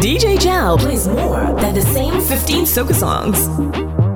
DJ Jal plays more than the same 15 soca songs.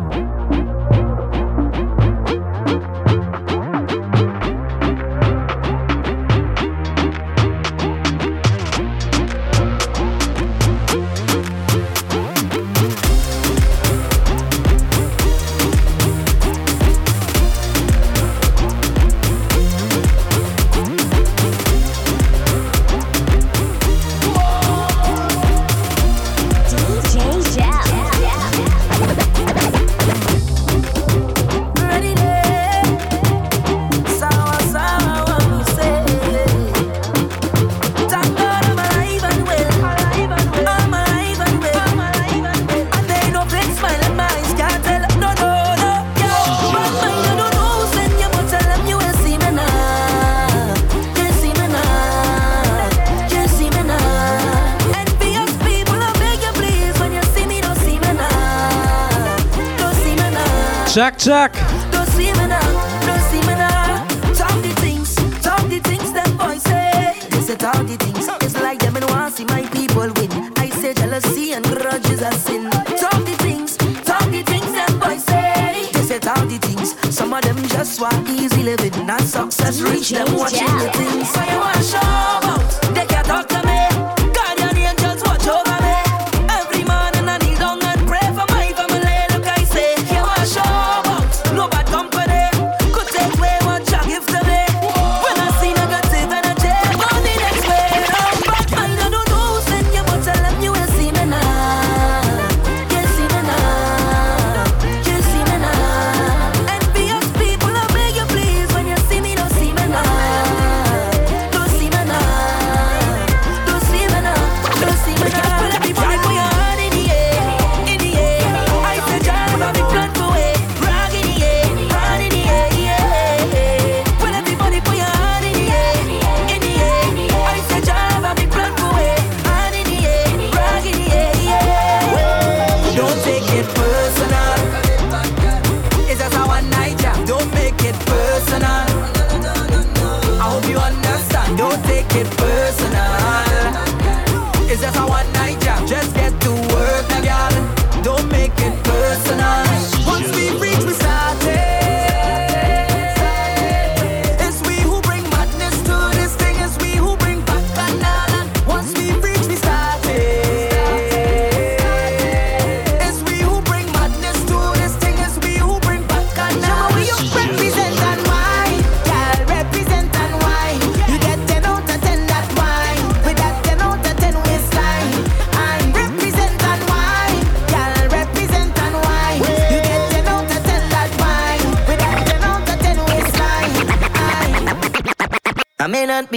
Jack,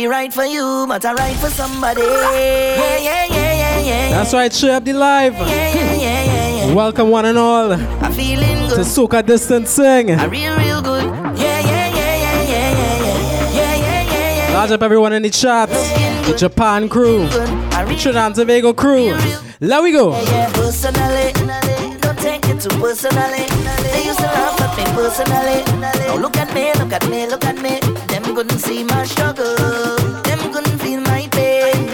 right for you, but I right for somebody. Yeah, yeah, yeah, yeah, yeah. That's right, share the live. Yeah, yeah, yeah, yeah, yeah. Welcome one and all. I'm feeling good. To Soca Distancing. I real, real good. Yeah, yeah, yeah, yeah, yeah, yeah, yeah, yeah, yeah, yeah. Large up everyone in the chat. The Japan crew. The Trinidad and Tobago crew. Let we go. Yeah, yeah, personally, don't take it too personally. They used to laugh at me personally. Now look at me, look at me, look at me. Them couldn't see my struggle. Them couldn't feel my pain.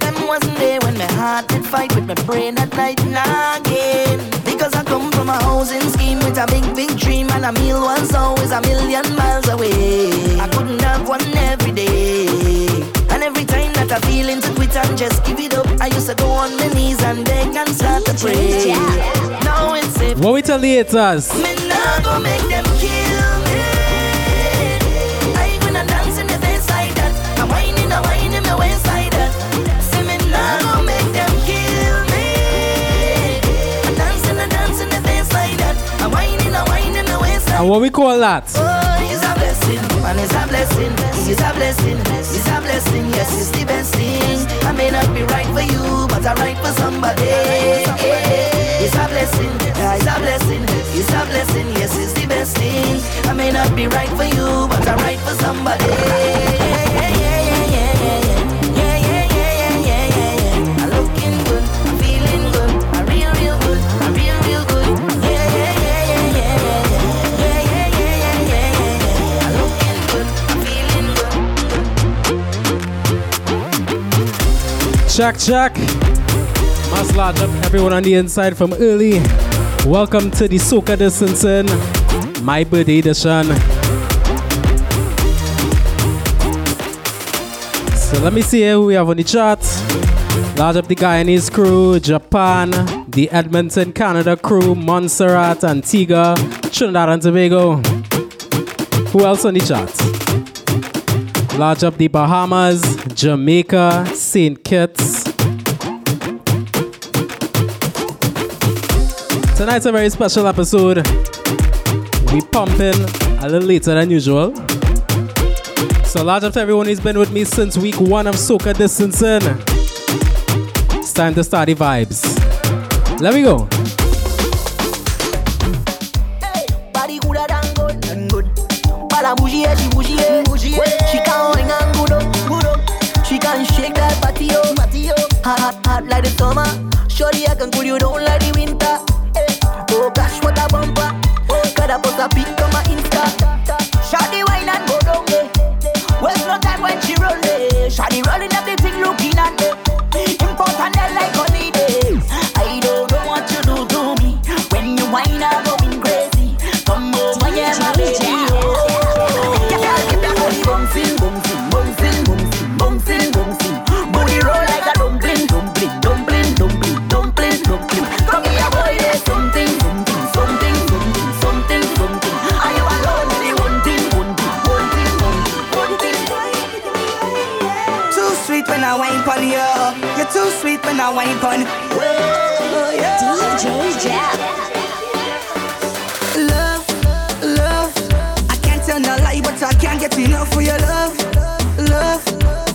Them wasn't there when my heart did fight with my brain at night and again. Because I come from a housing scheme with a big, big dream and a meal once always a million miles away. I couldn't have one every day. And every time that I feel into quit and just give it up, I used to go on my knees and beg and start to pray. Now it's safe. What we tell the haters? Me nah go make them kill And what we call that? Oh, a blessing, man, a blessing. A blessing, a blessing. Yes, the best thing. I may not be right for you, but I'm right for somebody. A blessing, a blessing, a blessing. Yes, the best thing. I may not be right for you, but I'm right for somebody. Check. Mass large up everyone on the inside from early. Welcome to the Soca Distancing, my birthday edition. So let me see who we have on the chart. Large up the Guyanese crew, Japan, the Edmonton, Canada crew, Montserrat, Antigua, Trinidad and Tobago. Who else on the chart? Large up the Bahamas, Jamaica, St. Kitts. Tonight's a very special episode. We pumping a little later than usual. So large up to everyone who's been with me since week one of Soca Distancing It's time to start the vibes. Let me go. body gooder than good, than good. Bada bougie, she bougie. Summer. Shorty, I can cool you down like the winter. Eh, oh gosh, what a bumper. Oh, gotta post a pic wine pon. DJ Jeff. Love, love. I can't tell no lie, but I can't get enough for your love, love.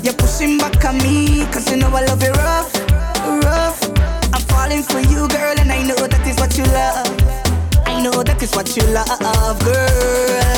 You're pushing back on me, cause you know I love you rough, rough. I'm falling for you, girl, and I know that is what you love. I know that is what you love, girl.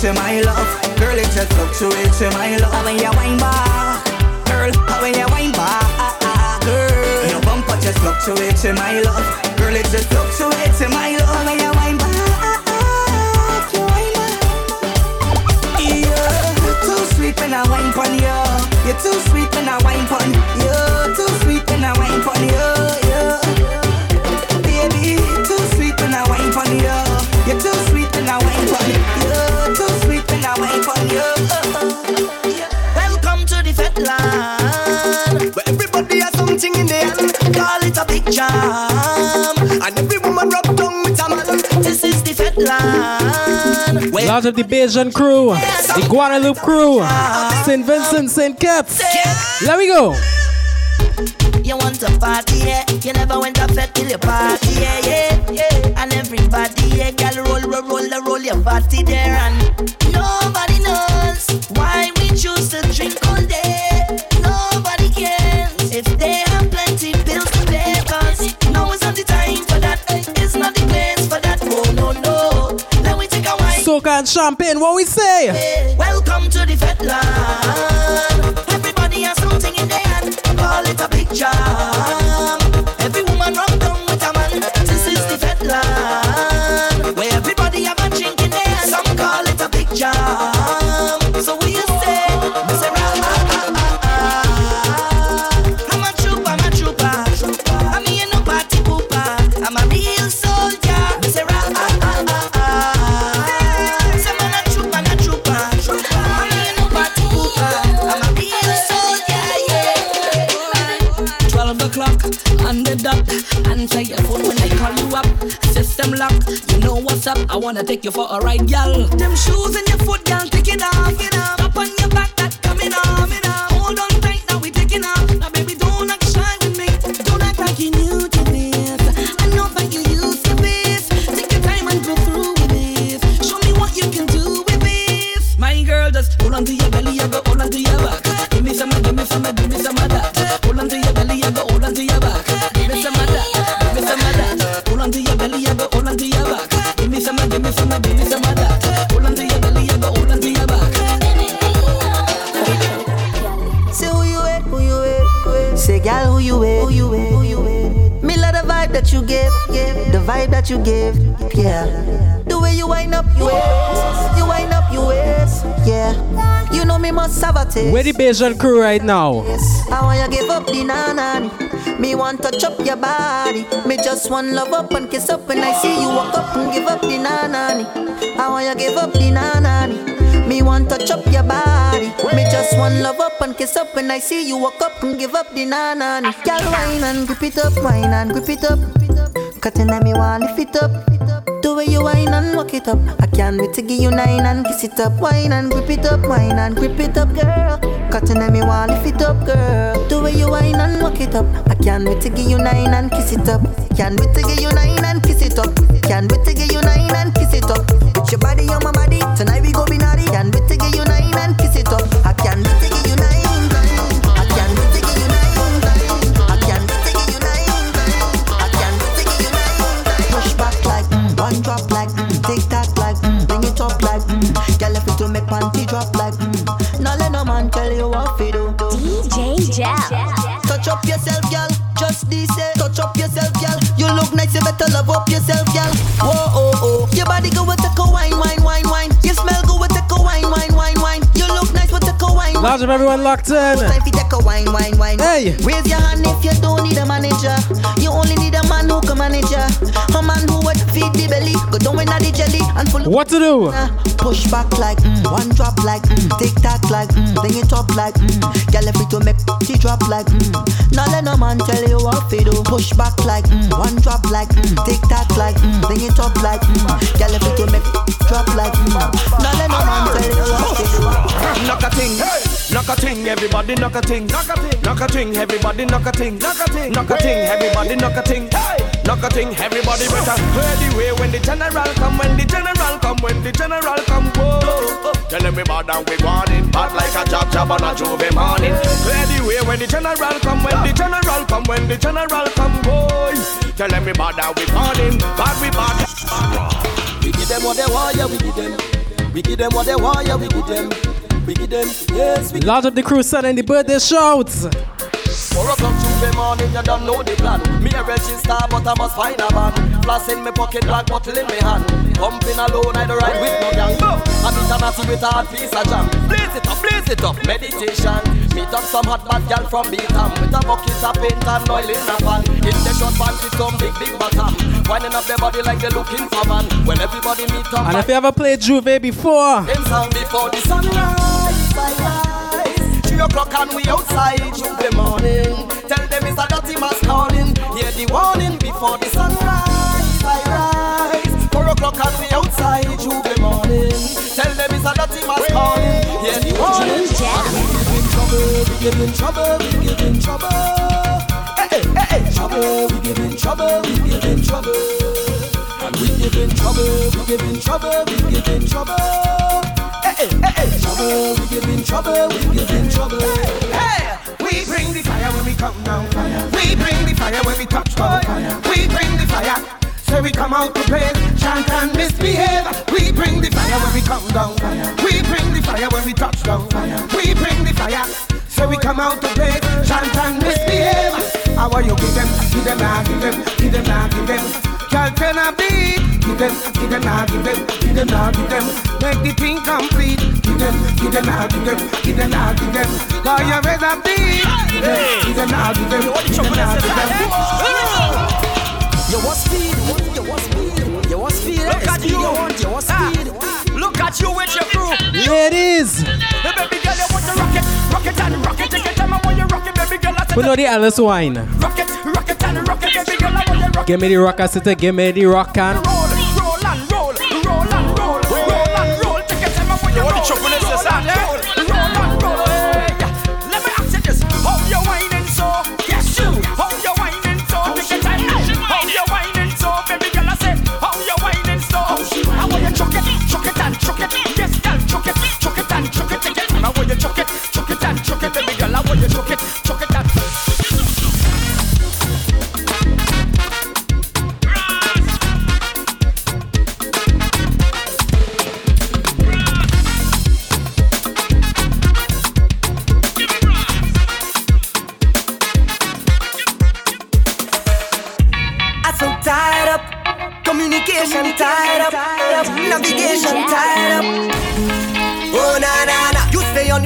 Fluctuates, my love. Girl, it just fluctuates, my love. When you wine back, girl, when you wine back, girl. Your bumper just fluctuates, my love. Girl, it just fluctuates, my love. When you wine back. You're too sweet When I wine pon you you're too sweet when I wine pon you. Lots of the Bajan crew, the Guadeloupe crew. St. Vincent, St. Kitts. Let me go. You want to party, yeah? You never went to fed till you party, yeah, yeah, yeah. And everybody, yeah, girl, roll, roll, roll, roll your party there, and champagne, what we say? Welcome to the. Everybody has something in their hand. Call it a big wanna take you for a ride, gal. Them shoes in your foot, you give, yeah. The way you wind up your waist, you wind up your waist, yeah. You know me must have a taste. Where the Bajan crew right now? I want you give up the nana. Me want to chop your body. Me just want love up and kiss up when I see you walk up and give up the nana. I want you give up the nana. Me want to chop your body. Me just want love up and kiss up when I see you walk up and give up the nana. Girl, wine and grip it up, wine and grip it up. Cutting at me want lift it up. The way you wine and walk it up. I can't wait to give you nine and kiss it up. Wine and grip it up, wine and grip it up, girl. Cutting at me want lift it up, girl. The way you wine and walk it up. I can't wait to give you nine and kiss it up. Can't wait to give you nine and kiss it up. Can't wait to give you nine up yourself, girl. Just this, eh. touch up yourself, girl. You look nice, you better love up yourself, girl. Whoa, oh, oh. Your body go with a wine, wine, wine, wine. You smell good with a wine, wine, wine, wine. You look nice with a wine. Large of everyone locked in. Time take a wine, wine, wine. Hey. Raise your hand if you don't need a manager. You only need a man who can manage ya. A man who would feed the belly, go in the jelly and full. What to do? Uh, Push back like mm, one drop like mm, tick tock like mm, bring it up like mm, girl if it to make she drop like mm. Now let no man tell you what to do. Push back like mm, one drop like mm, tick tock like mm, bring it up like mm, girl if it to make drop like mm. Now let no man tell you what to do. Knock a ting, knock a ting, everybody knock a ting, knock a ting, knock a ting, everybody knock a ting, knock a ting, knock a ting, everybody knock a ting, knock a ting, everybody better clear the way when the general come, when the general come, when the general come, whoa. Tell everybody that we want it, bad like a job job on a J'ouvert morning. Clear the way when the general come, when the general come, when the general come, boy. Tell everybody that we want it, bad we bad. We give them what they want, yeah, we give them. We give them what they want, yeah, we give them. We give them, yes, we Large of the crew sending the birthday shouts. Four o'clock Tuesday morning, you don't know the plan. Me a register, but I must find a van. Flash in my pocket, black bottle in my hand. Pumping alone, I don't ride with no gang. I'm international with a hard piece of jam. Blaze it up, blaze it up, meditation. Meet up some hot bad girl from Beetham with a bucket of paint and oil in a pan. In the short pants with some big, big bottom. Winding up their body like they're looking for man. When everybody meet up, And if you ever played J'ouvert before, before the sunrise. Three o'clock and we outside Tuesday morning. Tell them it's a dirty mass calling. Hear the warning before the sunrise. I rise. Four o'clock and we outside Tuesday morning. Tell them it's a dirty mass calling. Hear the warning. We give in trouble, we give in trouble, we give in trouble. Hey, hey, hey, trouble, we give in trouble, we give in trouble. And we give in trouble, we give in trouble, we give in trouble. Hey, hey, hey, hey, trouble, give in trouble, we give in trouble. Hey, we bring the fire when we come down. We bring the fire when we touch down. We bring the fire. So we come out to play, chant and misbehave. We bring the fire when we come down. We bring the fire when we touch down. We bring the fire. So we come out to play, chant and misbehave. How are you give them, give them, now give them, give them, now give them. Girl, turn a beat. Give them, give them, now give them, give them, now give them. Make the thing complete. Give them, give them, now give them, give them, now give them. Cause you raise a beat. Give them, give them, now give them, give them, now give them. You want speed, you want speed, you want speed. Look at you. you want, you want ah, speed. Ah. Look at you with your crew. ladies, The baby girl, you want to rock it, rock it and rock it. Take your time, I want you rock it, baby girl. I we said know the Alice wine. rock it, rock it Give me the rock, I said, give me the rock and.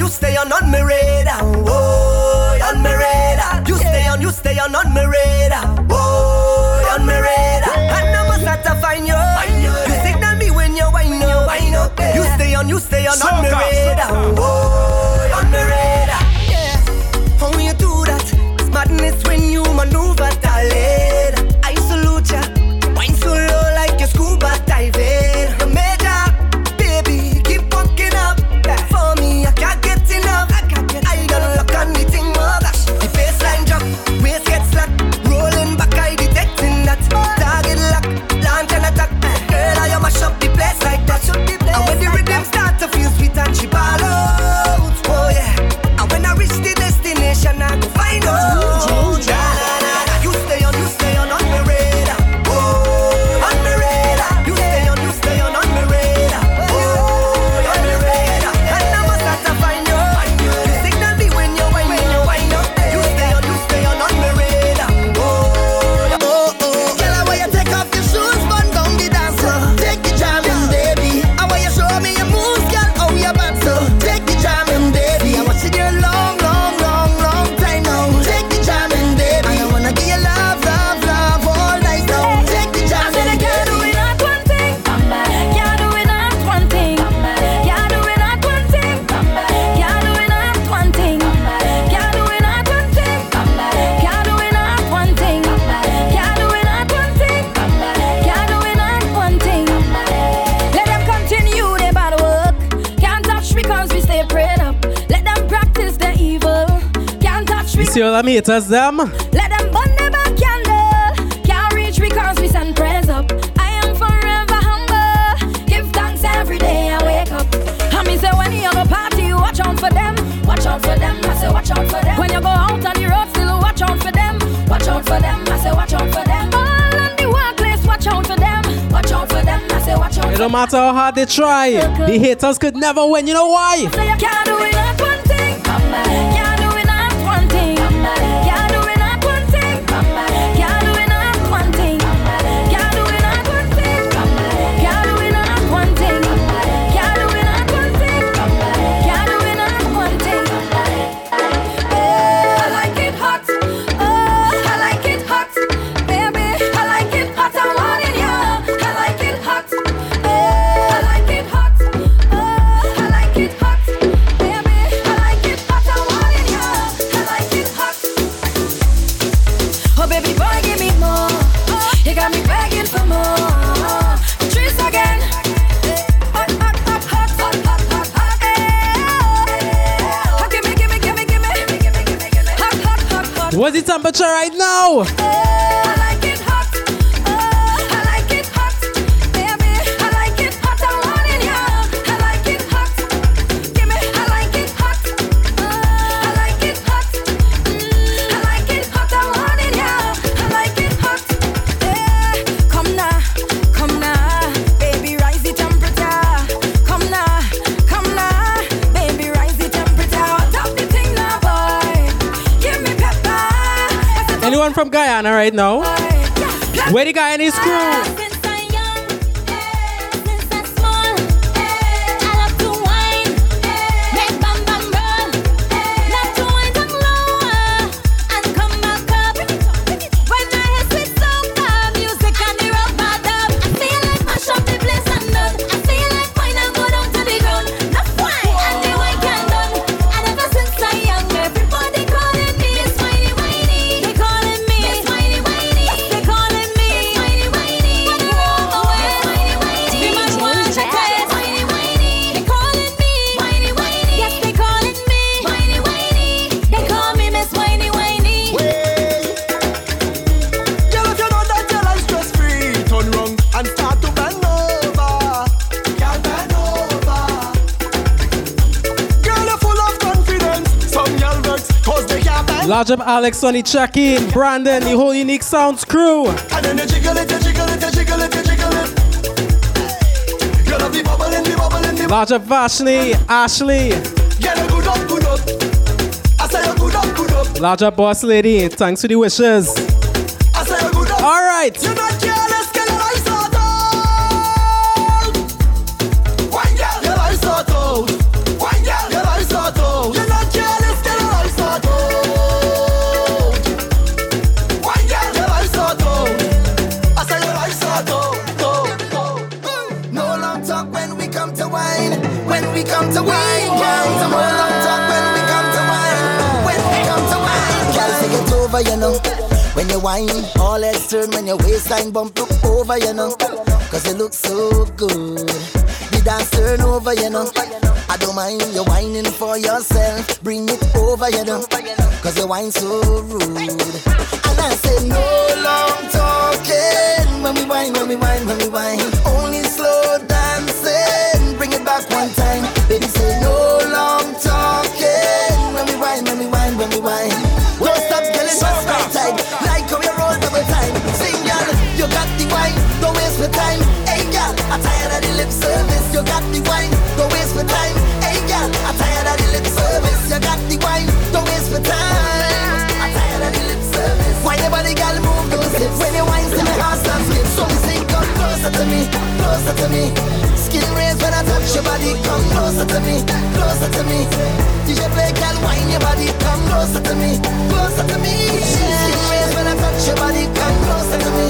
you stay on on me radar. Oh, on me radar. You stay on, you stay on on me radar. Oh, on me radar. And I'm a to find you. You signal me when you wind up. You stay on, you stay on on me radar. Oh. see all them haters, them. Let them burn the back candle. Can't reach because we send prayers up. I am forever humble. Give thanks every day I wake up. And me say when you go party, watch out for them. Watch out for them. I say watch out for them. When you go out on the road, still watch out for them. Watch out for them. I say watch out for them. All on the workplace, watch out for them. Watch out for them. I say watch out. It don't matter how hard they try, the haters could never win. You know why? So you can't do it. One thing. temperature right now. from Guyana right now. Where the Guyanese crew? Ajab Alex on the check in. Brandon, the whole unique sounds crew. And then you jiggle it, you jiggle it, you jiggle it, you jiggle it. Girl, Ashley, Get a good up, good up. I say a good up, good up. Boss lady, thanks for the wishes. I say a good up. All right. You all heads turn when your waistline bump, look over, you know. Cause you look so good. The dance turn over, you know. I don't mind you whining for yourself. Bring it over, you know. Cause you whine so rude. And I say, no long talking. When we whine, when we whine, when we whine. Only slow dancing. Bring it back one time. Don't waste my time. Hey, girl, I'm tired of the lip service. You got the wine. Don't waste my time. Hey, girl, I'm tired of the lip service. You got the wine. Don't waste my time. I'm tired of the lip service. Why the body, girl, move those hips? When you wine, see my heart stop skip. So me say, come closer to me, closer to me. Skin raised when I touch your body. Come closer to me, closer to me. DJ play, girl, wine your body. Come closer to me, closer to me. Skin raised when I touch your body. Come closer to me,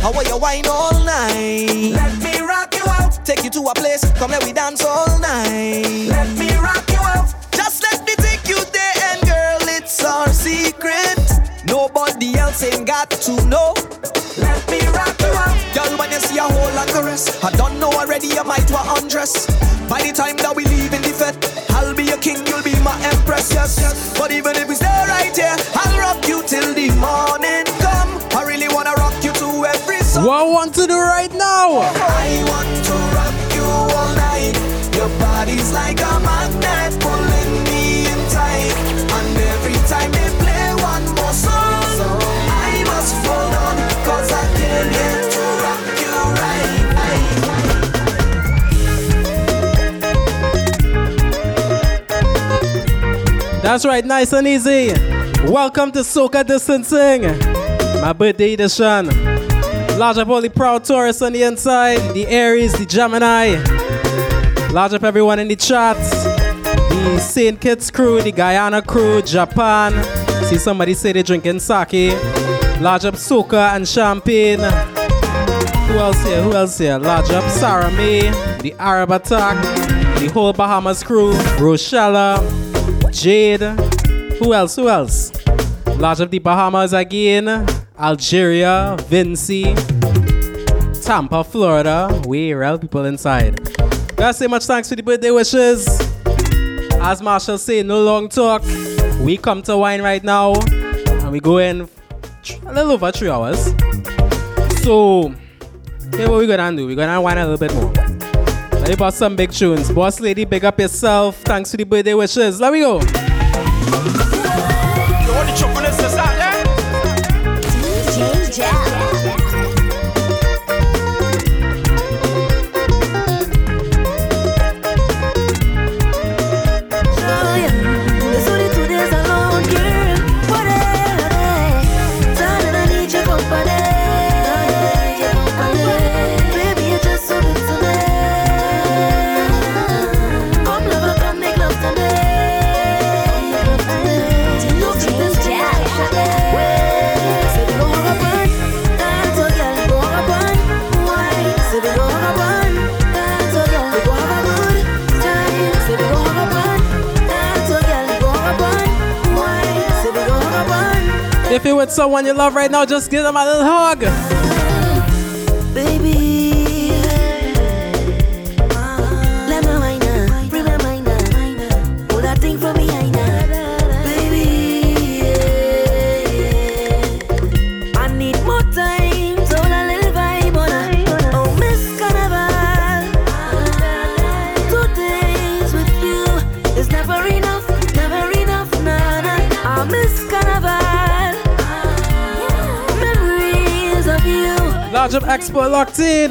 how are you wine all night? Let me rock you out. Take you to a place, come let we dance all night. Let me rock you out. Just let me take you there, and girl, it's our secret. Nobody else ain't got to know. Let me rock you out. Girl, when you see a whole lot of rest, I don't know already, you might want undress. By the time that we leave in the fete, I'll be your king, you'll be my empress, yes, yes. But even if we What I want to do right now? I want to rock you all night. Your body's like a magnet pulling me in tight. And every time they play one more song, I must hold on. Cause I can't get to rock you right. That's right, nice and easy. Welcome to Soca Distancing, my birthday edition. Large up all the proud tourists on the inside, the Aries, the Gemini. Large up everyone in the chat, the St. Kitts crew, the Guyana crew, Japan. See somebody say they're drinking sake. Large up Soca and champagne. Who else here? Who else here? Large up Sarah May, the Arab Attack, the whole Bahamas crew, Rochella, Jade. Who else? Who else? Large up the Bahamas again. Algeria, Vinci, Tampa, Florida. We real people inside. Gotta say much thanks for the birthday wishes. As Machel say, no long talk. We come to wine right now, and we go in a little over three hours. So, here's what we're gonna do. We're gonna wine a little bit more. Let me bust some big tunes. Boss lady, big up yourself. Thanks for the birthday wishes. Let me go. If you're with someone you love right now, just give them a little hug. Up export locked in.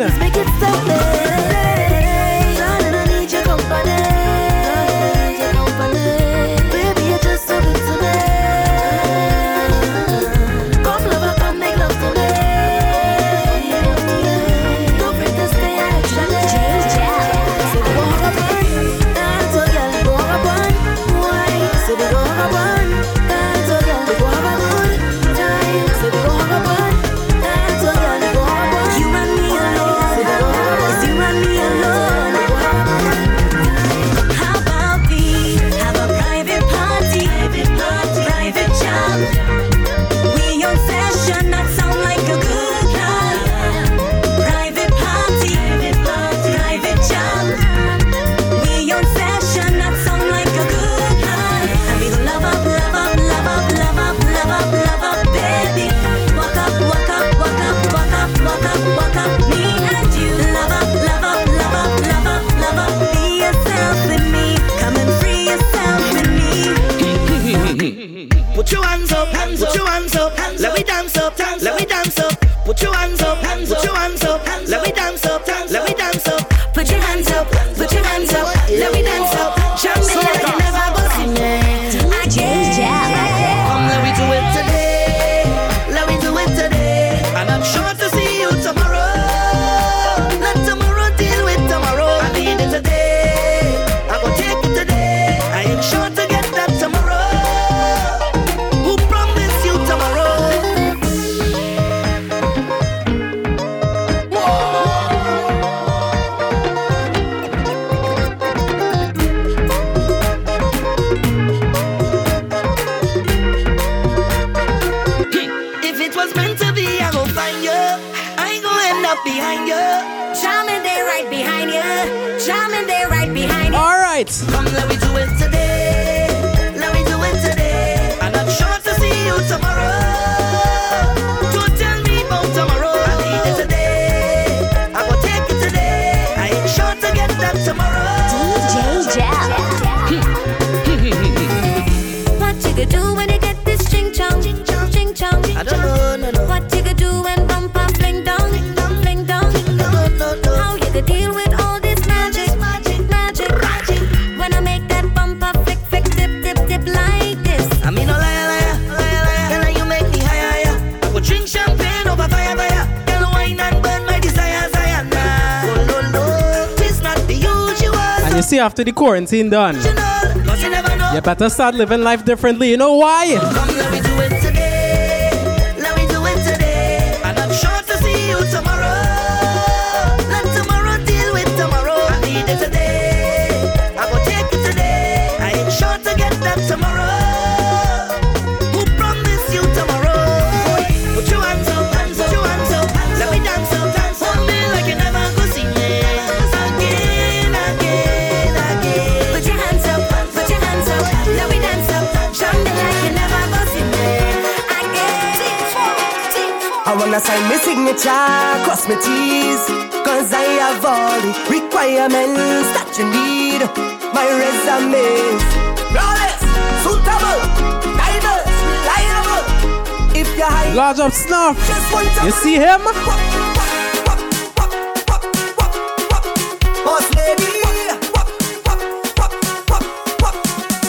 See, after the quarantine done, you you better start living life differently. You know why? I sign my signature, cross my T's Cause I have all the requirements that you need My resume is flawless, suitable, diverse, reliable If you're Large up snuff. just want to You see him? Boss lady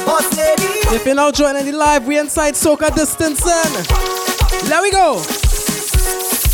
Boss lady If you're now joining the live, we inside Soca Distancing. There we go.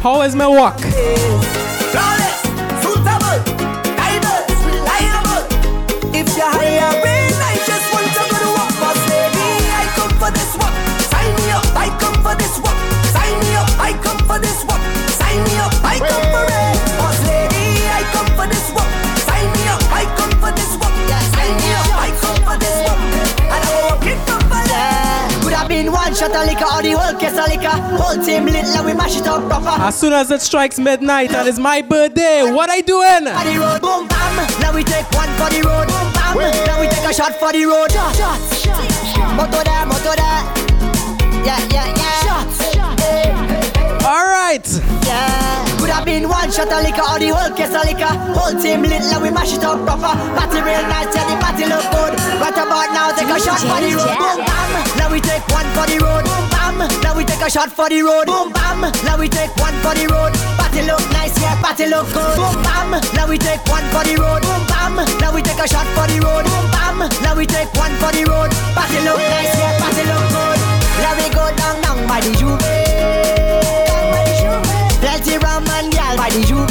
How is my walk? Shot of liquor or the whole case of liquor. Whole team lit, let we mash it up proper. As soon as it strikes midnight and it's my birthday, what I doing? For the road, boom bam. Now we take one for the road, boom bam. Now we take a shot for the road. Shots. Moto there, moto there. Yeah, yeah, yeah. Shots. All right. Yeah. Could have been one shot of liquor or the whole case of liquor. Whole team lit, let we mash it up proper. Party real nice, yeah, the party look good. Right about now, take a shot for the road. Boom bam. Now we take one for the road. Boom bam. Now we take a shot for the road. Boom bam. Now we take one for the road. Party look nice, yeah, party look good. Boom bam. Now we take one for the road. Boom bam. Now we take a shot for the road. Boom bam. Now we take one for the road. Party look nice, yeah, party look good. Now we go down, down by the juve. Plenty rum and gal by the juve.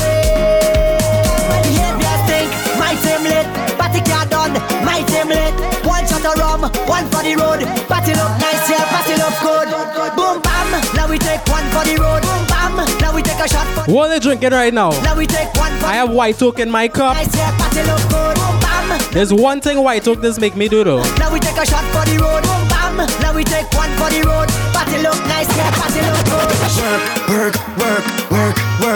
Behavior stink, my team lit. Party car done, my team lit. One shot of rum, one for the road. Party look nice, yeah, party look good. Boom bam, now we take one for the road. Boom bam, now we take a shot for. What are they drinking right now? Now we take one for I have white oak in my cup. nice, yeah, party look good. Boom bam, There's one thing white oak does make me do though. now we take a shot for the road. Boom bam, now we take one for the road. Party look nice, yeah, party look good. work, work, work, work,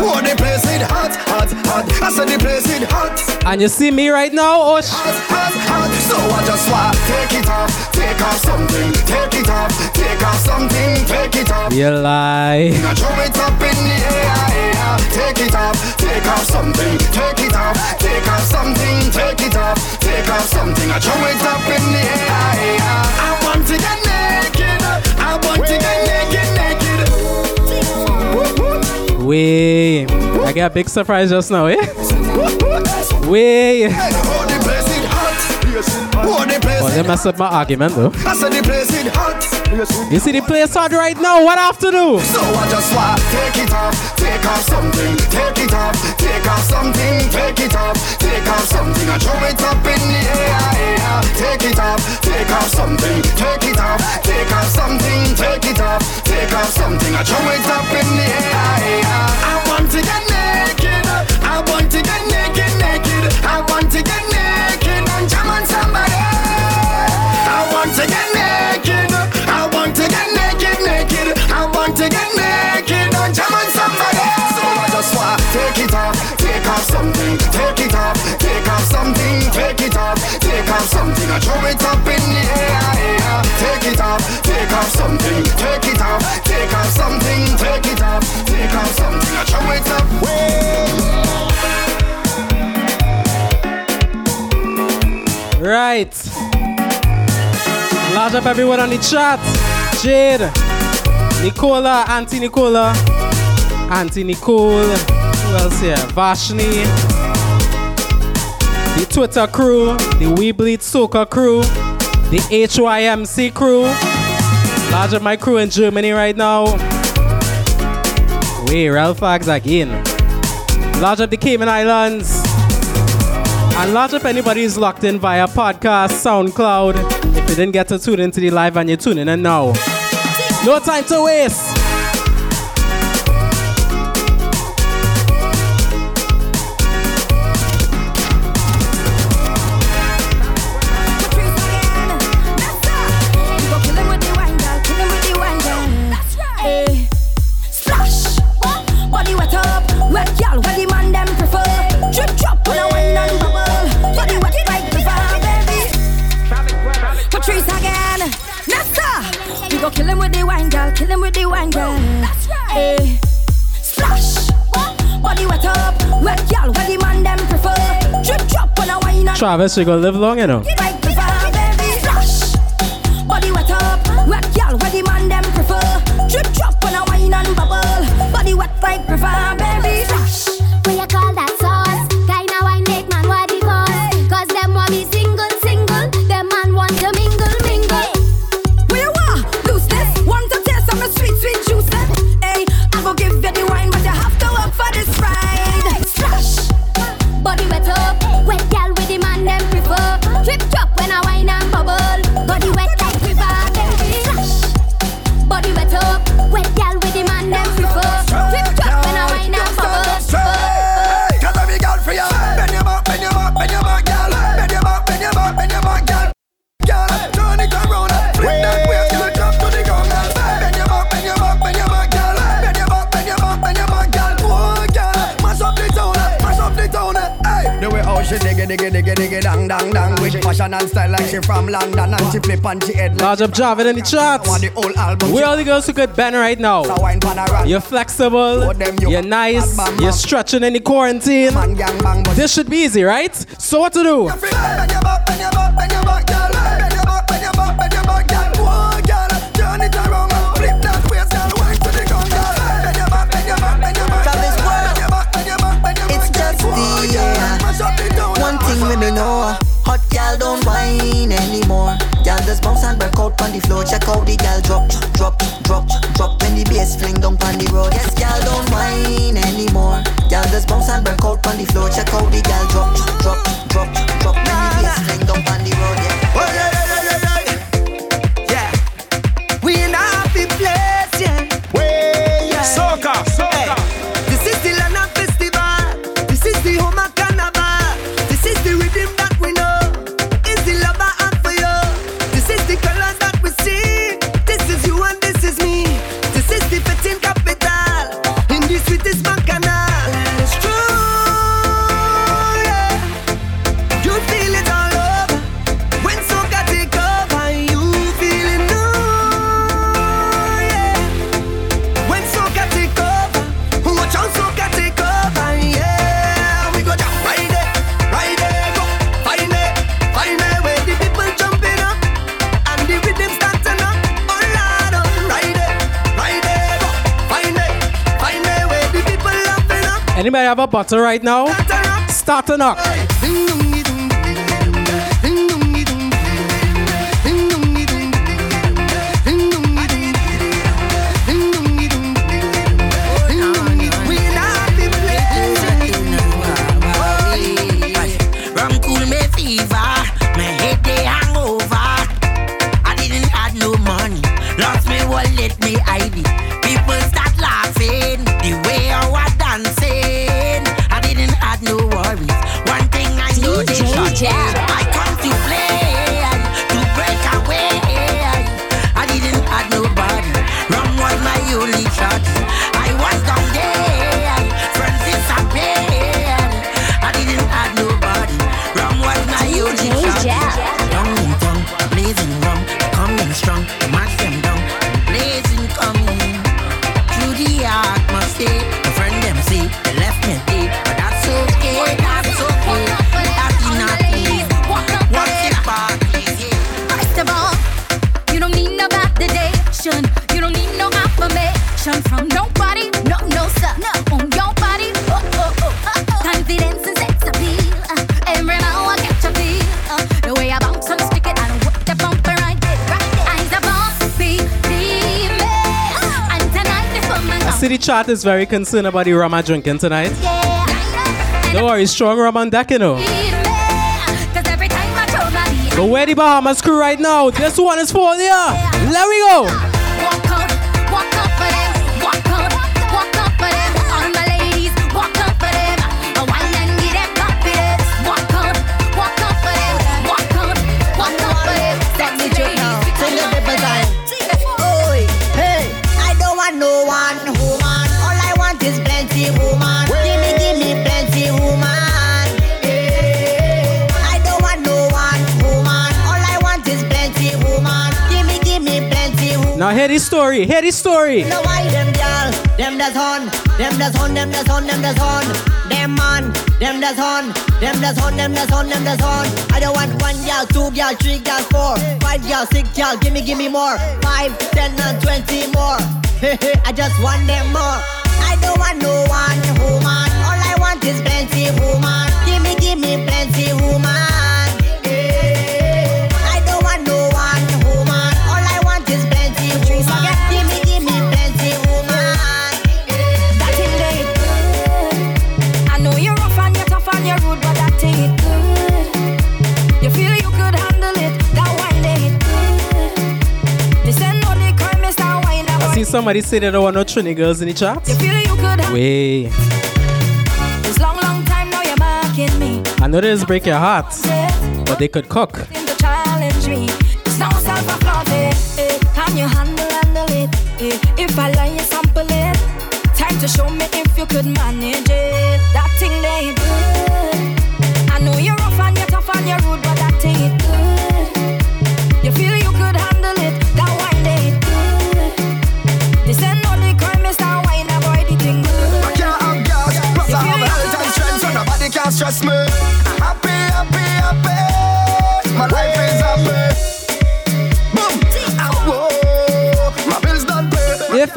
Oh, the place is hot. The place is hot, hot, hot, hot. I said the place is hot, And you see me right now, oh sh- hot, hot, hot. So I just want take it off, take off something, take it off, take off something, take it off. You lie. Now throw it up in the air, air. Take it off, take off something, take it off, take off something, take it off, take off something. I throw it up in the air, air. I want to get naked, I want to get naked, naked. Way. I got a big surprise just now, eh? Way. Oh, the place is hot. The place is they messed up my argument though. You see the place hot right now. What I have to do? So I just want take it off, take off something, take it off, take off something, take it off, take off something. Throw it up in the air. Take it off, take off something, take it off, take off something, take it off, take off something. Throw it up in the air, air. I want to get naked, I want to get naked, naked. I want to get off something. I throw it up in the air. Take it off, take off something, take it off, take off something, take it off, take off something. I throw it up. Right. Large up everyone on the chat. Jade, Nicola, Auntie Nicola, Auntie Nicole. Who else here? Vashni. The Twitter crew, the We Bleed crew, the HYMC crew. Large up my crew in Germany right now. Wait, Ralph Fags again. Large up the Cayman Islands. And large up anybody who's locked in via podcast, SoundCloud. If you didn't get to tune into the live and you're tuning in now. No time to waste. Kill him with the wine, girl. Kill him with the wine, girl. That's right. Eh, splash. Body wet up. Wet girl. Where the man them prefer. Drip drop when I wine and Travis, you gonna live long, enough. you know. Right prefer, baby. Splash. Body wet up. Wet girl. Where the man them prefer. Drip drop when I wine and bubble. Body wet like prefer, baby. Diggy, diggy, diggy, diggy, dang, dang, dang. With fashion and style like she from London, and she flip and she head like Large up Javid in the chat. want the whole album. Where all the girls who could bend right now? She wine pan a rock. You're flexible, you're nice, you're stretching in the quarantine. Man gang bang, but This should be easy, right? So what to do? Just bounce and break out on the floor. Check out the gal drop, drop, drop, drop when the bass fling down on the road. Yes, gal don't whine anymore. Gal just bounce and break out on the floor. Check out the gal drop, drop, drop, drop when the bass fling down on the road. Anybody have a bottle right now? Start to knock. chat is very concerned about the rum I'm drinking tonight. Don't worry, strong rum on deck, you know. Go where the Bahamas crew right now. This one is for you. Let me go. Now hear this story, hear this story. Why them girl, them that's on, them that's on, them that's on, them that's on, them man, them that's on, them that's on, them that's on, them that's on. I don't want one girl, two girl, three girl, four, five girl, six girl, give me, give me more, five, ten, and twenty more. I just want them more. I don't want no one woman. All I want is plenty woman. Give me, give me plenty woman. somebody say don't want no Trini girls in the chat? Way. It's long, long time now you're me. I know this break your heart, but they could cook. If I lie, you sample it. Time to show me if you could manage it.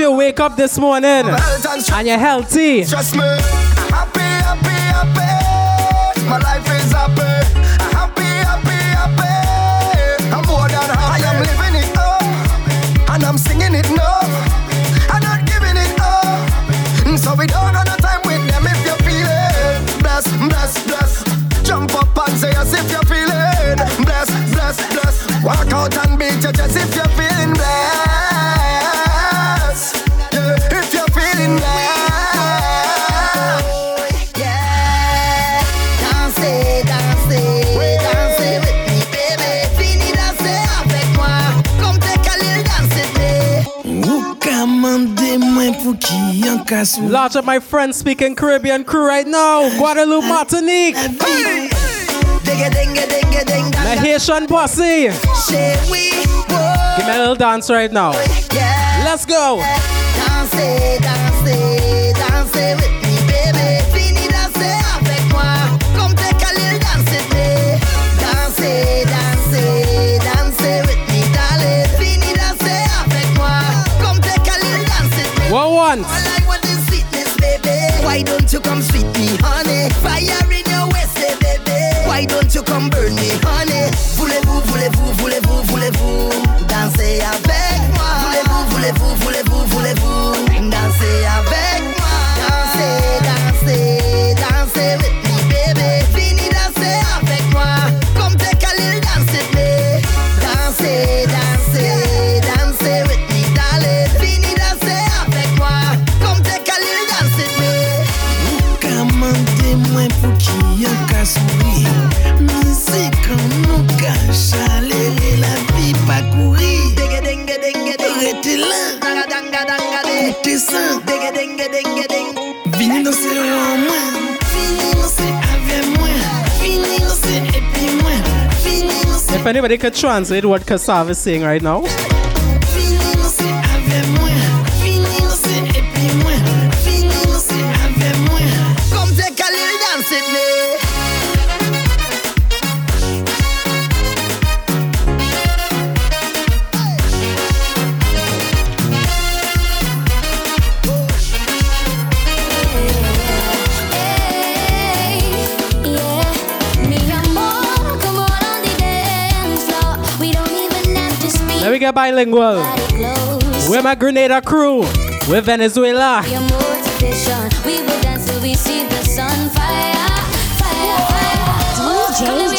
you wake up this morning. And you're healthy, trust me. podcast. Lots of my friends speaking Caribbean crew right now. Guadeloupe, Martinique. My Haitian bossy. Give me a little dance right now. Let's go. Anybody could translate what Kassav is saying right now, let me get bilingual. We're my Grenada crew. We're Venezuela. Your motivation. We will dance till we see the sun fire, fire, fire. DJ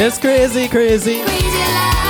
It's crazy, crazy. Crazy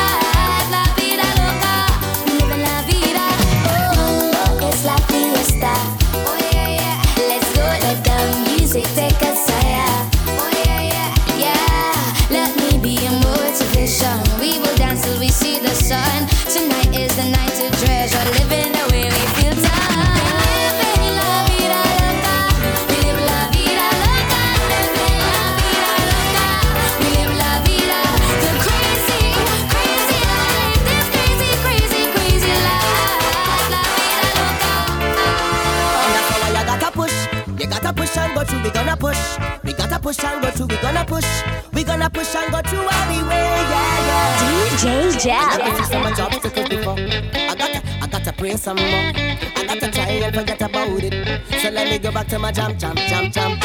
DJ Jab. I never see so much obstacles before. I gotta, I gotta pray some more. I gotta try and forget about it. So let me go back to my jam, jam, jam, jam.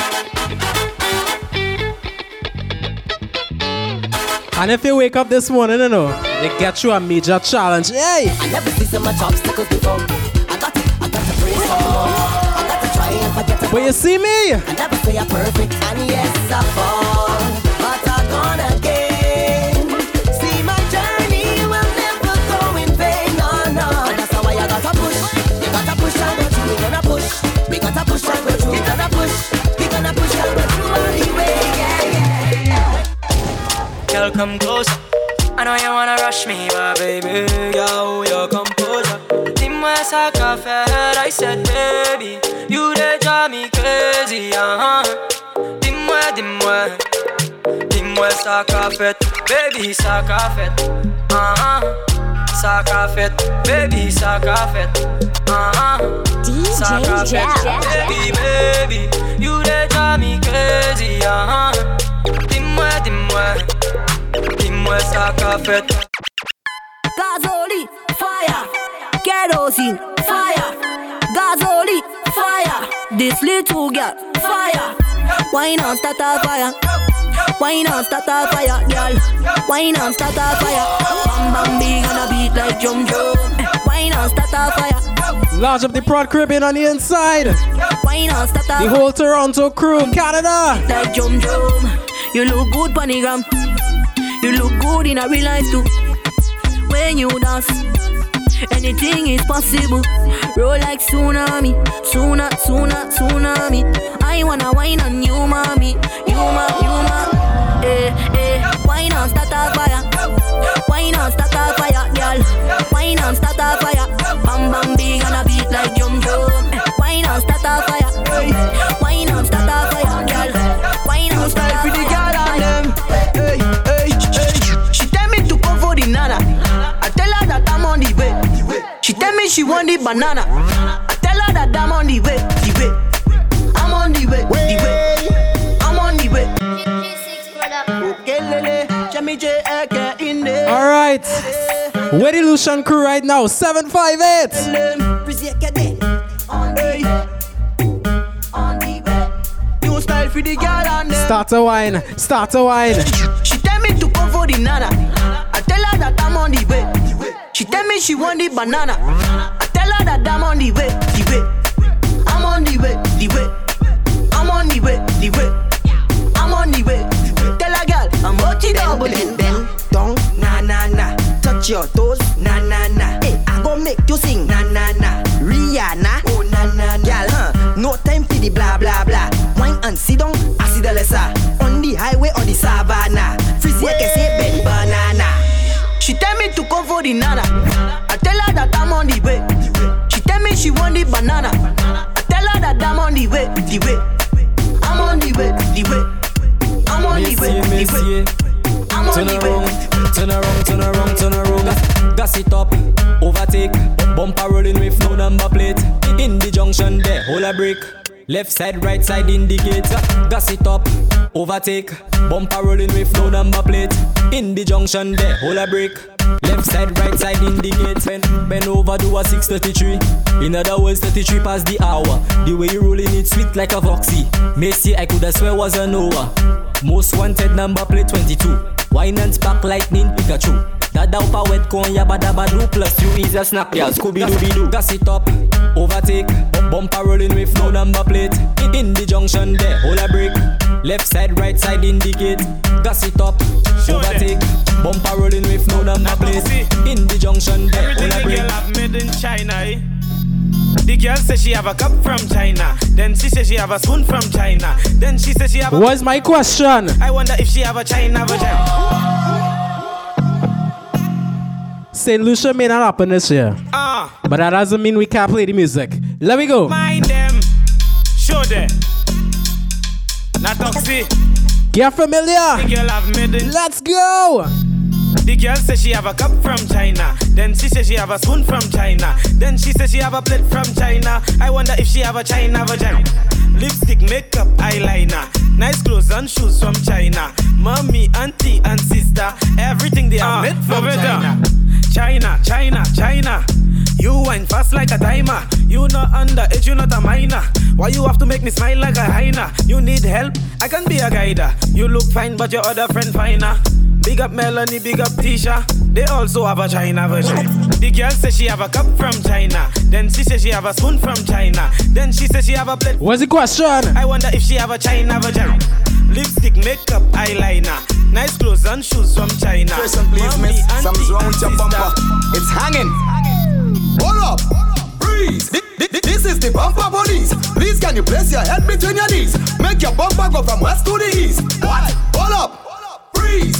And if you wake up this morning, you know, they get you a major challenge. Hey! I never see so much obstacles before. I gotta, I gotta pray some more. I gotta try and forget about it. But you see me? I never say I'm perfect, and yes, I fall, come closer. I know you wanna rush me, but baby, yo, your composure. Dis-moi ça qu'a fait, I said, baby, you they drive me crazy, uh-huh. Dis-moi, dis-moi, dis-moi ça qu'a fait, baby, ça qu'a fait, uh-huh. Ça qu'a fait, baby, ça qu'a fait, uh-huh. Qu'a baby, baby, you they drive me crazy, uh-huh. Dis-moi, dis-moi. Dis-moi ça qu'a fait. Gasoline, fire. Kerosene, fire. Gasoline, fire. This little girl, fire. Wine on start a fire. Wine on start a fire, girl. Wine on start a fire. Bam bam big on a beat like drum drum. Wine on start a fire. Large up the Prod Caribbean on the inside. Wine on start a The whole Toronto crew, Canada. like drum drum. You look good, panigram. You look good in a real life too. When you dance, anything is possible. Roll like tsunami, tuna, tuna, tsunami. I wanna wine on you, mommy. You ma, you ma. Eh, eh. Wine on start a fire. Wine on start she want the banana. I tell her that I'm on the way, the way. I'm on the way, the way. I'm on the way. Okay, lele, Jimmy J, Eke, in there. All right. Where the Lucian crew right now? 758. New style for the girl and them. Start a wine. Start a wine. She tell me to come for the nana. I tell her that I'm on the way. She tell me she want the banana. I tell her that I'm on the way, the way. I'm on the way, the way. I'm on the way, the way. I'm on the way. Tell her girl, I'm multi double Bend, bend, down, na na na. Touch your toes, na na na. Hey, I go make you sing, na na na. Rihanna, oh na na na. Girl, huh? No time for the blah blah blah. And sit down, I see the lesser. On the highway or the savannah. Frizzy, I can say bend banana. She tell me to come for the nana. I tell her that I'm on the way. She tell me she want the banana. I tell her that I'm on the way, the way. I'm on the way, the way. I'm on the way, the way. I'm on Turn the way. around, turn around, turn around, turn around. Gas, gas it up, overtake. Bumper rolling with no number plate. In the junction there, hold a break. Left side, right side indicate. Gas it up, overtake. Bumper rolling with no number plate. In the junction there, hold a break. Left side, right side indicate. Bend, bend over, do a 633. In other words, 33 past the hour. The way you rolling it sweet like a voxy. Macy, I coulda swear was a Noah. Most wanted number plate 22. Wine and spark lightning Pikachu. That down wet con yabba dabba do plus you is a snack yeah Scooby Dooby Doo. Gas it up, overtake, bumper rolling with no number plate. In, in the junction there, hold a break. Left side, right side indicate. Gas it up, overtake, bumper rolling with no number plate. In the junction there, Everything hold a the girl have made in China, eh? The girl says she have a cup from China. Then she says she have a spoon from China. Then she says she have a. What's my question? I wonder if she have a China vagina. St. Lucia may not happen this year. Ah, But that doesn't mean we can't play the music. Let me go. mind them, show them. Not toxic. Get familiar. The girl have made in. Let's go. The girl says she have a cup from China. Then she says she have a spoon from China. Then she says she have a plate from China. I wonder if she have a China vagina. Lipstick, makeup, eyeliner. Nice clothes and shoes from China. Mommy, auntie, and sister. Everything they are made from China. China, China, China. China. You wine fast like a timer. You not under underage, you not a minor. Why you have to make me smile like a hyena? You need help? I can be a guider. You look fine, but your other friend finer. Big up Melanie, big up Tisha. They also have a China version. The girl says she have a cup from China. Then she says she have a spoon from China. Then she says she have a plate. What's the question? I wonder if she have a China version. Lipstick, makeup, eyeliner. Nice clothes and shoes from China. Person, please, Mommy, miss. auntie, Something's wrong with your and sister. bumper. It's hanging. Hold up. Freeze. Thi- thi- This is the bumper police. Please, can you place your head between your knees? Make your bumper go from west to the east. What? Hold up. Freeze.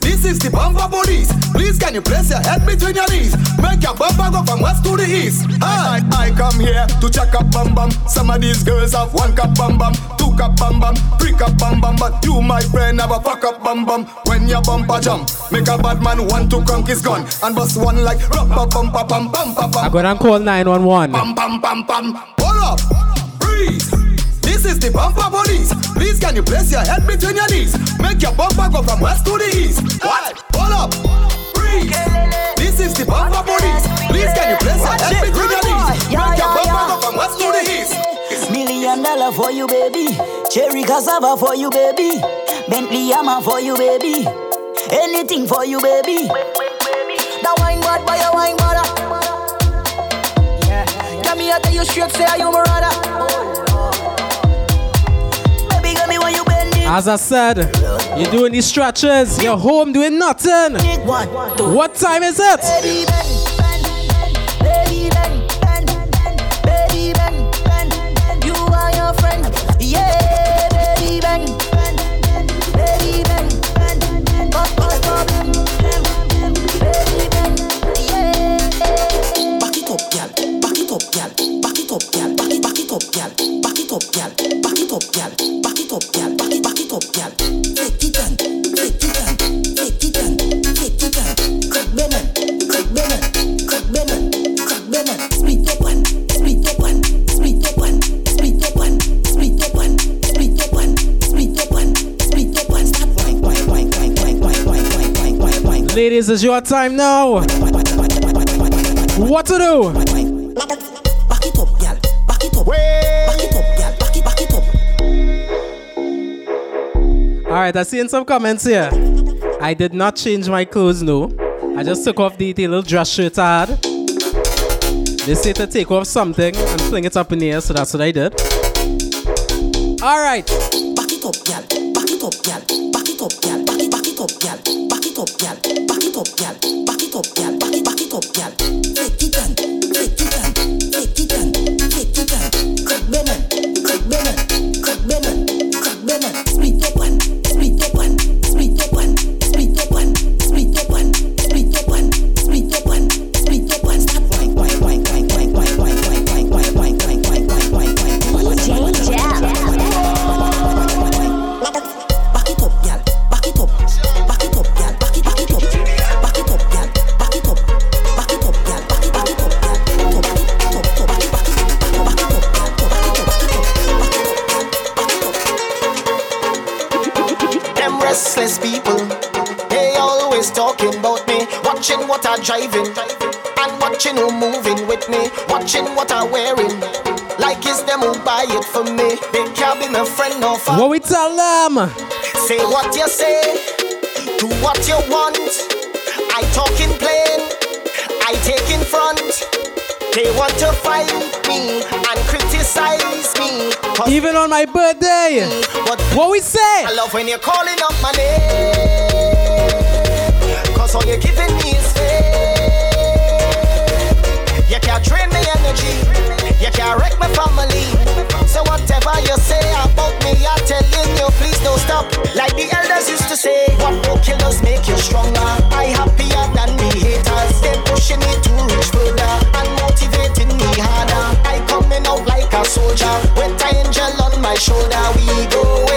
This is the bumper police. Please, can you place your head between your knees? Make your bumper go from west to the east. I, I, I come here to check up bum bum. Some of these girls have one cup bum bum, two cup bum bum, three cup bum bum. But you, my friend, have a fuck up bum bum. When your bumper jump, make a bad man want to crank his gun and bust one like rubber bumper bum bum bum bum. I'm gonna call 911. Bum bum bum bum. Hold up, freeze. This is the bumper police. Please, can you place your head between your knees? Make your bumper go from west to the east. What? Hold up, freeze. This is the bumper police. Please, can you place your head between your knees? Make your bumper go from west to the east. Million dollar for you, baby. Cherry cassava for you, baby. Bentley Hammer for you, baby. Anything for you, baby. The wine bad by your wine bada. Yeah. Come here, tell you straight, say you my brother. Baby, give me when you bend it. As I said, you're doing these stretches. You're home doing nothing. What time is it? Baby, bend, baby, Back it up, gal. Back it, back it up, gal. Back it up, gal. Back it up, gal. Back it up, gal. Back it, back it up, gal. It it it it. Crack crack crack crack. Split split split split split split split Ladies, it's your time now. What to do? All right, I see in some comments here. I did not change my clothes, no. I just took off the, the little dress shirt I had. They say to take off something and fling it up in the air, so that's what I did. All right. Back it up, girl. Back it up, girl. Back it up, girl. Back it, back it up, girl. Back it up, girl. Back it up, girl. Back it up, girl. Back it, up, girl. Take it What I'm driving, and watching who moving with me. Watching what I'm wearing, like it's them who buy it for me. They can't be my friend or family. What we tell them? Say what you say, do what you want. I talk in plain, I take in front. They want to fight me and criticize me. Even on my birthday. What we say? I love when you're calling up my name. Cause all you're giving me is fame. You can't drain me energy. You can't wreck my family. So whatever you say about me, I'm telling you, please don't stop. Like the elders used to say, what no killers make you stronger. I happier than me haters. They pushing me to reach further and motivating me harder. I coming out like a soldier with an angel on my shoulder. We going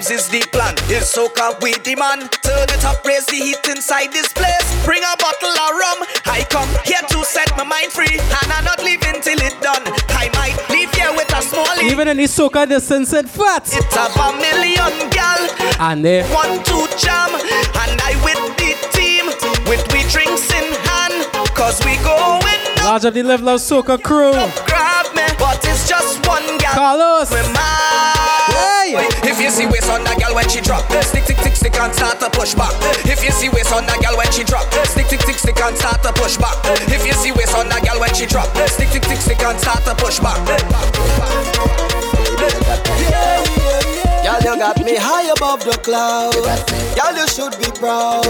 vibes is the plan. It's soca we demand. Turn it up, raise the heat inside this place. Bring a bottle of rum. I come here to set my mind free, and I'm not leaving till it done. I might leave here with a small. Even in the soca distance and fat. It's a million gal. And they One to jam, and I with the team with we drinks in hand. Cause we going large of the level of soca crew. grab me, but it's just one gal. Carlos. Hey. If you see waist on that gal when she drop, stick, stick, stick, stick and start to push back. If you see waist on that gal when she drop, stick, stick, stick, stick and start to push back. If you see waist on that gal when she drop, stick, stick, stick, stick and start to push back. Y'all, you got me high above the clouds. Y'all, you should be proud.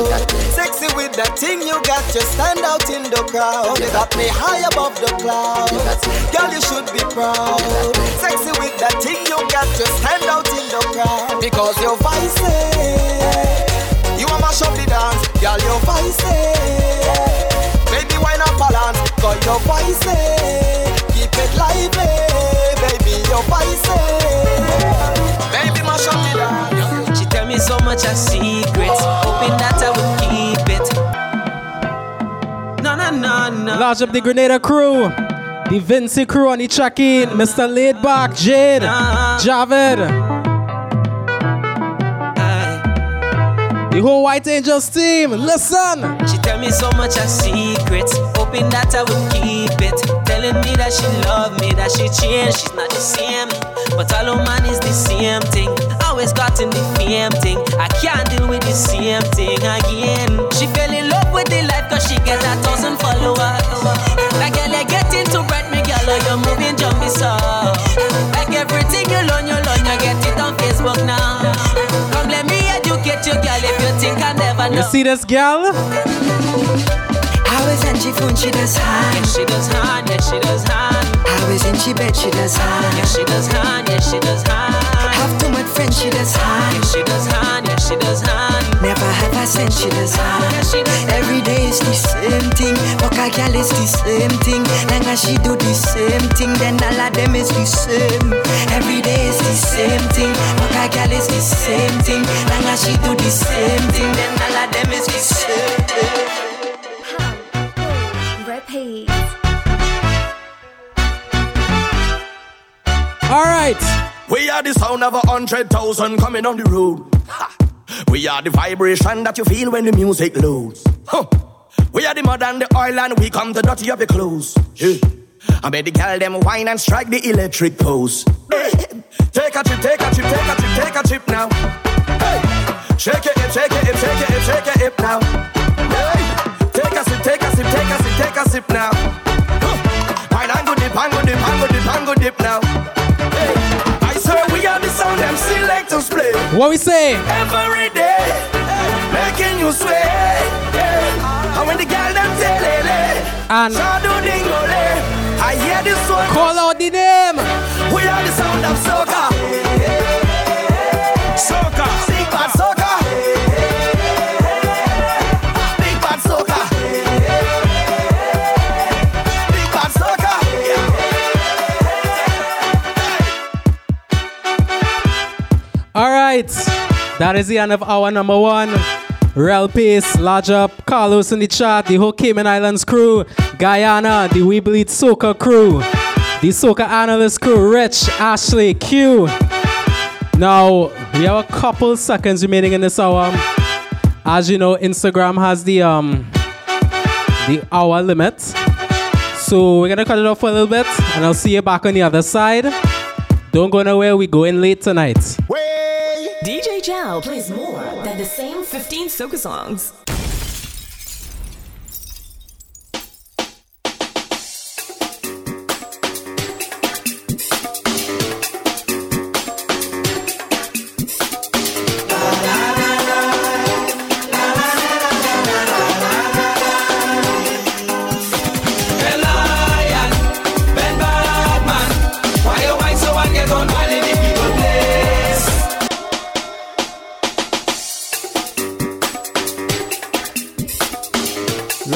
Sexy with that thing you got, you stand out in the crowd. You got me high above the clouds. Y'all, you should be proud. Sexy with that thing you got, you stand out in the crowd. Because your voice you a mash up the dance. Y'all, your voice Baby, why not balance? Cause your voice keep it lively. Baby, your voice Baby, mash up the. She tell me so much of secrets, hoping that I would keep it. No, no, no, no. Large up the Grenada crew. The Vincy crew on the track in. Mr. Laidback, Jade, Javed. The whole White Angels team, listen. She tell me so much of secrets, hoping that I would keep it. Telling me that she love me, that she changed, she's not the same. But all man is the same thing. Always gotten the same thing. I can't deal with the same thing again. She fell in love with the life cause she get a thousand followers. Like girl, you get into bright me girl, oh, you're moving jumpy so. Like everything you learn, you learn, you get it on Facebook now. I never You see this girl? How is and she phone, she does hand. She does hand, yeah, she does hand. How is in she bed, she does hand. Yeah, she does hand, yeah, she does hand. Have too much friends, she does hand. She does hand, Never have I sent, she does hand. Yeah, she does Every day is the same thing. Fuck a a girl is the same thing. Long as she do the same thing, then all of them is the same. Every day is the same thing. Fuck a girl is the same thing. Long as she do the same thing, then all of them is the same. Repeat. All right. We are the sound of a hundred thousand coming on the road. Ha. We are the vibration that you feel when the music loads. Huh. We are the mud and the oil and we come to dirty up your clothes. Yeah. I made the girl them wine and strike the electric pose. Hey. Take a trip, take a trip, take a trip, take a trip now. Hey. Shake it, shake it, shake it, shake it, hip now. Hey. Take a sip, take a sip, take a sip, take a sip now. Huh. Wine and go dip, and go dip, and go dip, and go dip now. Them selectors play. What we say? Every day, making you sway. Yeah. And when the girl them tell it, and I hear this one. Call out the name. We are the sound of soca. Soca. Big bad soca. Right. That is the end of our number one. Real Pace, Large Up, Carlos in the chat, the whole Cayman Islands crew, Guyana, the We Bleed Soca crew, the Soca Analyst crew, Rich, Ashley, Q. Now, we have a couple seconds remaining in this hour. As you know, Instagram has the um the hour limit. So we're gonna cut it off for a little bit and I'll see you back on the other side. Don't go nowhere, we going late tonight. DJ Jal plays more than the same 15 soca songs.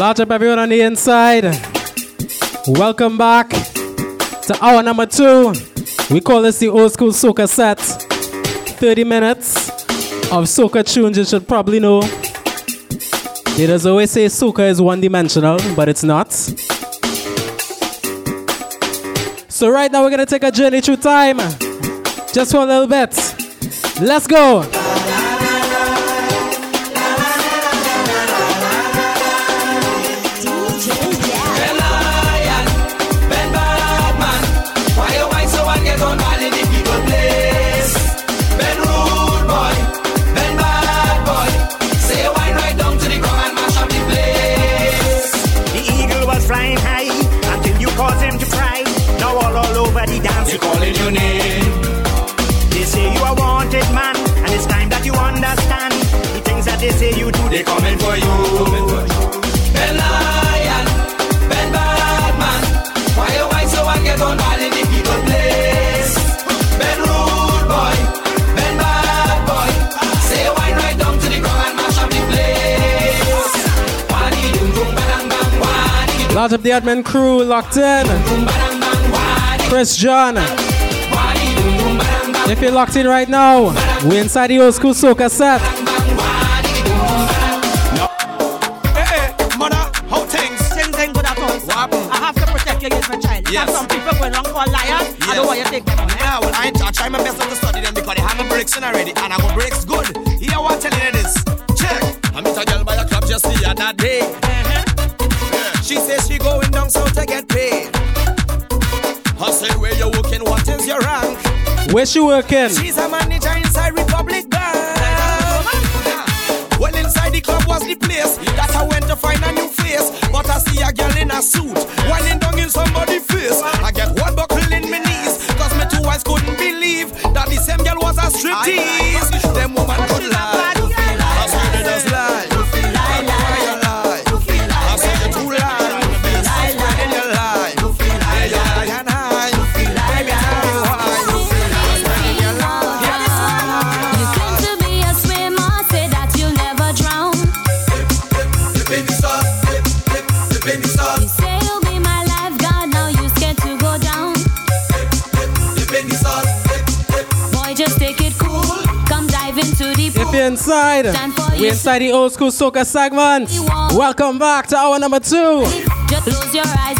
Large up everyone on the inside. Welcome back to hour number two. We call this the old school soca set. 30 minutes of soca tunes you should probably know. They does always say soca is one dimensional, but it's not. So right now we're gonna take a journey through time. Just for a little bit. Let's go. They coming for you. Ben Lion, Ben Badman. Why you whine so and get on while in the people place? Ben Rude Boy, Ben Bad Boy. Say you whine right down to the ground and mash up the place. Wadi dum dum badang bang, wadi Large up the admin crew locked in. Chris John. If you're locked in right now, we're inside the old school soca set. Against my child. Yes. Some people going wrong called liars. I don't want you to take them on. Yeah, well, I, I try my best not to study them because they have my breaks in already, and I go breaks good. Here, what telling you this? Check. I met a girl by a club just the other day. Uh-huh. Yeah. She says she going down south to get paid. I say, where you working? What is your rank? Where she working? She's a manager inside Republic Bank. Well, inside the club was the place that I went to find a new face. But I see a girl in a suit, whining down in somebody's believe that the same girl was a striptease. Them woman could lie. Inside. We inside the old school soca segment. Welcome back to hour number two. Just close your eyes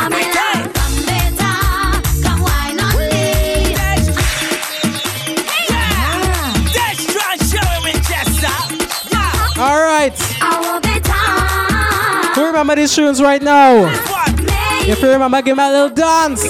mamela. Gambeta, come wine on me. That's trash show with jessa all right. Our better. Who remember these tunes right now? You remember, give me a little dance.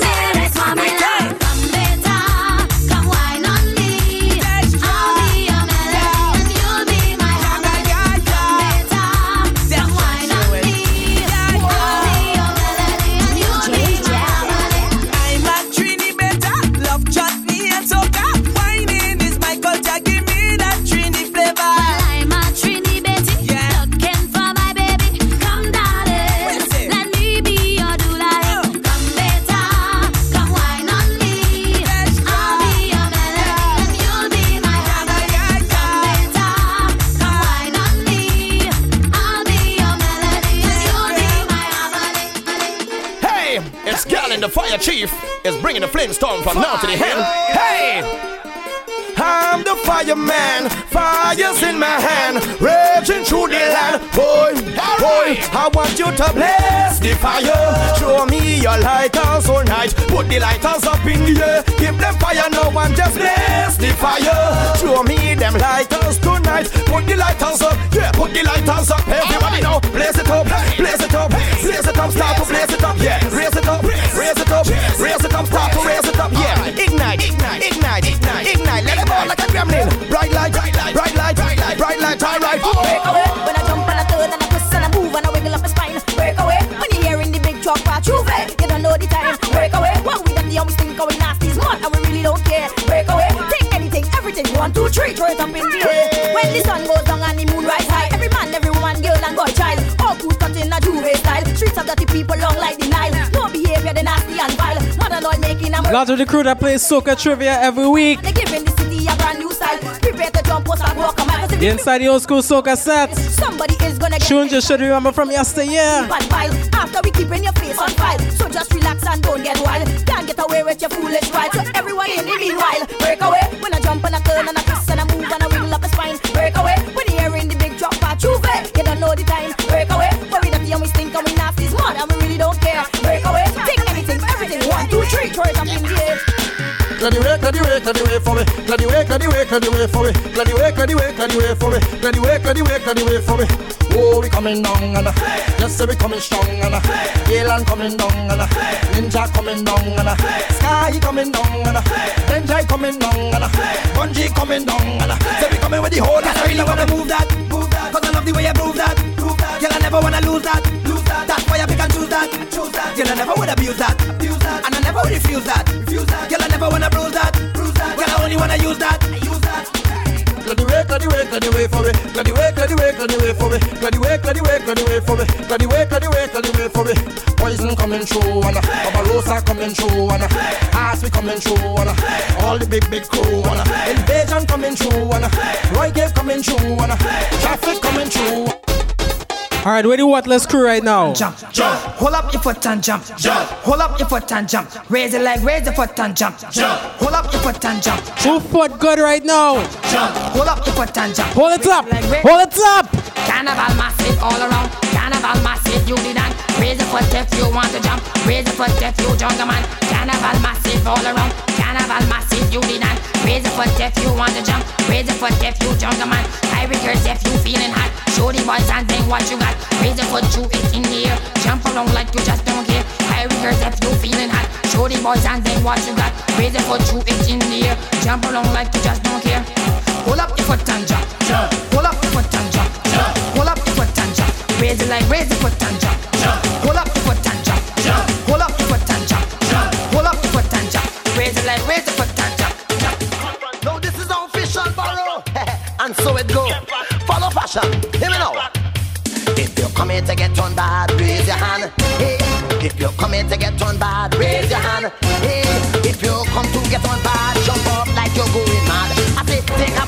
Fireman, fire's in my hand, raging through the land. Boy, boy, I want you to bless the fire. Show me your lighters all night. Put the lighters up in the air. Give them fire now and just bless the fire. Show me them lighters tonight. Put the lighters up, yeah, put the lighters up. Everybody now, blaze it up, blaze it up, blaze it up, start to blaze it up, yeah. Raise it up, raise it up, raise it up, start to raise it up, yeah. Ignite, ignite, ignite, ignite, ignite. Let it burn like a gremlin. Light, bright light, all right. Break away when I jump and I turn and I twist and I move and I wiggle up my spine. Break away when you're hearing the big truck pass through. You don't know the time. Break away when we done the always think going nasty smart and we really don't care. Break away, take anything, everything. One, two, three, throw it up in the air. When the sun goes down and the moon rise high, every man, every woman, girl and boy, child, all cool cut in a J'ouvert style. Streets of dirty people long like the Nile. No behavior, they nasty and vile. Mother Lord making a Large of the crew that plays soca trivia every week. Inside the old school soca set. Somebody is gonna get you should remember from yesteryear. bad After we keeping your face on file So just relax and don't get wild. Can't get away with your foolish So everyone in the meanwhile Break away Clear the way, clear the way, clear the way for me. Clear the way, clear the way, clear the way for me. Clear the way, clear the way, clear the way for me. Clear the way, clear the way, clear the way for me. Oh, we coming down and uh, yes, we coming strong and uh, Galen coming down and uh, Ninja coming down and uh, Sky coming down and uh, Benjai coming down and uh, Bunji coming down and uh, say we coming with the whole. I really wanna move that, move that. Cause I love the way you move that, move that. Girl, I never wanna lose that, lose that. That's why I pick and choose that, choose that. Girl, I never would abuse that, abuse that. And I never refuse that, refuse that. I wanna bruise that, bruise that. Girl, I only wanna use that, use that. Clear the way, clear the way, clear the way for me. Clear the way, clear the way, clear the way for me. Clear the way, clear the way, clear the way for me. Poison coming through and Barbarossa coming through and Ass we coming through and all the big big crew and Invasion coming through and Roy Cape coming through and Traffic coming through. All right, where the Whatless crew right now? Jump, jump. Hold up your foot and jump, jump. Hold up your foot and jump. Raise your leg, raise your foot and jump, jump. Hold up your foot and jump. Who foot good right now? Jump. Hold up your foot and jump. Hold it up. Leg, raise- Hold it up. Carnival massive all around. Carnival massive, you did not. Raise your foot if you want to jump. Raise your foot if you jungle man. Carnival massive all around carnival massive you deny. Raise a foot if you want to jump. Raise a foot if you jungle man I curse if you feeling hot. Show the boys and then what you got. Raise a foot you it in the air. Jump along like you just don't care. I curse if you feeling hot. Show the boys and then what you got. Raise a foot you it in the air. Jump along like you just don't care. Pull up your foot and jump. Jump. Pull up your foot and jump. Jump. Pull up your foot and jump. Raise it like raise the foot and jump. Jump. Pull up your foot and jump. Jump. like, where's the potential? No, this is official borrow. and so it go. Follow fashion. Hear me now. If you're coming to get turned bad, raise your hand. Hey. If you're coming to get turned bad, raise your hand. Hey. If you come to get turned bad, jump up like you're going mad. I say, take a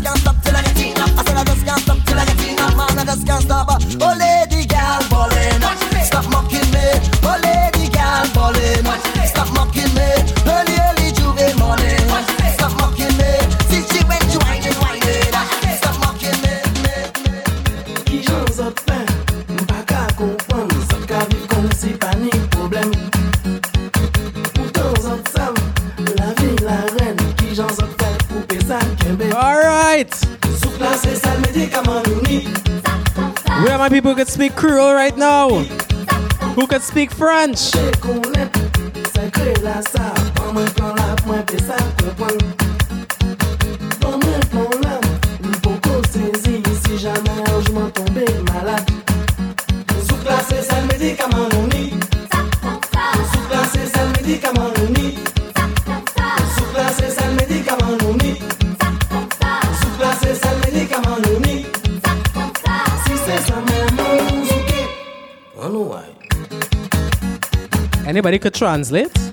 of people who can speak Creole right now, who can speak French. anybody could translate?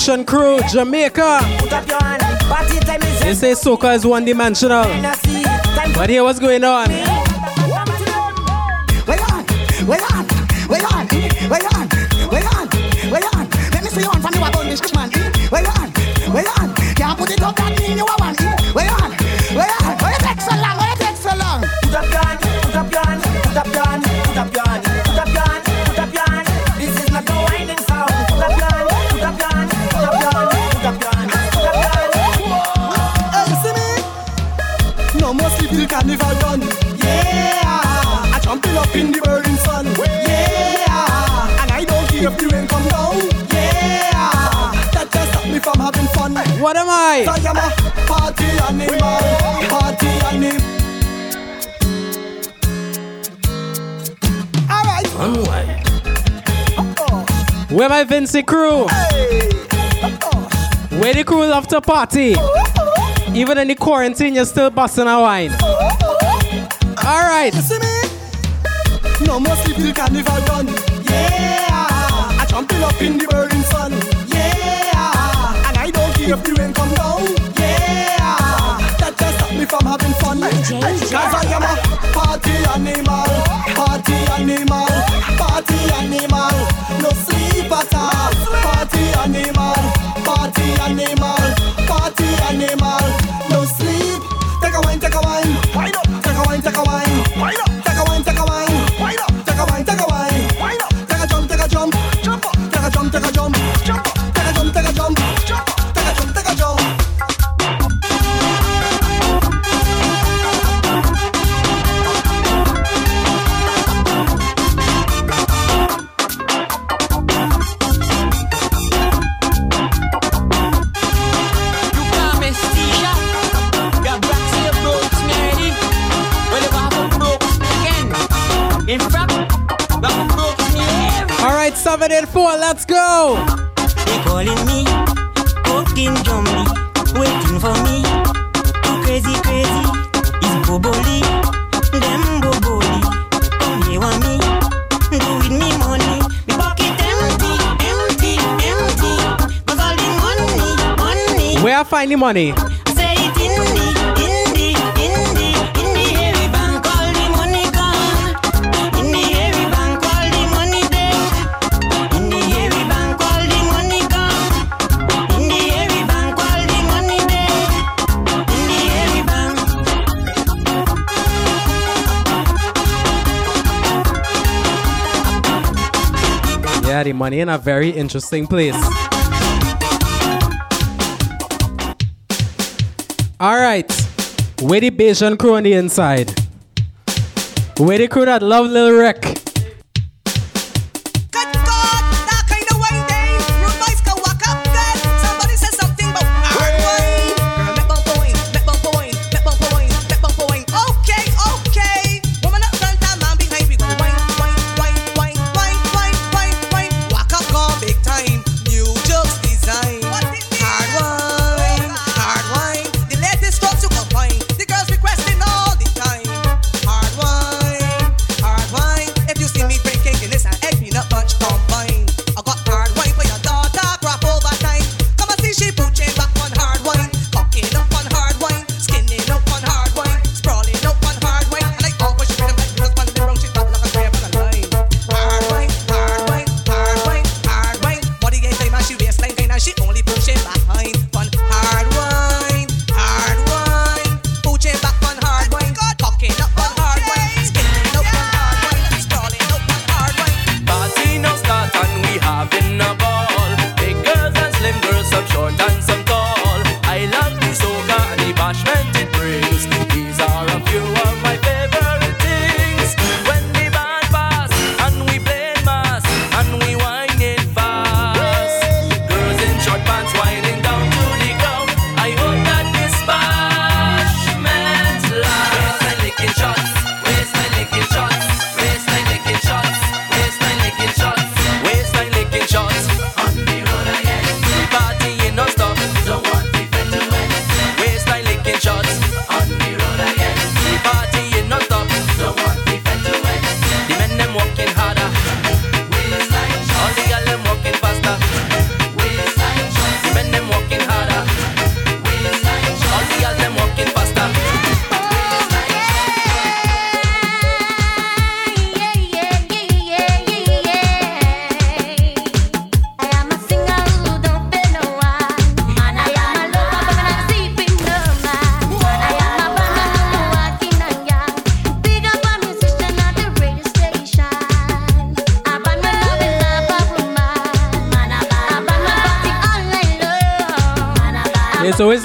Revolution Crew, Jamaica. They say soca is one dimensional. But here, what's going on? Wait on, on, wait on, on, wait on. You on on. Can't put it up, that mean you want one. Wait on. Why? I am a party animal, party animal. Alright. One way. Oh. Where my Vincy crew? Hey. Oh. Where the crew love to party? Oh, oh, oh. Even in the quarantine, you're still busting a wine. Oh, Alright. You see me? No more sleep carnival done. Yeah. I jumping up in the burning sun. Yeah if the rain come down. Yeah, that just stop me from having fun. Cause I am a party animal, party animal, party animal. No sleep at all. Party animal, party animal. find the money. Yeah, the money in a very interesting place. right. Where the Bajan crew on the inside. Where the crew that love Lil Rick.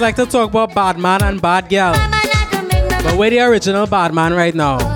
like to talk about bad man and bad girl. But we're the original bad man right now.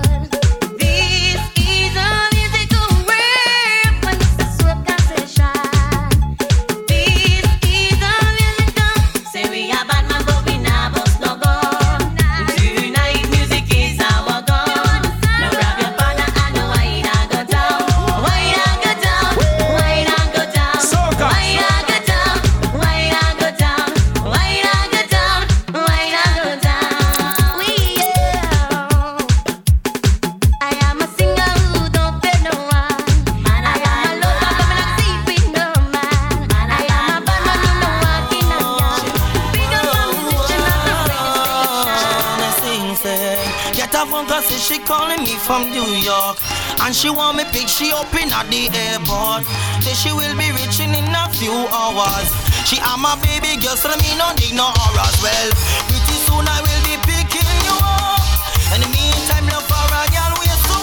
she calling me from New York. And she want me pick she up in at the airport. Say she will be reaching in a few hours. She am my baby girl, so me no need no horrors. Well, pretty soon I will be picking you up. In the meantime, love for a girl, we so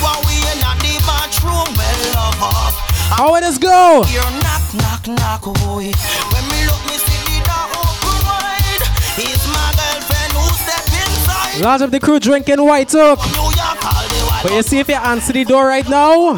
what? We in at the bathroom, well, love up. How let us go. You're knock, knock, knock, oh boy. Lots of the crew drinking white oak. But you see if you answer the door right now.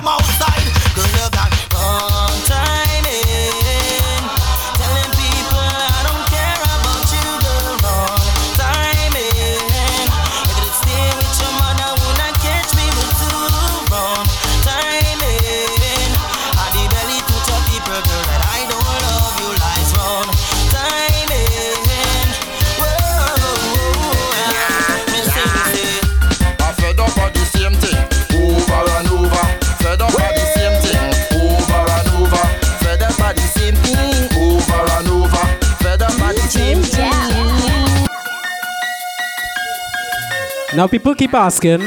Now people keep asking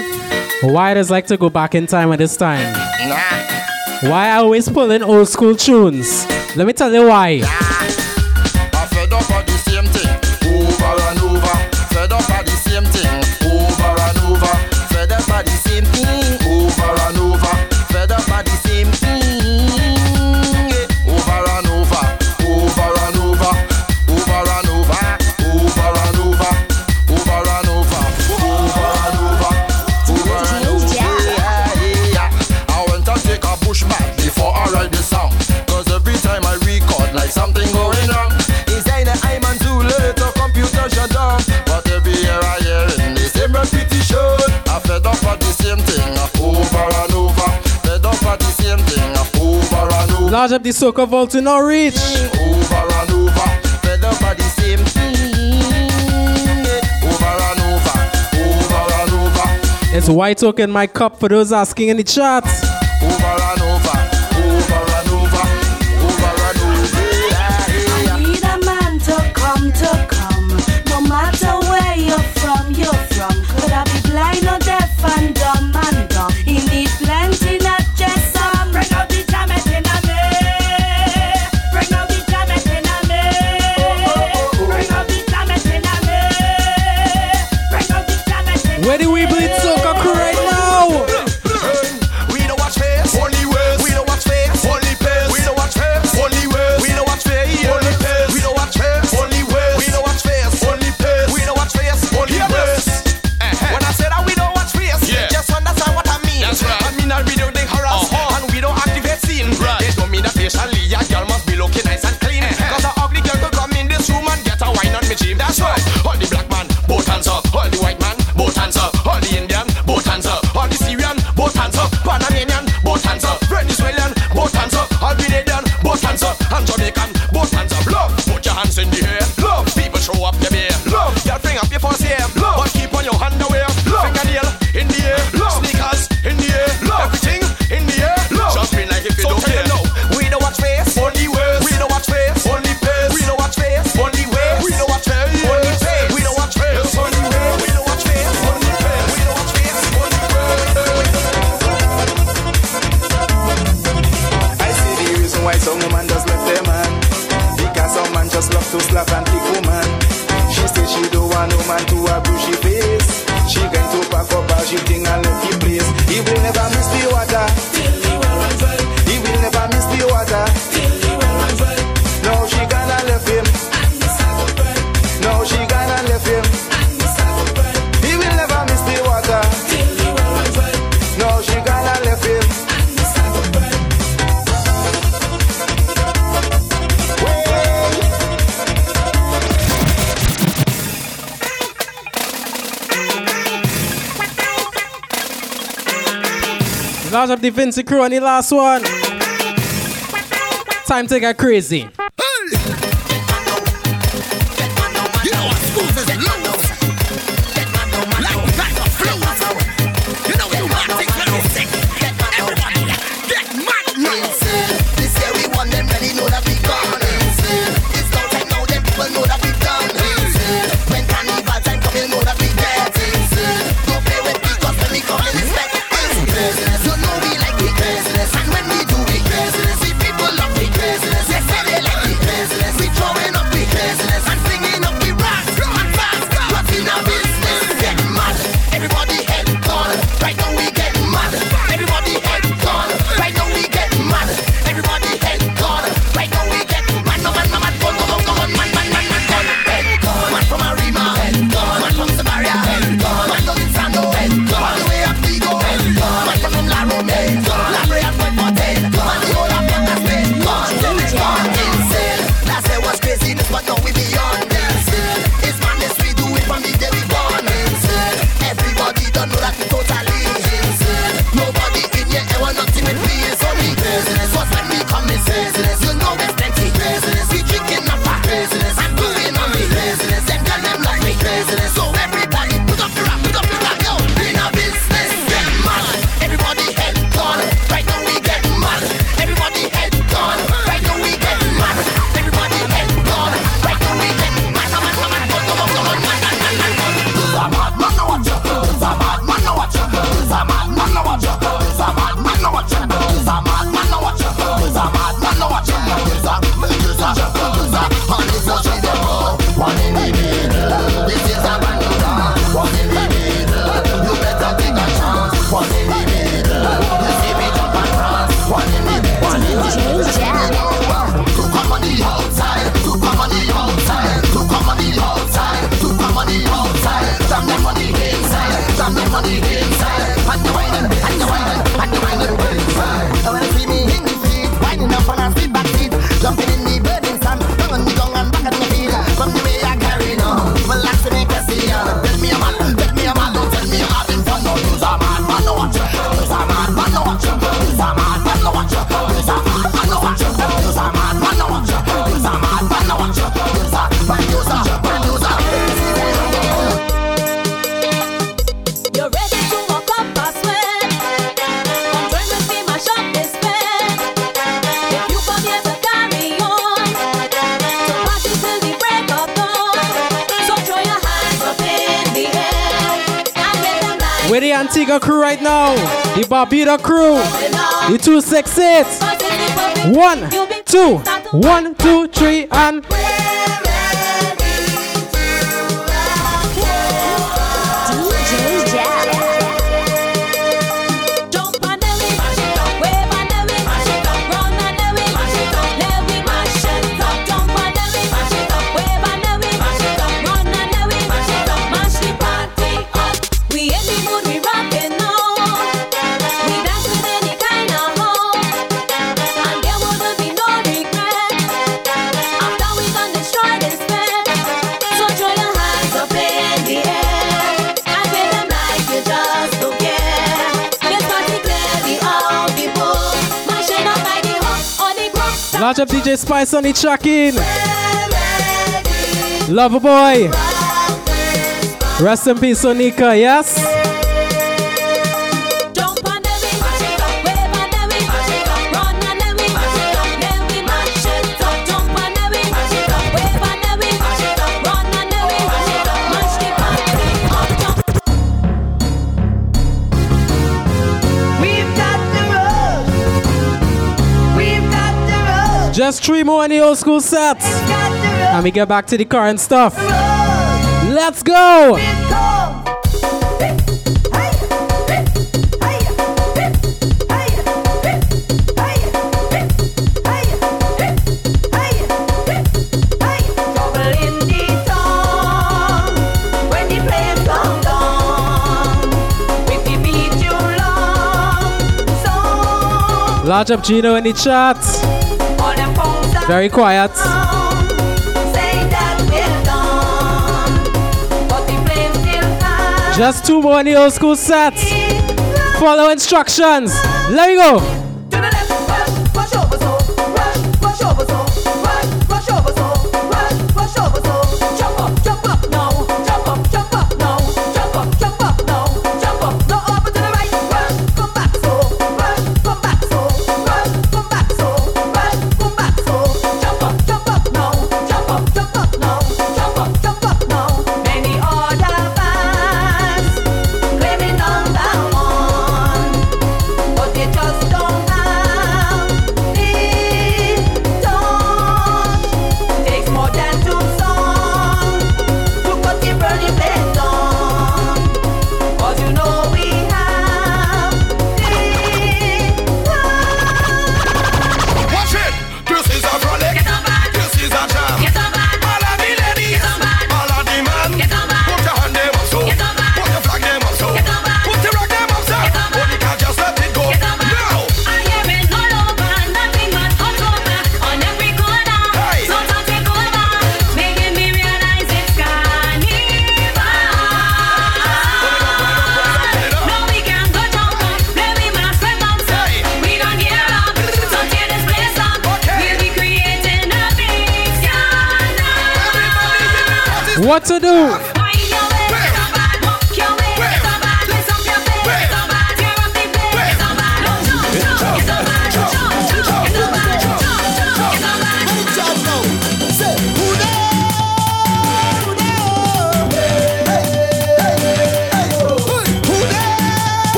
why it is like to go back in time at this time. Why I always pulling old school tunes. Let me tell you why. Charge up the soca vault to now reach. Over and over, fed up by the same thing. Over and over, over and over. It's white oak in my cup for those asking in the chat. Over and over, over and over, over and over. I need a man to come, to come. No matter where you're from, you're from. Could I be blind or deaf and dumb and dumb? He needs Large up the Vincy crew on the last one. Time to get crazy. One Sonny Chucking. Love boy. Rest in peace, Sonika, yes? Just three more in the old school sets. And we get back to the current stuff. Let's go! Large up Gino in the chat. Very quiet. Just two more in the old school sets. Follow instructions. Let me go.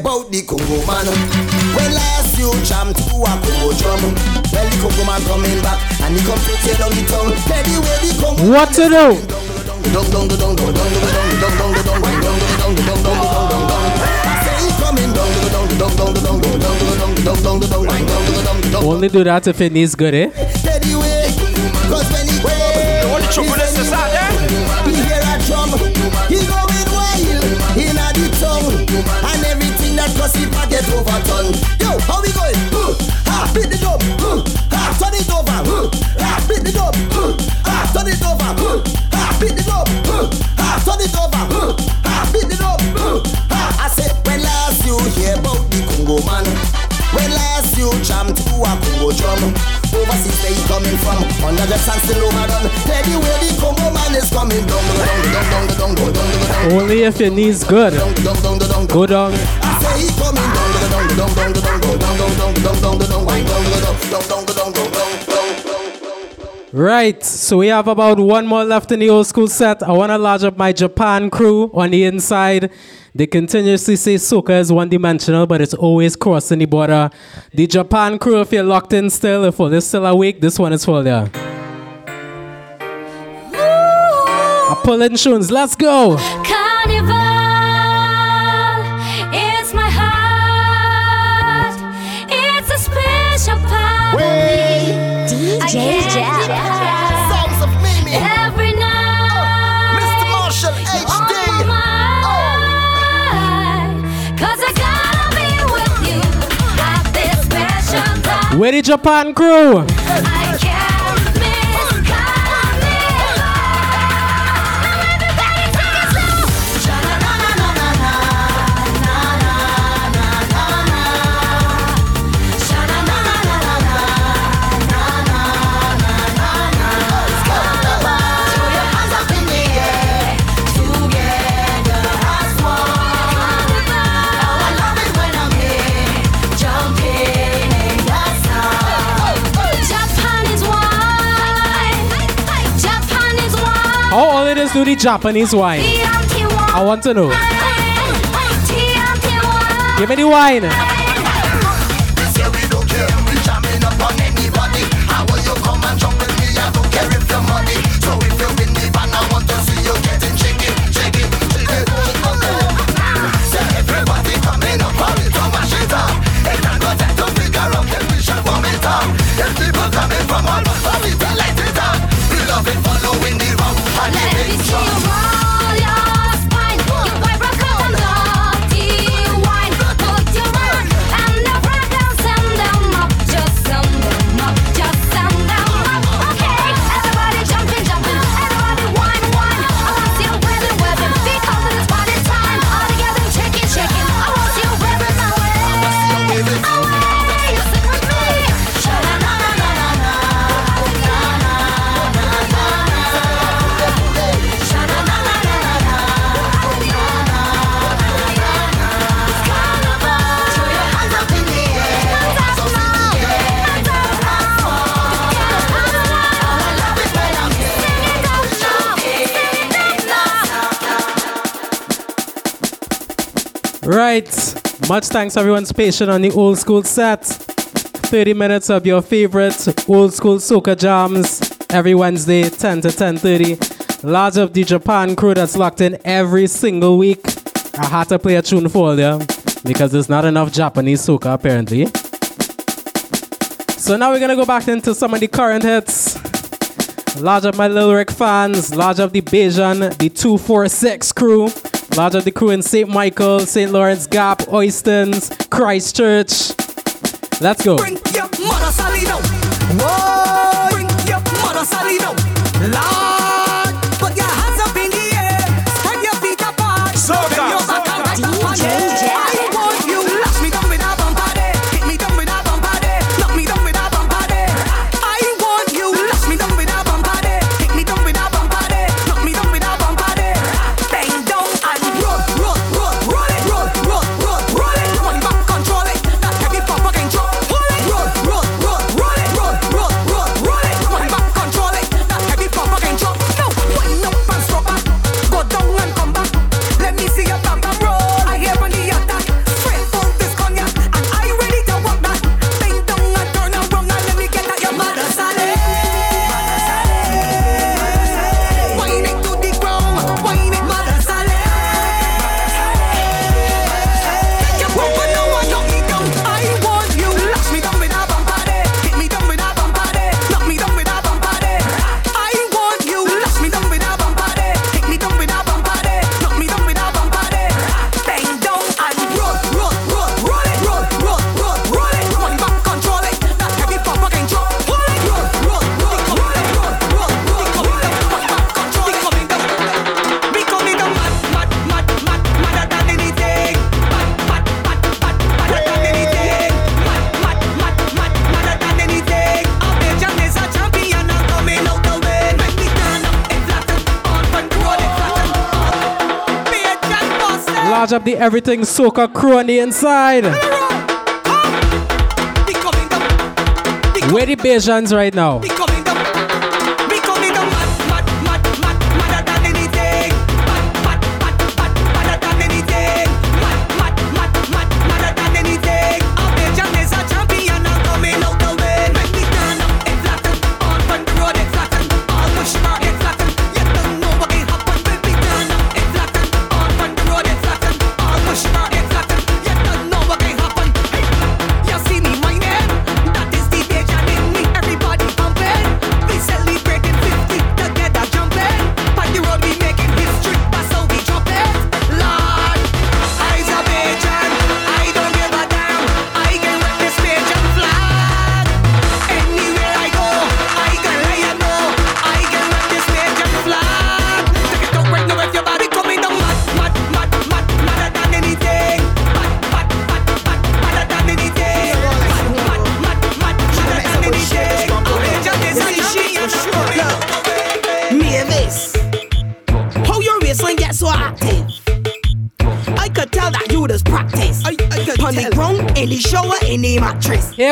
About the Congo man? When last you jam to a Congo drum? Well, the Congo man coming back and he come to tear down the. Tell where the Congo What to do? Dong dong dong dong dong dong dong dong overturned. Yo, how we going? Uh, ha, beat the drum, uh, ha, turn it over, uh, ha, beat the drum, uh, ha, turn it over, uh, ha, beat the drum, uh, ha, turn it over, uh, ha, beat the drum, uh, ha. I said when last you hear about the Congo man, when last you jam to a Congo drum. Overseas he coming from Under the sun still overdone Tell you where the Congo man is coming Dong dong dong dong dong dong dong Only if it needs good. Go down. Right, so we have about one more left in the old school set. I want to large up my Japan crew on the inside. They continuously say soca is one dimensional, but it's always crossing the border. The Japan crew, if you're locked in still, if you're still awake, this one is for you. I pull in tunes, let's go. Carnival Where the Japan crew? Do the Japanese wine? I want to know. Give me the wine. Right, much thanks everyone's patience on the old school set. 30 minutes of your favorite old school soca jams every Wednesday, 10 to 10.30. Large of the Japan crew that's locked in every single week. I had to play a tune for you because there's not enough Japanese soca apparently. So now we're gonna go back into some of the current hits. Large of my Lil Rick fans, large of the Bajan, the 246 crew. Lodge of the crew in St. Michael, St. Lawrence Gap, Oistins, Christchurch. Let's go. Bring your mother Sally. Whoa. Bring your mother Sally charge up the everything soca crew on the inside. Where the Bajans right now?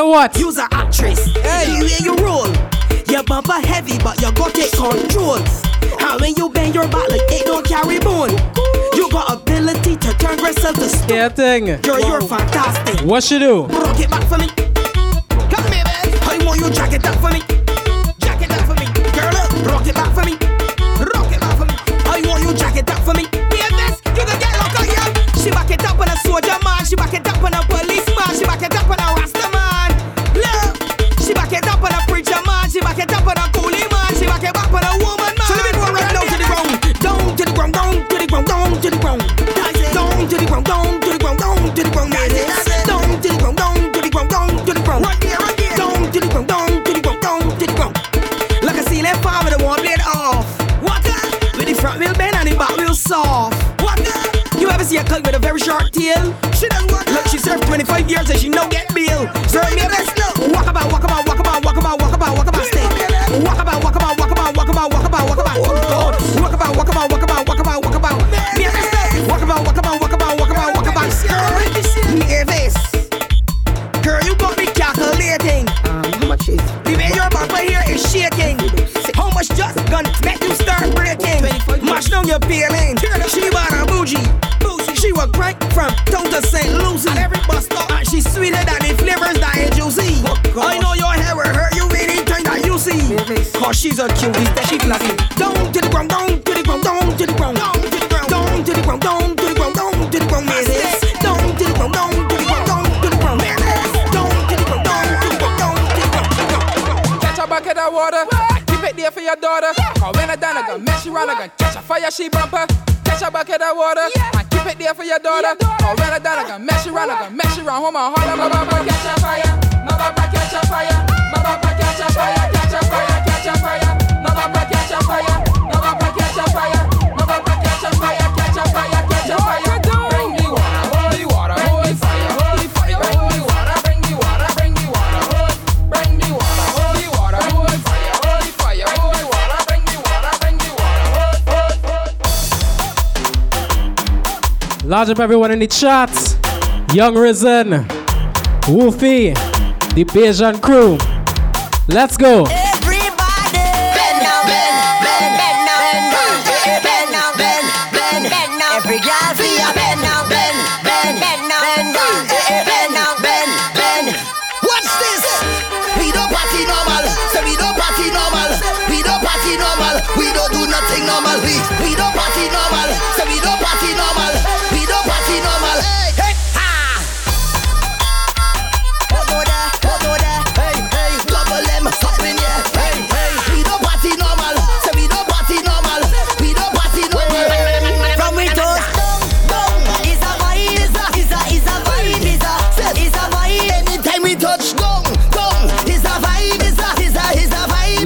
what? You's an actress. Hey. You, you roll. Your bumper heavy, but you got it controlled. And when you bend your back like it don't carry bone. You got ability to turn yourself to stone. Yeah, thing. Girl, you're fantastic. What you do? Rock it back for me. Come here. I want you it up for me. She's a cutie, she flashy. Down to the ground, down to the ground, down to the ground, down to the ground, down to the ground, down to the ground, down to the ground, man. Down to the ground, down to the ground, down to the ground, man. Down to the ground, down to the ground, down to the ground. Catch a bucket of water. Keep it there for your daughter. Cause when I done, I gonna mess you around. I gonna catch a fire, she bumper. Catch a bucket of water. And keep it there for your daughter. Cause when I done, I gonna mess you around. I gonna mess you around. Hold my heart, my baba catch a fire. Large up fire, not a catch up fire, catch a fire, catch a fire, bring me water holy water, holy fire, holy fire, bring me water. Bring you water, bring you water, bring me water, holy water, fire, holy fire. Bring you water, I bring you water, holy. Lodge up everyone in the chat. Young Risen, Wolfie, the Bajan crew. Let's go.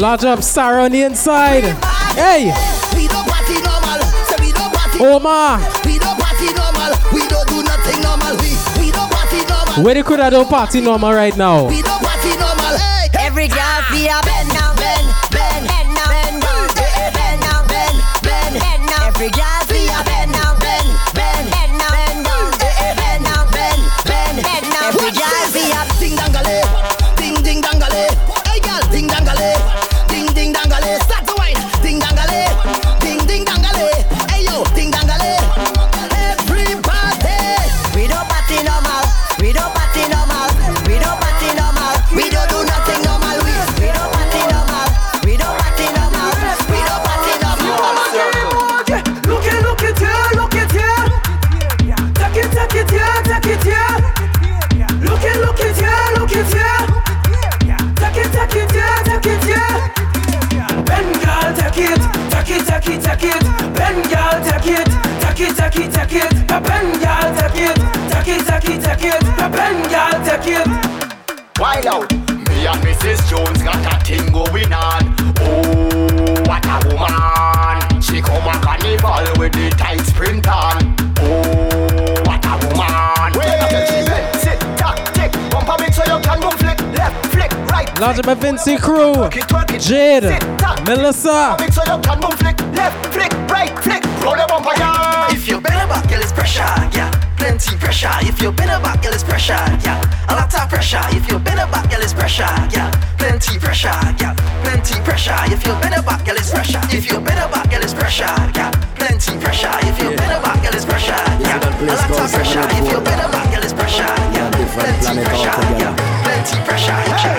Large up Sarah on the inside. Hey, We don't party normal, so we don't party. Omar. We don't party normal. We don't do nothing normal. We we don't party normal. where they could have done party normal right now. Flick. Roll the bumper, yeah. If you bend back, girl, it's pressure, yeah. Plenty pressure. If you bend back, girl, it's pressure, yeah. A lot of pressure. If you bend back, girl, it's pressure, yeah. Plenty pressure, yeah. Plenty pressure. If you bend back, girl, it's pressure. If you bend back, girl, it's pressure, yeah. Plenty pressure. If you bend back, girl, it's pressure, yeah. A lot of pressure. If you bend back, girl, it's pressure, yeah. Plenty pressure, yeah. Plenty pressure, yeah.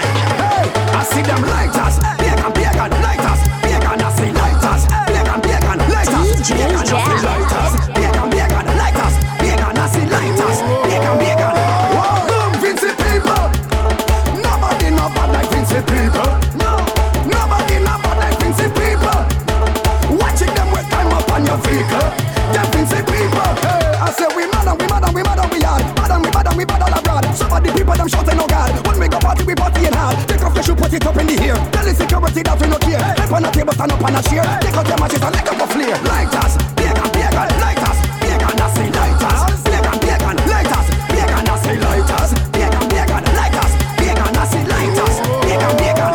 Up on a chair. Take out your matches and let them go flare. Lighters, pagan, pagan, lighters, pagan, I say lighters, pagan, pagan, lighters, pagan, I say lighters, pagan, pagan, lighters, pagan, I say lighters, pagan, pagan.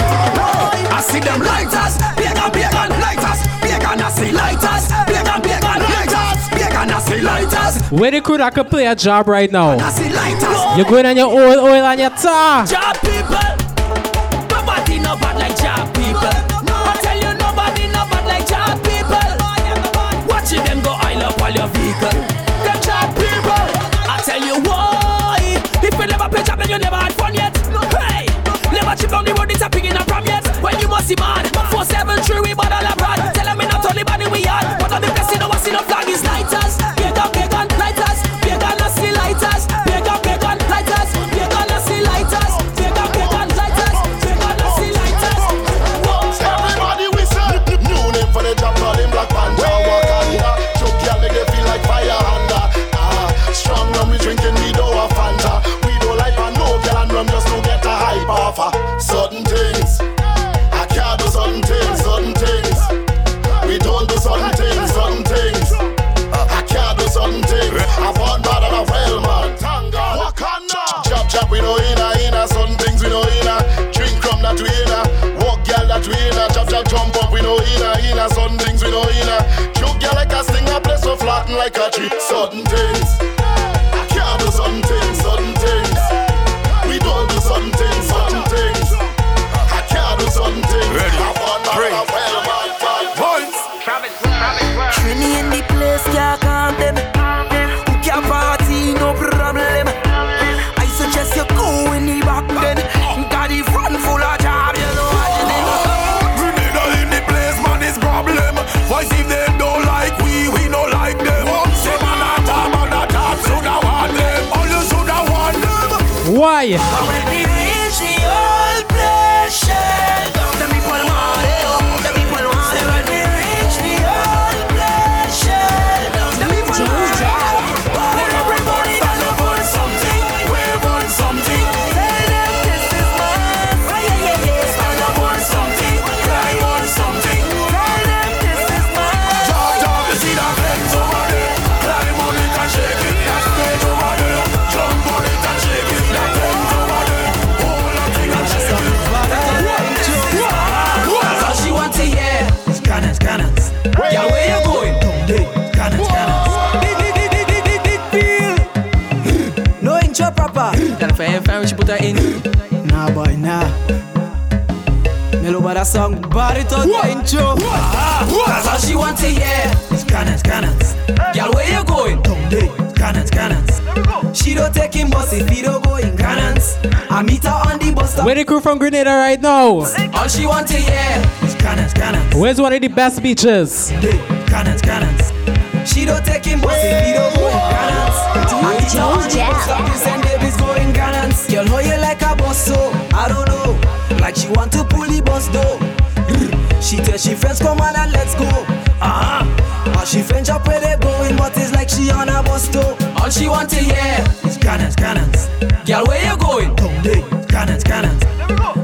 I see them lighters, pagan, pagan, lighters, pagan, I see lighters, pagan, pagan, lighters, pagan, I lighters. Where they could I could play a job right now. I see lighters. You're going on your oil, oil on your tar. Job people, on the road, it's a pig in a problem. When you must see man, like a that song, body to the intro. That's all she want to hear. Cannons, cannons. Girl, where you going? Cannons, cannons. She don't take him bus if he don't go in cannons. I meet her on the bus stop. Where the crew from Grenada right now? All she want to hear is cannons, cannons. Where's one of the best beaches? Cannons, cannons. She don't take him bus if he don't go in cannons. I meet her on the bus stop in St. David's going cannons. Girl, how you like a boss so? I don't know. Like she want to pull the bus though. She tell she friends come on and let's go. Uh-huh. All she friends up where they going, but it's like she on a bus though. All she want to hear is cannons, cannons. Girl, where you going? Cannons, cannons.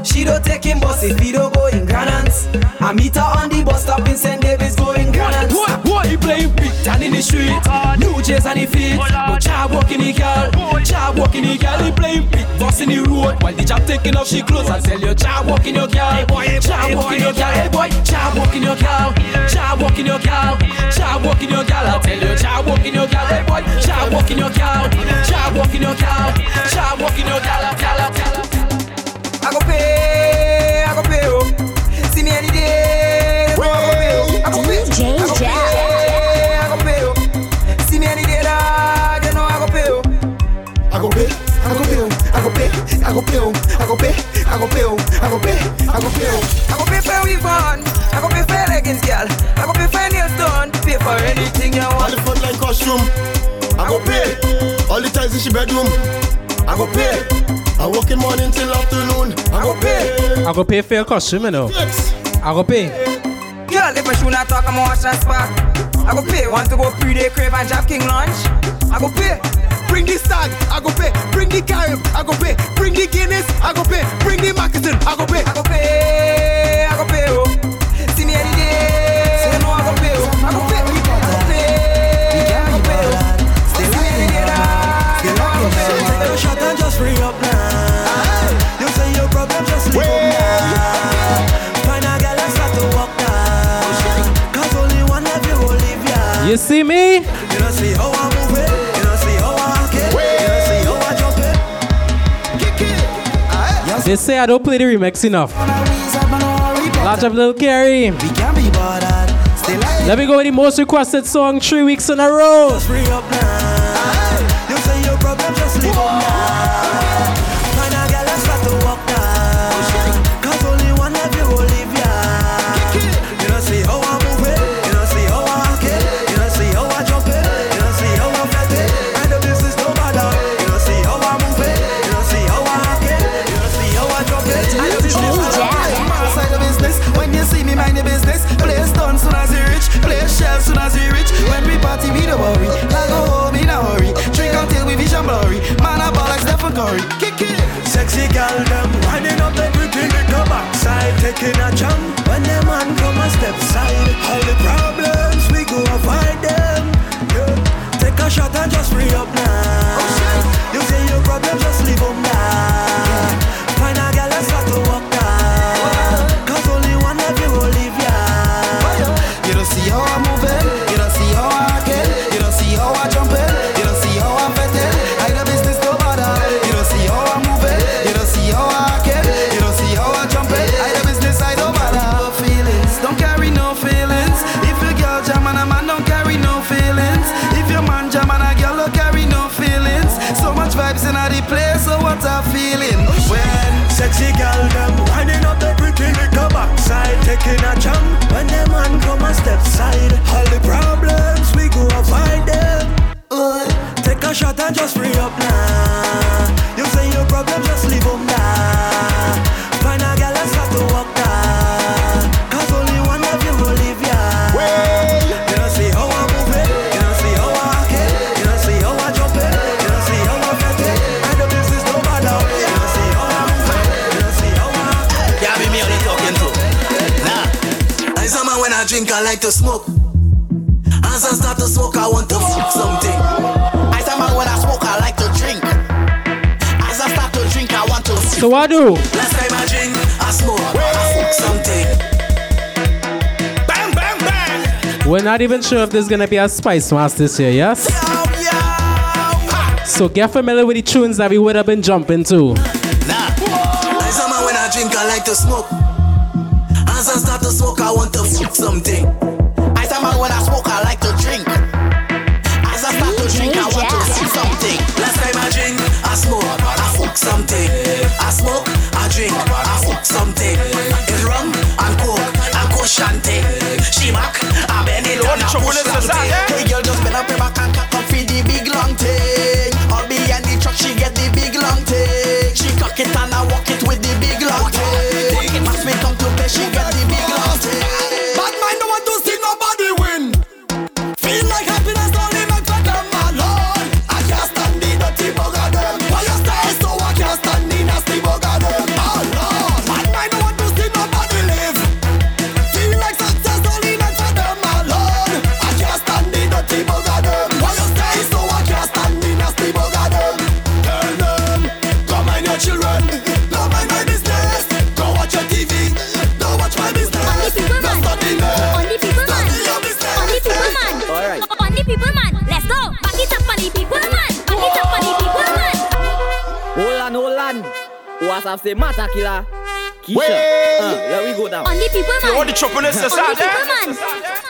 She don't take him bus if he don't go in cannons. I meet her on the bus stop in St. David's going cannons. What? What? He playing big down in the street. New J's on the feet. But child walking the girl. Child walking the girl. He playing big boss in the road. While the job taking off she clothes. I tell you, child walking your girl. Child walking your girl. Hey boy, child walking your girl. Child walking your girl. Child walking your girl. I tell you, child walking your girl. Hey boy, child walking your girl. Child walking your girl. Child walking your girl. I tell her, tell her. I go pay, I go pay. I go pay, I go pay. I go pay, I go pay. I go pay for weave on, I go pay for leggings, girl. I go pay for nails done, pay for anything you want. All want. the frontline costume, I go pay. All the ties in she bedroom, I go pay. I work in morning till afternoon, I go pay. I go pay for your costume, you know. I go pay. Girl, if my shoe not talk, I'm a wash and spark. I go pay. Want to go pre-day crave and Jap King lunch? I go pay. Bring the stag, I go pay. Bring the carib, I go pay. Bring the Guinness, I go pay. Bring the Mackeson, I go pay. I go pay, I go pay, oh. See me any day, so you I go pay, oh. I go pay, I go pay, I go pay, oh. See me any day, you I go pay, oh. Take and just free up now. You say your problem, just leave up now. Find a girl and start to walk now. Cause only one of you will leave ya. You see me? You don't see how They say I don't play the remix enough. Large up little like Let me go with the most requested song three weeks in a row. Taking a jump. When them man come a step side, all the problems we go avoid them. Yeah. Take a shot and just free up now. You taking a jump. When them man come a step side, like to smoke. As I start to smoke, I want to fuck something. As a man when I smoke, I like to drink. As I start to drink, I want to. So what do? Last time I drink, I smoke, I fuck something. Bang, bang, bang. We're not even sure if there's gonna be a Spicemas this year, yes? So get familiar with the tunes that we would have been jumping to. As a man when I drink, I like to smoke. As I start to smoke, I want to fuck something. Say matter killer? Keisha. Wait. Uh, let we go down. Only people man. You want the Only people there? man.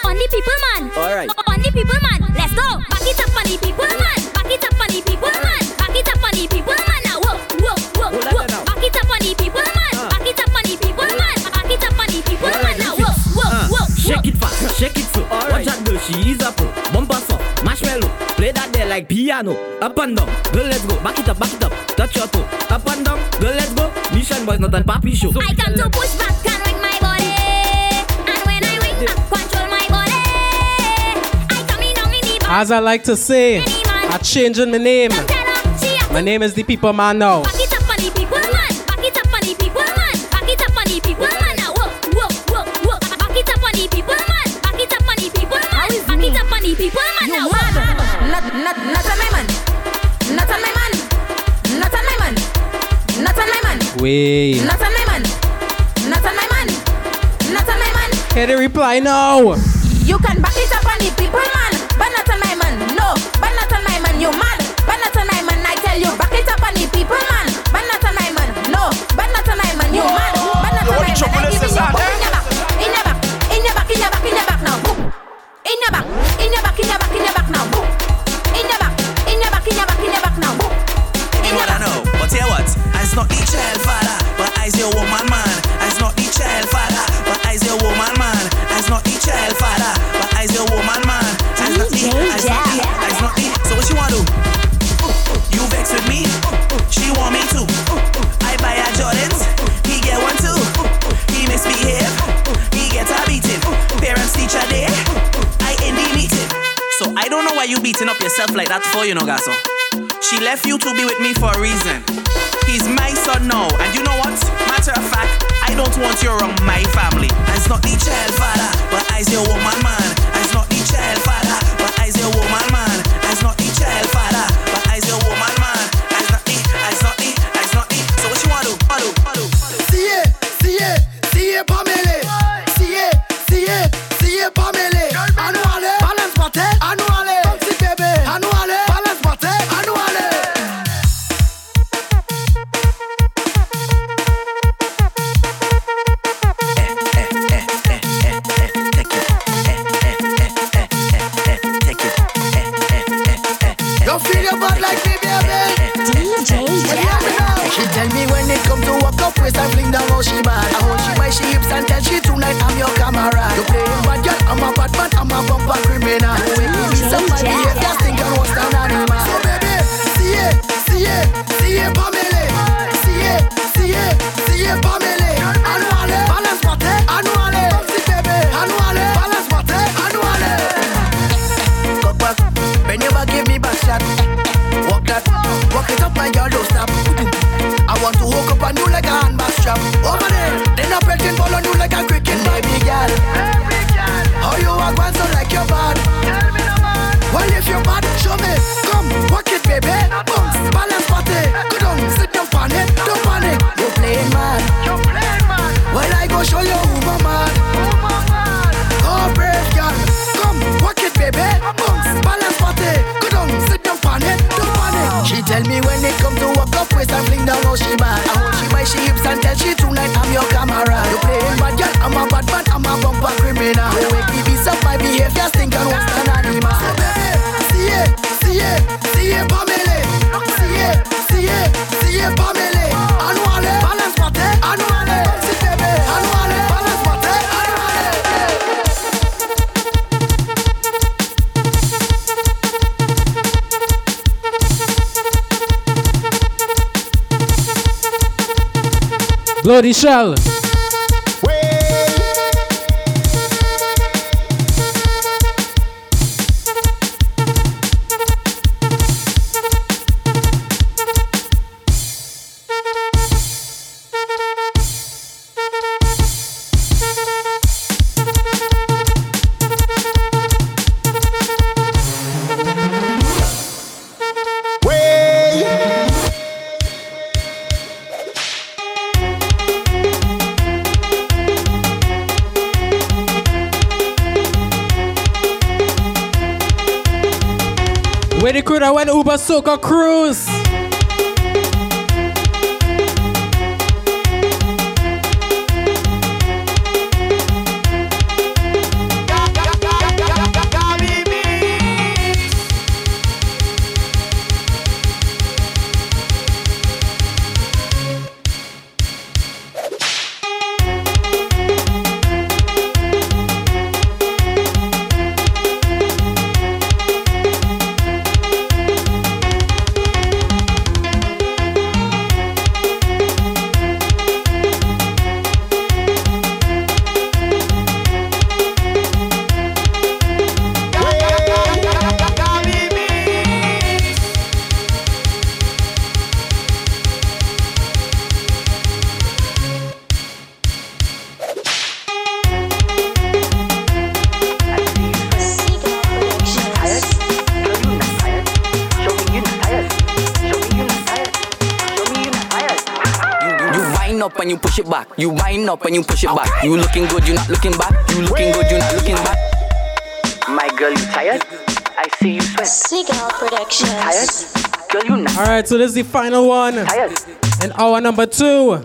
Only people man. Alright. Only people man. Let's go. Back it up on the people man. Back it up on the people man. Back it up on the people man. Now whoa, whoa, whoa, whoa. Back it up on the people man. Back it up on the people man. Back it up on the people man. Now whoa, whoa, Uh, whoa, shake it fast, shake it slow. Watch that girl, she is a pro. Bumper song, marshmallow. Play that there like piano. Up and down, girl, let's go. Back it up, back it up. Touch your toe. Not a papi show. I come to push back and wing my body. And when I wing back, control my body. I come in down in the back. As I like to say, I'm changing my name. My name is the People Man now. My Not on my man. Not on my man. Not on my man. Hear the reply now. You can back it up on the people man, but not on my man. No, but not on my man. You mad, but not on my man. I tell you, back it up on the people man, but not on my man. No, but not on my man. You mad, but not on my man. I give you your book in your back, in your back, in your back, in your back, in your back now. In your back, in your back, in your back, in your back now. In your back, in your back, in your back, in your back now. Boom. You wanna but tell what? I's not the child father, but I's your woman man. I's not the child father, but I's your woman man. I's not the child father, but I's your woman man. I's not the, I's not the, I's not the. So what you wanna do? You vex with me? She want me too. I buy her Jordans, he get one too. He misbehave, he get a beating. Parents teacher day, I in the meeting. So I don't know why you beating up yourself like that for, you know, Gasso. She left you to be with me for a reason. He's my son now, and you know what? Matter of fact, I don't want you around my family. I's not the child father, but I's your oh, woman man. I's Michel. so got crew. You push it back. You wind up and you push it back. You looking good, you not looking back. You looking good, you not looking back. My girl, you tired? I see you sweat. Seagull Productions. Tired? Girl, you not Alright, so this is the final one. tired. And hour number two.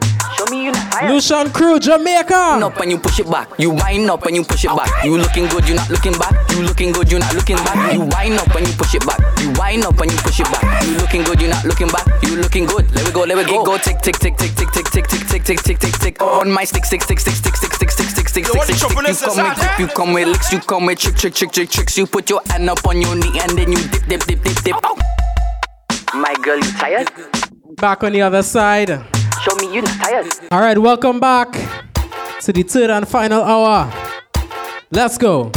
Tired. Lucian Crew, Jamaica. Wind up and you push it back. You wind up and you push it back. You looking good, you not looking back. You looking good, you not looking back. You wind up and you push it back. You wind up and you push it back. You looking good, you not looking back. You looking good. Let me go, let me go. Go tick tick tick tick tick tick tick tick tick tick tick tick tick. On my stick stick stick stick stick stick stick stick stick stick stick stick. You come with huh? grip, you come with licks, you come with trick trick trick trick tricks. You put your hand up on your knee and then you dip dip dip dip dip. My girl, you tired? Back on the other side. Show me you tired. All right, welcome back to the third and final hour. Let's go.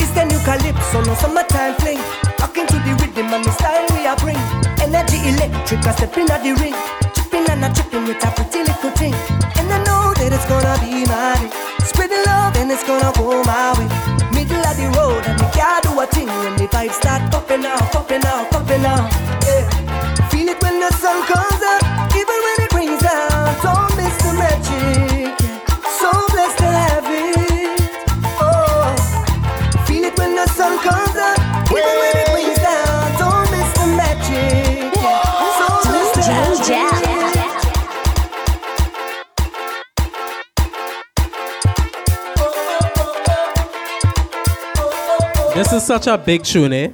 It's the new calypso, no summertime fling. Talking to the rhythm and the style we are bring. Energy electric, I step in at the ring. Chipping and I chipping with a pretty little thing. And I know that it's gonna be my day. Spreading love and it's gonna go my way. Middle of the road and we can't do a thing when the vibes start popping out, popping out, popping out. Yeah. Feel it when the sun comes up, This is such a big tune, eh?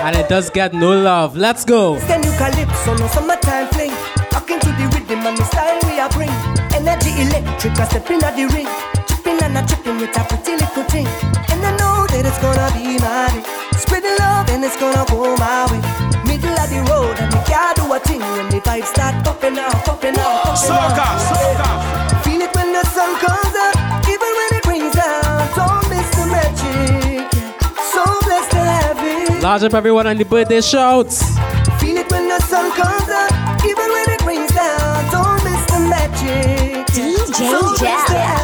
And it does get no love. Let's go. Then you calypso, no summertime fling. Rocking to the rhythm and the style we are bring. Energy electric, I step in at the ring. Chipping and a chipping with a pretty little thing. And I know that it's gonna be my day. Spreading love and it's gonna go my way. Middle of the road and we can't do a thing when the vibes start popping out, popping out, popping Soca, out. soca. Feel it when the sun comes Large up everyone on the birthday shouts. Feel it when the sun comes up, even when it rains down. Don't miss the magic. DJ so blessed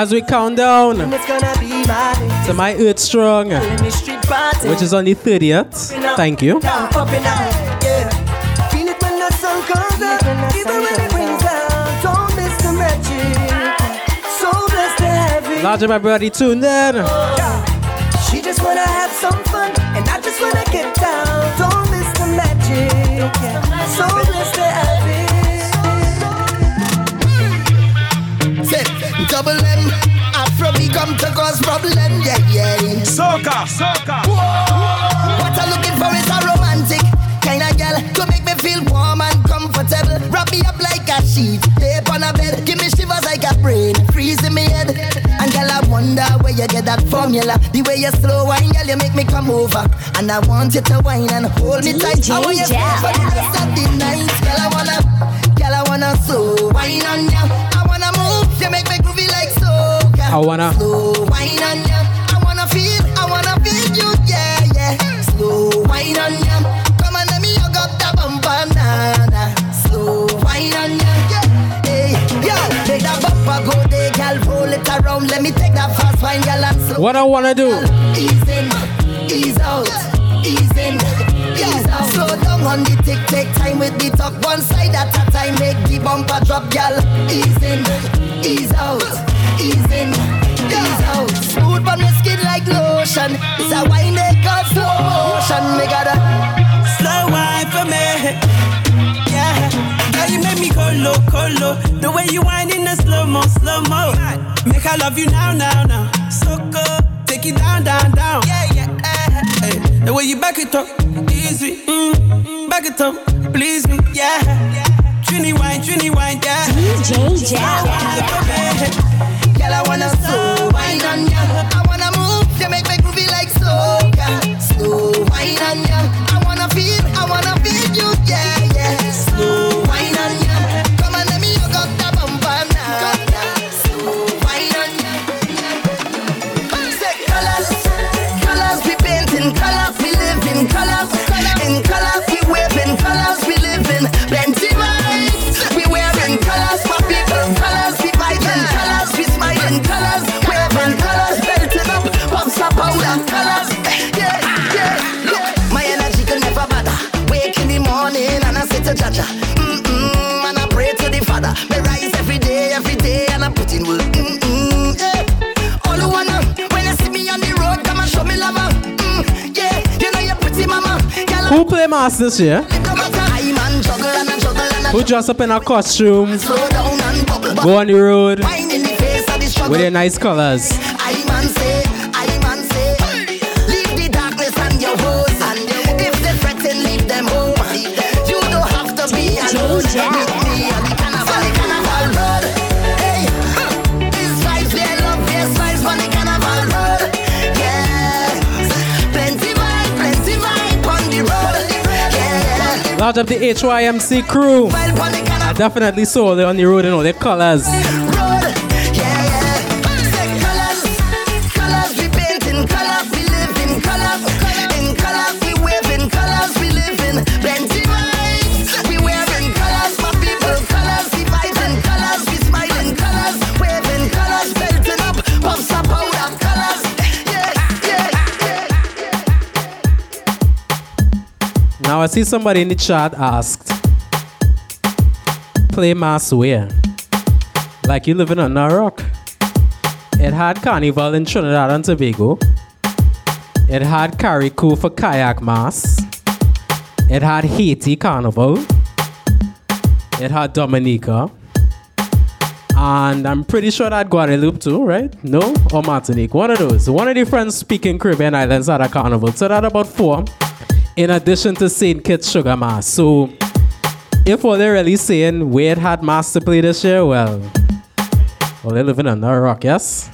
As we count down And it's gonna my day. to my Earth Strong, Let me street party. which is on the 30th. Thank you. Down, popping out, yeah. Feel it when the sun comes up, even when it rains down. Don't miss the magic. So blessed to have it. Large up everybody tuned in. She just wanna have some fun, and I just wanna get down. Don't miss the magic. So Afro become to cause problem, yeah, yeah. Soca, soca. What I'm looking for is a romantic kind of girl to make me feel warm and comfortable. Wrap me up like a sheet, lay on a bed, give me shivers like a brain, freeze in me head. And girl, I wonder where you get that formula. The way you slow wine, girl, you make me come over. And I want you to wine and hold me tight. I want you to Jack. for the rest of the night. Girl, I wanna, girl, I wanna slow wine on ya. I wanna move, you make me groovy like soca. I wanna. Slow wine on ya. I wanna feel, I wanna feel you, yeah, yeah. Slow wine on ya. Come on, let me hug up the bumper, nah, nah. Slow wine on ya, yeah. Hey, yo, take that bumper, go there, girl, roll it around. Let me take that fast wine, girl, and slow. What I wanna do? Ease in, ease out, ease in. Slow down on the tick, take time with the talk. One side at a time, make the bumper drop, girl. Ease in, ease out, ease in, ease out. Smooth on the skin like lotion. It's a wine they call slow motion. Me gotta Slow wine for me. Yeah. Girl, you make me go low, go low. The way you whine in the slow mo, slow mo. Make I love you now, now, now. So good. Take it down, down, down. Yeah, yeah. eh, eh. The way you back it up, easy. Mm, mm, back it up, please me, yeah. Trini wine, Trini wine, yeah. DJ Jack. Girl, I wanna slow wine on ya. I wanna move, you make me groovy like soca. Slow wine on ya. I wanna feel, I wanna feel you, yeah, yeah. Slow wine on ya. Come on, let me hug up the bumper now. Slow wine on ya. Say colors, colors we painting, colors we live in, colors, juggle and I Who dress up in a costume, go on the road with their nice colors? Large up the HYMC crew. I definitely saw they on the road, you know, their colors. Now I see somebody in the chat asked, play mass where? Like you living on a rock. It had carnival in Trinidad and Tobago. It had Carriacou for kayak mass. It had Haiti carnival. It had Dominica. And I'm pretty sure that Guadeloupe too, right? No? Or Martinique. One of those. One of the French speaking Caribbean islands had a carnival. So that about four. In addition to St. Kitts Sugar Mas. So if what they're really saying Wade had mass to play this year, well, well they're living under a rock, yes?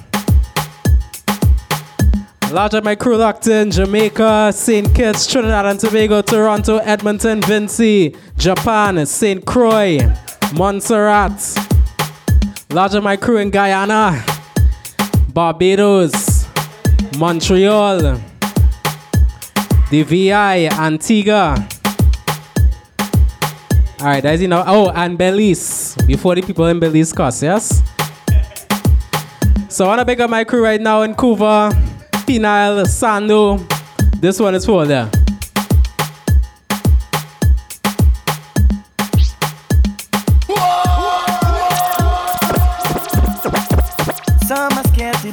Crew locked in Jamaica, St. Kitts, Trinidad and Tobago, Toronto, Edmonton, Vincy, Japan, St. Croix, Montserrat. Up my crew in Guyana, Barbados, Montreal, the VI, Antigua. All right, that's enough. Oh, and Belize. Before the people in Belize cuss, yes? So I want to pick up my crew right now in Couva, Penal, Sando. This one is for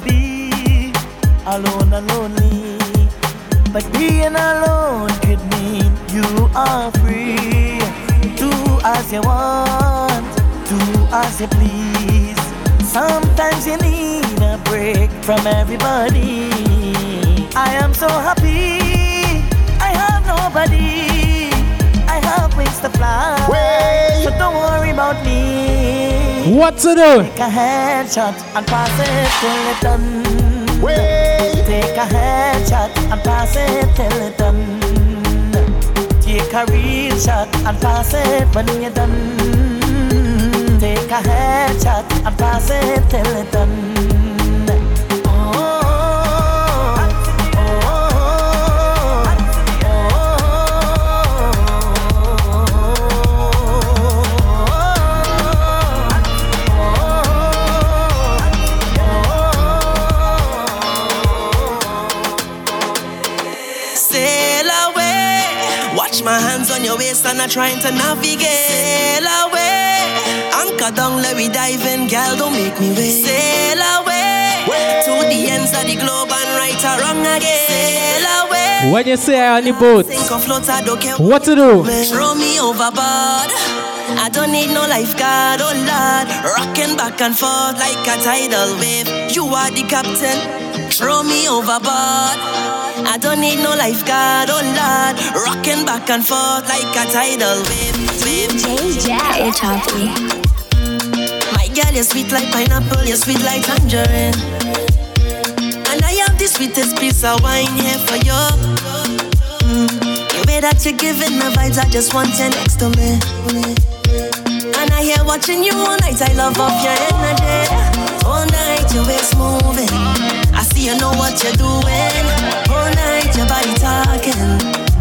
be alone and lonely. But being alone could mean you are free. Do as you want, do as you please. Sometimes you need a break from everybody. I am so happy. I have nobody. I have wings to fly. So don't worry about me. What to do? Take a headshot and pass it till it done. Take a headshot and pass it till it done. Take a real shot and pass it when you're done. Take a headshot and pass it till it done. My hands on your waist and I'm trying to navigate. Away. Anchor down, let me dive in, girl. Don't make me wait. Sail away. To the ends of the globe and right or wrong again. Sail away. When you say on the boat, float, I don't care what to do? Throw me overboard. I don't need no lifeguard, oh lord. Rocking back and forth like a tidal wave. You are the captain. Throw me overboard. I don't need no lifeguard, oh lord. Rocking back and forth like a tidal wave. wave. Hey, Choppy. My girl, you're sweet like pineapple, you're sweet like tangerine. And I have the sweetest piece of wine here for you. Mm. The way that you're giving the vibes, I just want you next to me. And I hear watching you all night, I love off your energy. All night, your waist moving. You know what you're doing. All night, your body talking.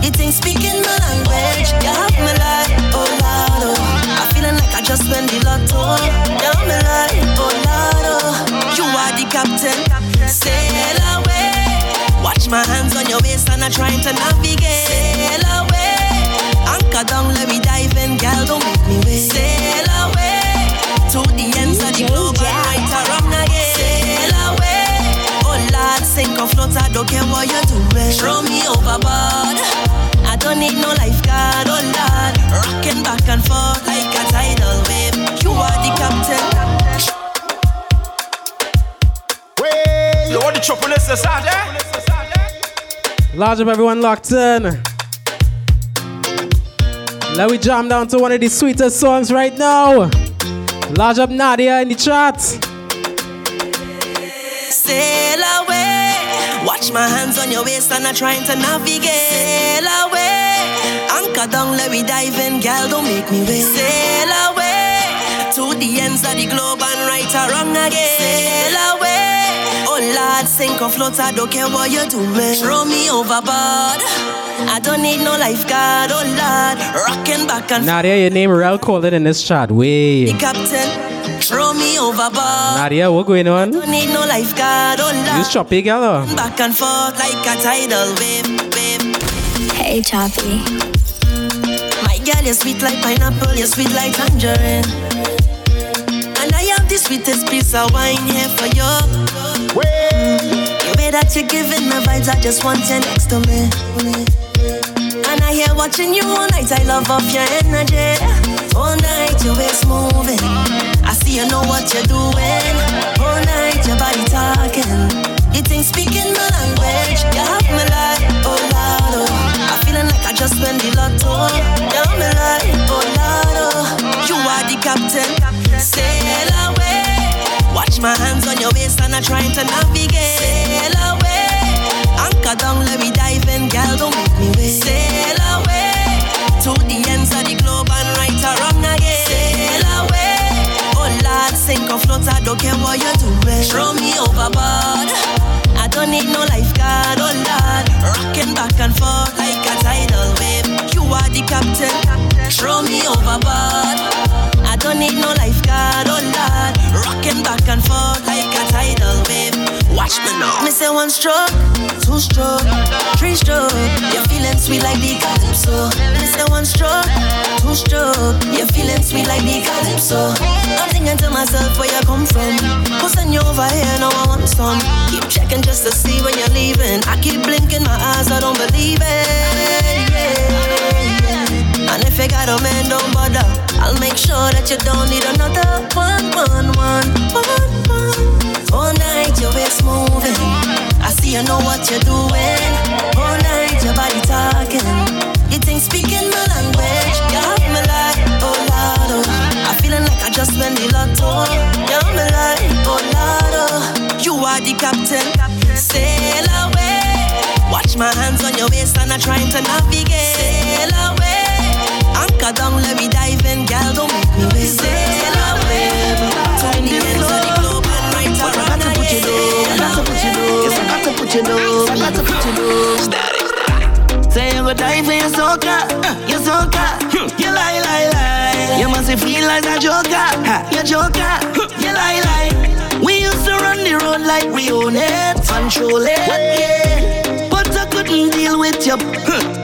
You think speaking my language, you have me like, oh Lord, oh. I'm feeling like I just went the lotto. You have me like, oh Lord, oh. You are the captain. Sail away. Watch my hands on your waist and I'm trying to navigate. Sail away. Anchor down, let me dive in, girl. Don't make me wait. Sail away to the ends of the globe sink or float, I don't care what you're doing. Throw me overboard. I don't need no lifeguard, oh Lord. Rocking back and forth like a tidal wave. You are the captain. You want the trouble is this out there? Eh? Large up everyone locked in. Let we jam down to one of the sweetest songs right now. Large up Nadia in the chat. Sail away. Watch my hands on your waist and I'm trying to navigate. Sail away. Anchor down, let me dive in, girl. Don't make me wait. Sail away to the ends of the globe and right or wrong again. Sail away. Oh Lord, sink or float, I don't care what you're doing. Throw me overboard. I don't need no lifeguard. Oh Lord, rocking back and Nadia, your name real calling in this chat. Way. the captain. Throw me overboard. Nadia, what going on? Don't need no lifeguard. Oh Lord. You choppy, girl. Back and forth like a tidal wave, wave. Hey, Choppy. My girl, you're sweet like pineapple, you're sweet like tangerine. And I have the sweetest piece of wine here for you. The way that you're giving me vibes, I just want you next to me. And I hear watching you all night, I love off your energy. All night, your waist see you know what you're doing. All night, your body talking. You think speaking my language, you have me like, oh Lord, oh. I feeling like I just won the lotto. You have me like, oh Lord, oh. You are the captain, sail away. Watch my hands on your waist and I'm trying to navigate. Sail away, anchor down, let me dive in, girl, don't make me wait. Sail away to the ends of the globe and right or wrong again. Sink or float, I don't care what you're doing. Throw me overboard. I don't need no lifeguard, oh Lord. Rocking back and forth like a tidal wave. You are the captain, throw me overboard. I don't need no lifeguard, oh Lord. Rocking back and forth like a tidal wave. Watch me now. Me say one stroke, two stroke, three stroke. You're feeling sweet like the calypso. Me say one stroke, two stroke. You're feeling sweet like the calypso. I'm thinking to myself where you come from. Who's send you over here? Now I want some. Keep checking just to see when you're leaving. I keep blinking my eyes, I don't believe it. Yeah. And if you got a man, don't bother. I'll make sure that you don't need another one, one, one, one, one. All night your waist moving. I see you know what you're doing. All night your body talking. You think speaking my language? You have me like, oh Lord, oh. I feeling like I just won the lotto. You have me like, oh Lord, oh. You are the captain. Sail away. Watch my hands on your waist and I'm trying to navigate. Sail away. Anchor down, let me dive in, girl. Don't make me wait. Sail away. To the ends of the globe and right around again. I got to put you down. Yes, I got to put you down. I got to put you down. Say you go die for your soca, your soca. You lie, lie, lie. You must feel like a joker, you joker. You lie, lie. We used to run the road like we own it, control it, yeah. But I couldn't deal with you,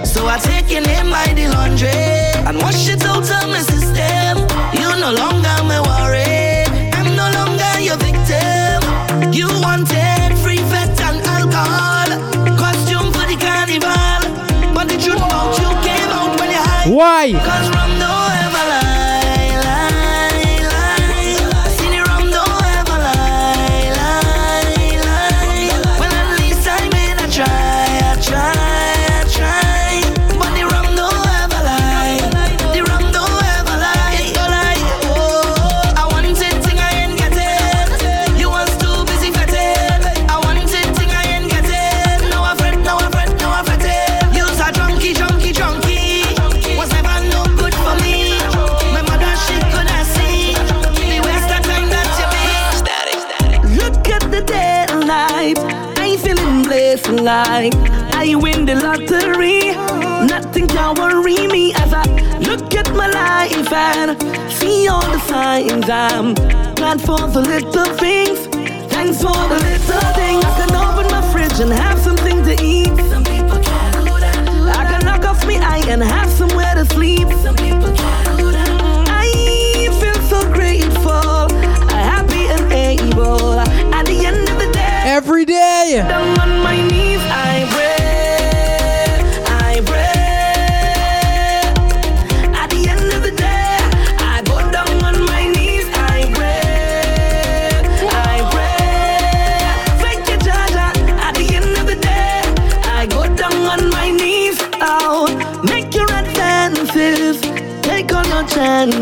so I take your name by the laundry and wash it out of my system. You no longer my worry. I'm no longer your victim. You wanted free fat and alcohol, costume for the carnival. But the truth about you came out when you hide. Why? See all the signs. I'm glad for the little things. Thanks for the little things. I can open my fridge and have something to eat. Some people can't do that. I can knock off me eye and have somewhere to sleep. Some people can't do that. I feel so grateful, happy and able. At the end of the day, every day, down on my knees,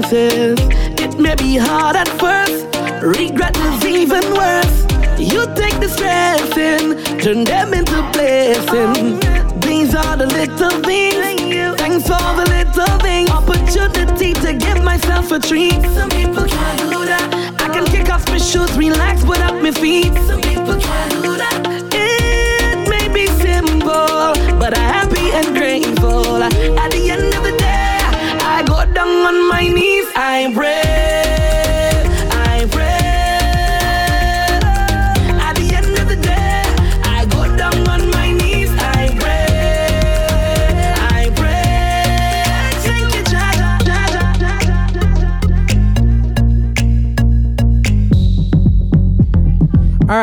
chances. It may be hard at first, regret is even worse. You take the stress in, turn them into blessings. These are the little things. Thanks for the little things. Opportunity to give myself a treat. Some people can't do that. I can kick off my shoes, relax without my feet. Some people can't do that.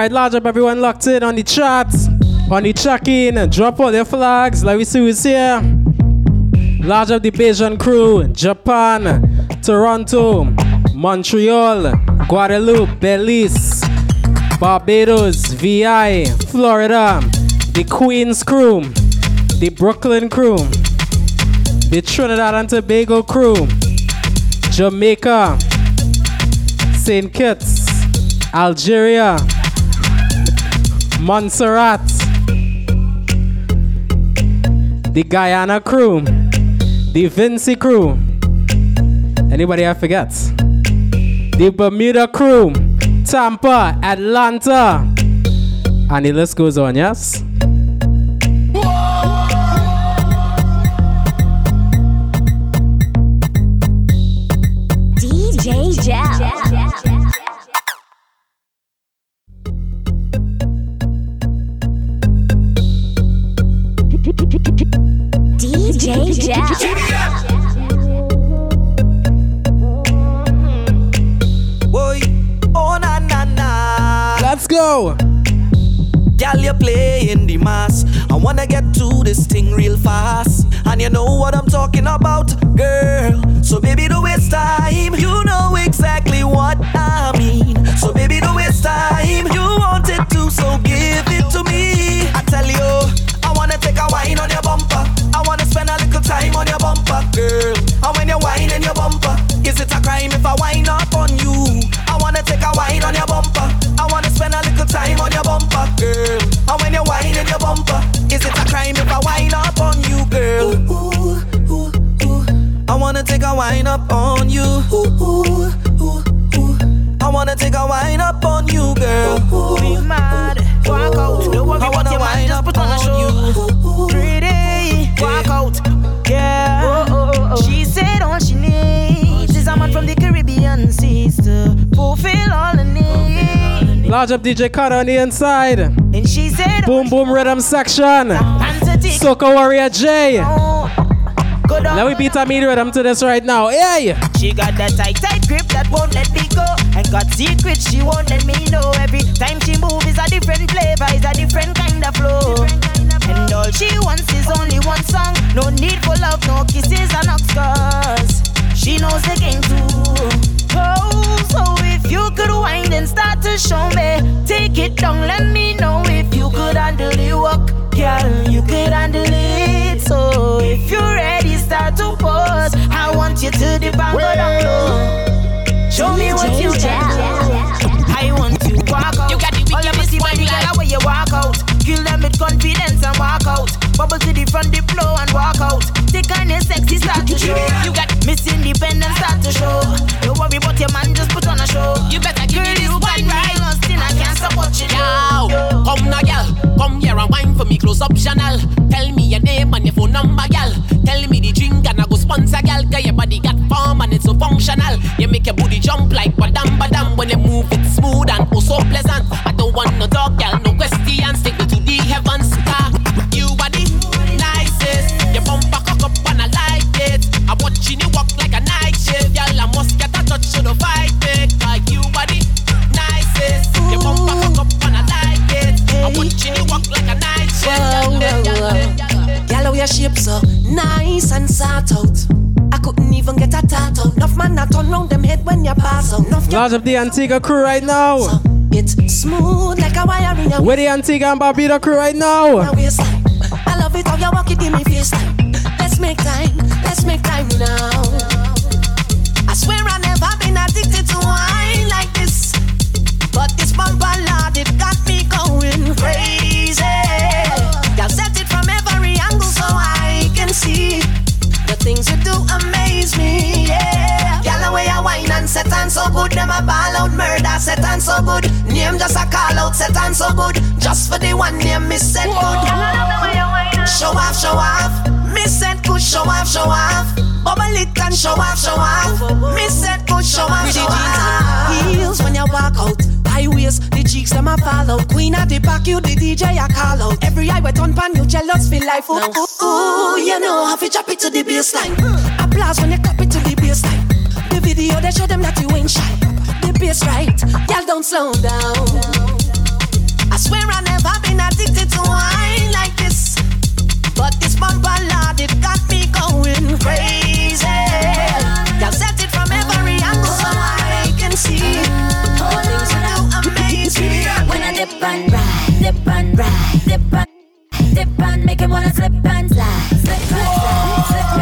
Right, large up everyone locked in on the chat, on the check-in. Drop all your flags. Let me see who's here. Large up the Bajan crew, Japan, Toronto, Montreal, Guadeloupe, Belize, Barbados, VI, Florida, the Queens crew, the Brooklyn crew, the Trinidad and Tobago crew, Jamaica, St. Kitts, Algeria, Montserrat, the Guyana crew, the Vincy crew. Anybody I forget? The Bermuda crew, Tampa, Atlanta, and the list goes on, yes? Let's go. Girl, you playing the mass. I wanna get to this thing real fast. And you know what I'm talking about, girl. So baby, don't waste time. You know exactly what I mean. So baby, don't waste time. You want it to, so give it to me. I tell you, I wanna take a wine on your bumper. I wanna spend a little time on your bumper, girl. And when you wine in your bumper, is it a crime if I wine up on you? I wanna take a wine on your bumper. Time on your bumper, girl. And when you wine in your bumper, is it a crime if I wine up on you, girl? Ooh, ooh, ooh. I wanna take a wine up on you. Ooh, ooh, ooh, ooh. I wanna take a wine up on you, girl. Ooh, ooh, Be mad, walk out. Don't worry about your mind, just put on a show. Pretty, walk out, yeah. She said all she needs is a man from the Caribbean seas to fulfill all the needs. Large up DJ Carter on the inside. And she said, Boom Boom Rhythm section. Soca Warrior J. Oh, let me beat a meter rhythm to this right now. Hey! She got that tight, tight grip that won't let me go. And got secrets she won't let me know. Every time she moves is a different flavor, is a different kind of flow. And all she wants is only one song. No need for love, no kisses and no scars. She knows the game too. Oh, so if you could wind and start to show me, take it down, let me know if you could handle the work, girl. You could handle it. So if you're ready, start to pause. I want you to the back go down low. Show me what you can. I want you walk out. You got the All of me see body girl where you walk out. Kill them with confidence and walk out. Bubble to the front, the flow and walk out. The kind of sexy start to show. You got Miss Independent start to show. Don't worry about your man, just put on a show. You better give me this one right. Lost I can't watching you. Yo, come now, girl. Come here and wine for me, close up channel. Tell me your name and your phone number, girl. Tell me the drink and I go sponsor, girl. Cause your body got form and it's so functional. You make your booty jump like badam badam when you move it smooth and oh so pleasant. I don't want no dog, girl, no questions. Take me to the heavens, car. Watching you walk like a night shift, girl. I must get a touch to the fight eh? it. Like you body nicest. Your bumper cock up and I like it. I'm watching you walk like a night shift. Whoa, girl. Eh? whoa, eh? whoa. Girl, how your shape so nice and sort out. I couldn't even get a tat out. Enough man that turn round them head when you pass out. Enough Large up the Antigua crew right now. It's smooth like a wire in your Where the Antigua and Barbuda crew right now? waistline. I love it how you walk it in me face time. Let's make time, let's make time now. I swear I never been addicted to wine like this, but this bumper lad it got me going crazy. Y'all set it from every angle so I can see the things you do amaze me. Yeah, girl, the way I wine and set and so good. Them a ball out murder set and so good. Name just a call out set and so good. Just for the one name, me set good. Show off, show off. Me said good, show off, show off. Bubble it and show off, show off. Me said good, show off, show off. heels when you walk out. High waist, the cheeks them a follow. Queen at the back, you the DJ a call out. Every eye wet on pan, you jealous feel like ooh, ooh, ooh, you know how to drop it to the baseline. Applause when you clap it to the baseline. The video they show them that you ain't shy. The bass right, y'all don't slow down. I swear I never been addicted to wine like. But this bumper lord, it got me going crazy. Y'all set it from every angle so I can see. All things you do amaze me. When I dip and ride, dip and ride, dip and dip and make him wanna slip and slide, slip and slide,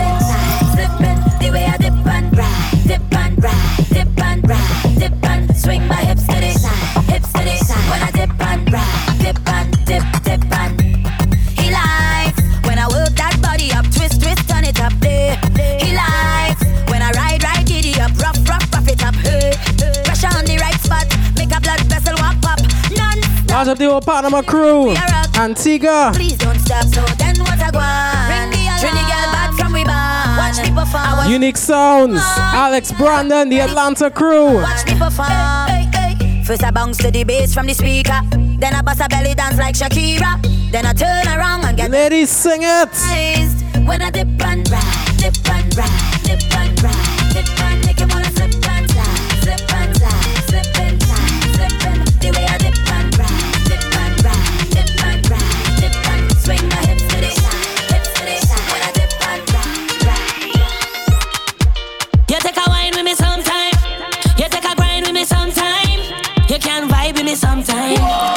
slip and slide, the way I dip and ride, dip and ride, dip and ride, dip and swing my hips to the side, hips to the side. When I dip and ride, dip and dip, dip and None Large up the whole Panama crew. Antigua. Please don't stop. So then what I want? Bring the alarm. Bring the girl back from we band. Watch me perform. Unique Sounds. Alex Brandon, the Atlanta crew. Watch me perform. First I bounce to the bass from the speaker. Then I bust a belly dance like Shakira. Then I turn around and get Ladies, sing it. Raised. When I dip and ride, dip and ride, dip and ride, dip and make you wanna slip time. Whoa!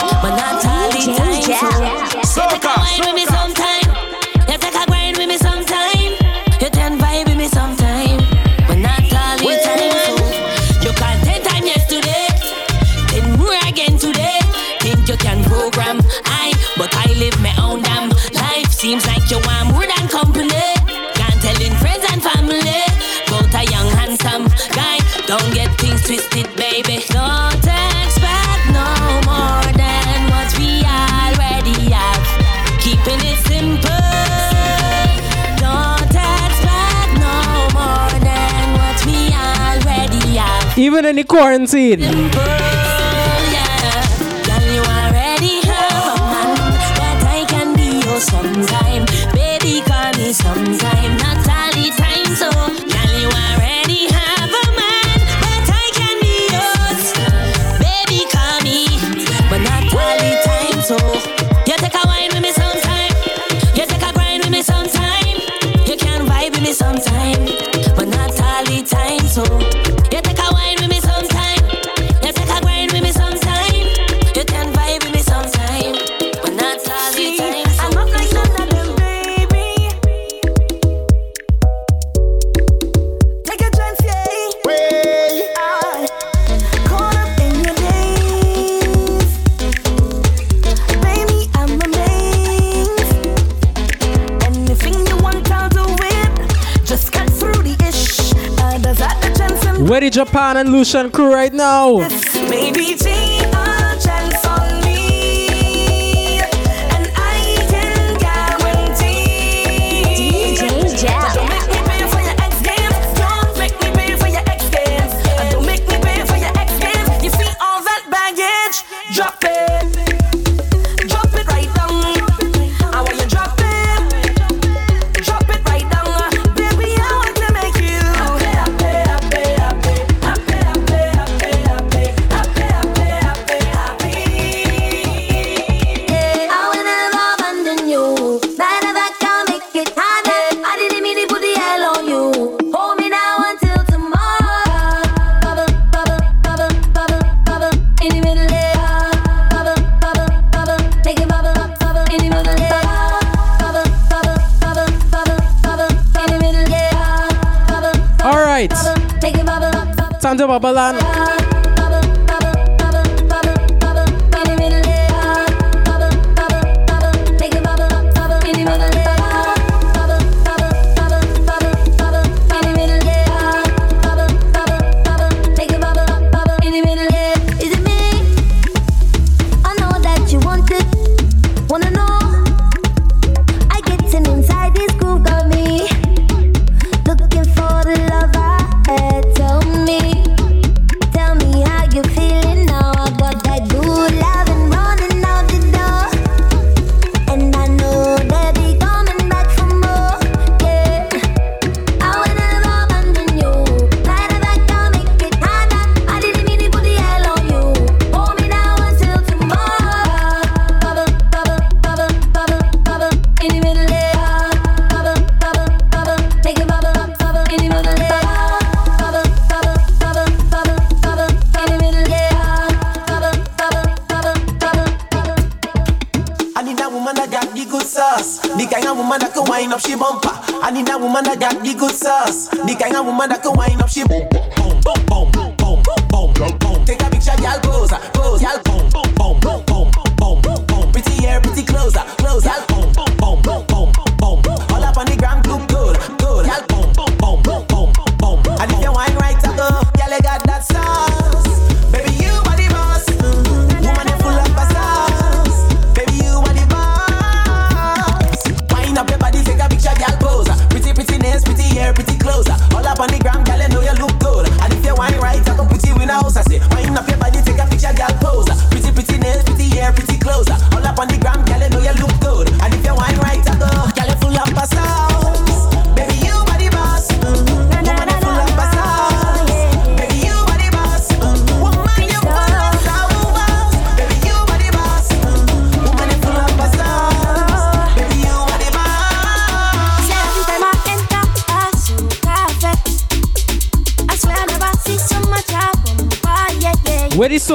Even in the quarantine. Pan and Lucian crew right now. Maybe change.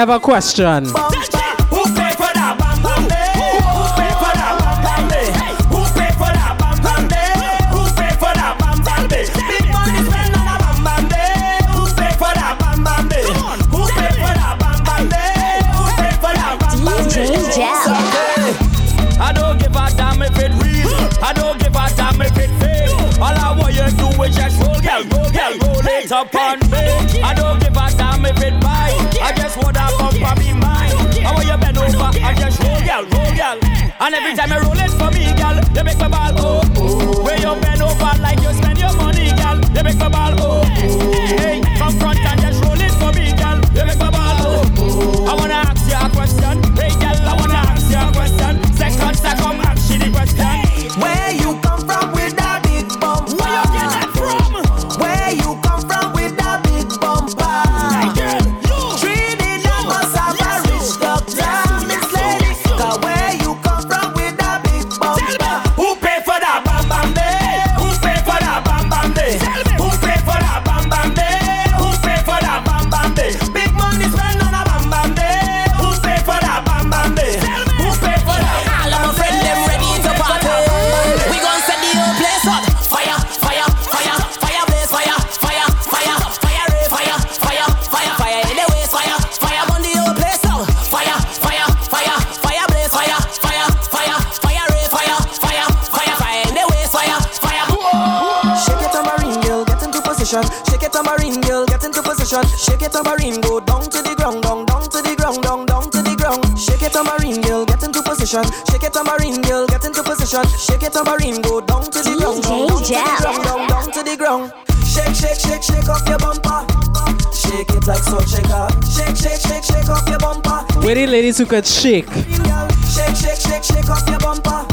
have a question. And every time I roll motion. Shake it tambourine, go down to the ground, down, down to the ground, down, down to the ground. Shake it tambourine, girl, get into position. Shake it tambourine, girl, get into position. Shake it tambourine, go down to the ground, down, down to the ground, down, down to the ground. Shake, shake, shake, shake off your bumper. Shake it like salt shaker. Shake, shake, shake, shake off your bumper. Where ladies who could shake? Shake, shake, shake, shake off your bumper.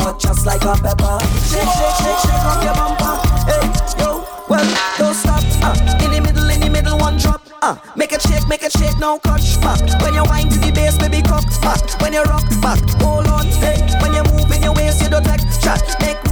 Hot just like a pepper. Shake, shake, shake, shake off your bumper. Make a shake, make a shake, now cut back. When you wind to the bass, baby, cock back. When you rock back, hold on, hey. When you move in your waist, you don't like chat. Make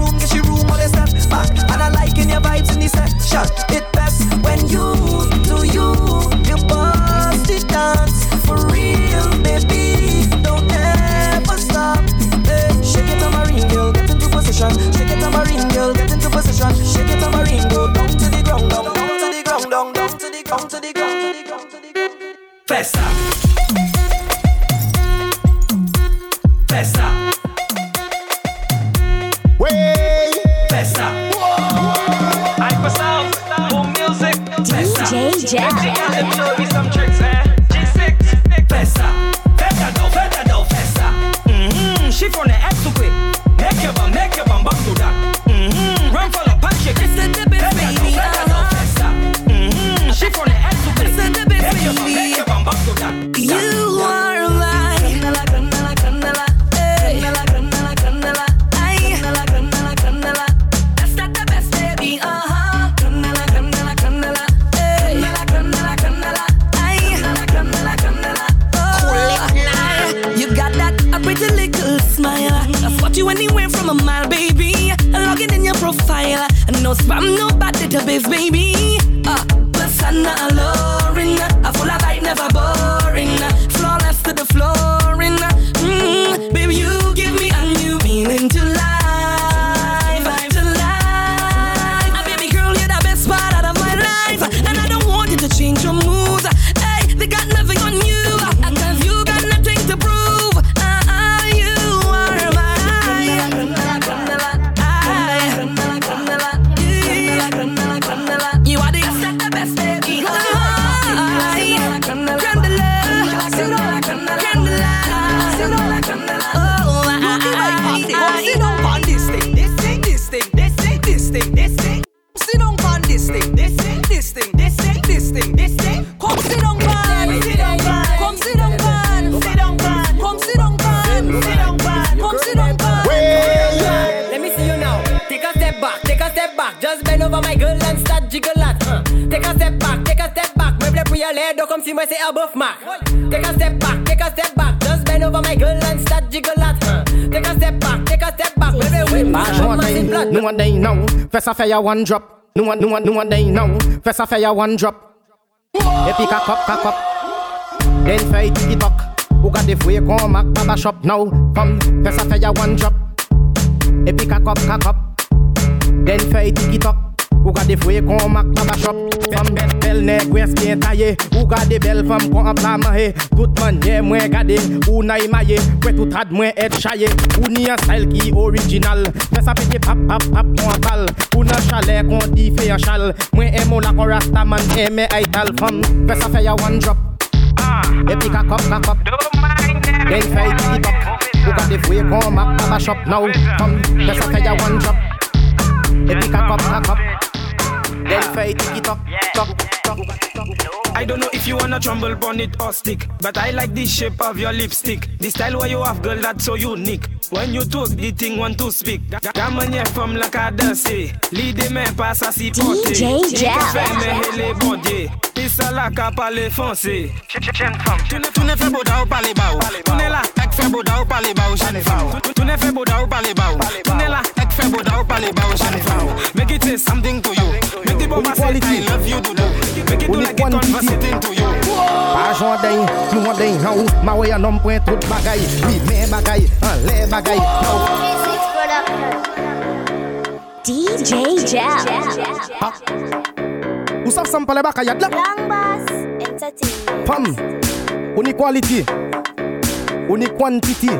ça fait ya one drop. No one, no one, no one day now. Ça fait ya one drop. Et puis cock up, cock up. Then fait tiki tock. Ou gade fouye kon mak baba shop now. Fais ça fait ya one drop. Et puis cock up, cock up. Then fait tiki tock. Ou gade fouye kon mak baba shop. Femme bel bel nèg wès bien taillé. Ou gade belle femme kon en plat mahé. Tout manière moi gade. Ou na imaye. Ouais tout ad moi être chaillé. Ou ni un style qui original. Fais ça pété pap pap pap kon en pal. Ou nan chalet kon di fait un chal. Eh, moi aime la kon rasta man eh, aime aital femme. Fais ça fait ya one drop. Et cock up, cock up. Then fait tiki tock. Ou gade fouye kon mak baba shop now. Femme, fais ça fait ya one drop. Et up, cock up. Then fait tiki tock, tock, tock. I don't know if you wanna tremble on it or stick, but I like the shape of your lipstick. The style where you have, girl, that's so unique. When you talk, the thing want to speak. Gamanye from la cadence, l'idée mais pas ça si porté. DJ Jam. Fait mais les bon Dieu. Et ça la ka parler français. Tu ne, tu ne fais beau d'au parler bas. Tu n'es là, ek fait beau d'au parler bas. Je ne fais. Tu ne fais beau d'au parler bas. Tu n'es là, ek fait beau d'au parler bas. Je ne fais. Make it say something to you. Make the bomba say I love you to do. Make it do like it conversing to you. Pas joint day, nous on day now. Ma way un homme point tout bagay. Oui, mais bagay, un lait bagay. DJ Jam. Ça ressemble pas les là? Long Bass Entertainment. On y quality, y quantity.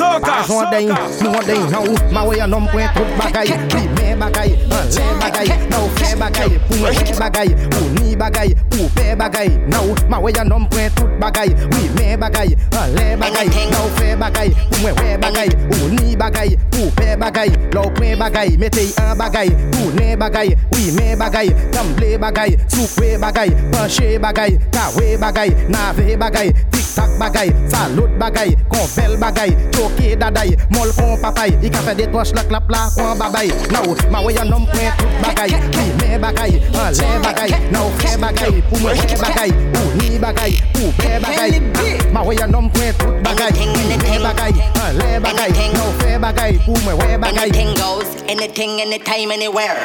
Ajon den, nou den an ou Ma wey an om pwen tout bagay Li men bagay, an le bagay Na ou fe bagay, pou wik bagay Pou ni bagay, pou pe bagay Na ou, ma wey an om pwen tout bagay Oui men bagay, an le bagay Na ou fe bagay, pou mwen we bagay Ou ni bagay, pou pe bagay La ou pwen bagay, metey an bagay Pou ne bagay, oui men bagay Kamble bagay, soupe bagay Panche bagay, kawe bagay Nave bagay, tik tak bagay Salot bagay, konvel bagay, chok Choqué daday, mol kon papay. I ka des toches la clap la kon babay. Now, ma way un homme point tout bagay. Oui, mais bagay, un lait bagay. Now fait bagay, pour moi fait bagay. Ou ni bagay, pour faire bagay. Ma way un homme point tout bagay. Oui, mais bagay, un lait bagay. Now fait bagay, pour moi ouais bagay. Anything goes, anything, anytime, anywhere.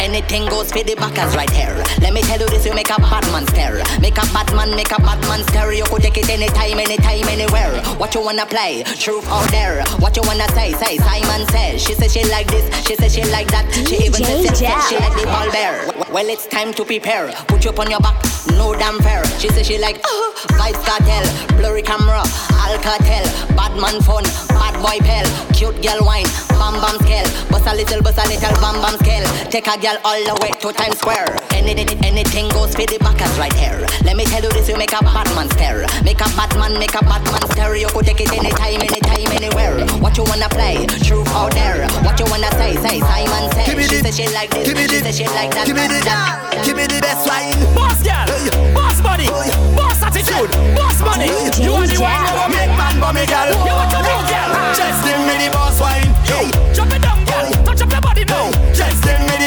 Anything goes for the backers right here. Let me tell you this, you make a bad man stare. Make a bad man, make a bad man stare. You could take it anytime, anytime, anywhere. What you wanna play? Truth out there. What you wanna say? Say Simon says. She says she like this, she says she like that. She even says DJ she, like the ball bear. Well, it's time to prepare. Put you up on your back, no damn fair. She says she like uh, Vibes Cartel, blurry camera, Alcatel, bad phone, bad boy pal, cute girl wine, bam bam scale, bust a little, bust a little, bam bam scale. Take a girl all the way to Times Square. Any, anything goes for the backers right here. Let me tell you this, you make a bad man stare. Make a bad man, make a bad man stare. You could take it anytime, anytime, anywhere. What you wanna play? Truth out there. What you wanna say? Say Simon says. Give me She the- says she like this, give me she the- says she like that. give me the- that. give me the best wine. Boss girl, boss body, boss attitude, boss money. You want the wine, you want Make man bummy girl. You want to do, girl? Just give me the boss wine. Hey, Drop it down, girl. Touch up your body now.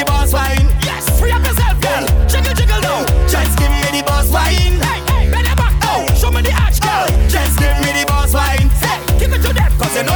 Just give me the boss wine. Yes, free up yourself, girl. Jiggle, jiggle now. Just give me the boss wine. Hey, hey, bend back oh. now. Show me the arch, girl. Just give me the boss wine. Hey, give it to them. Cause you know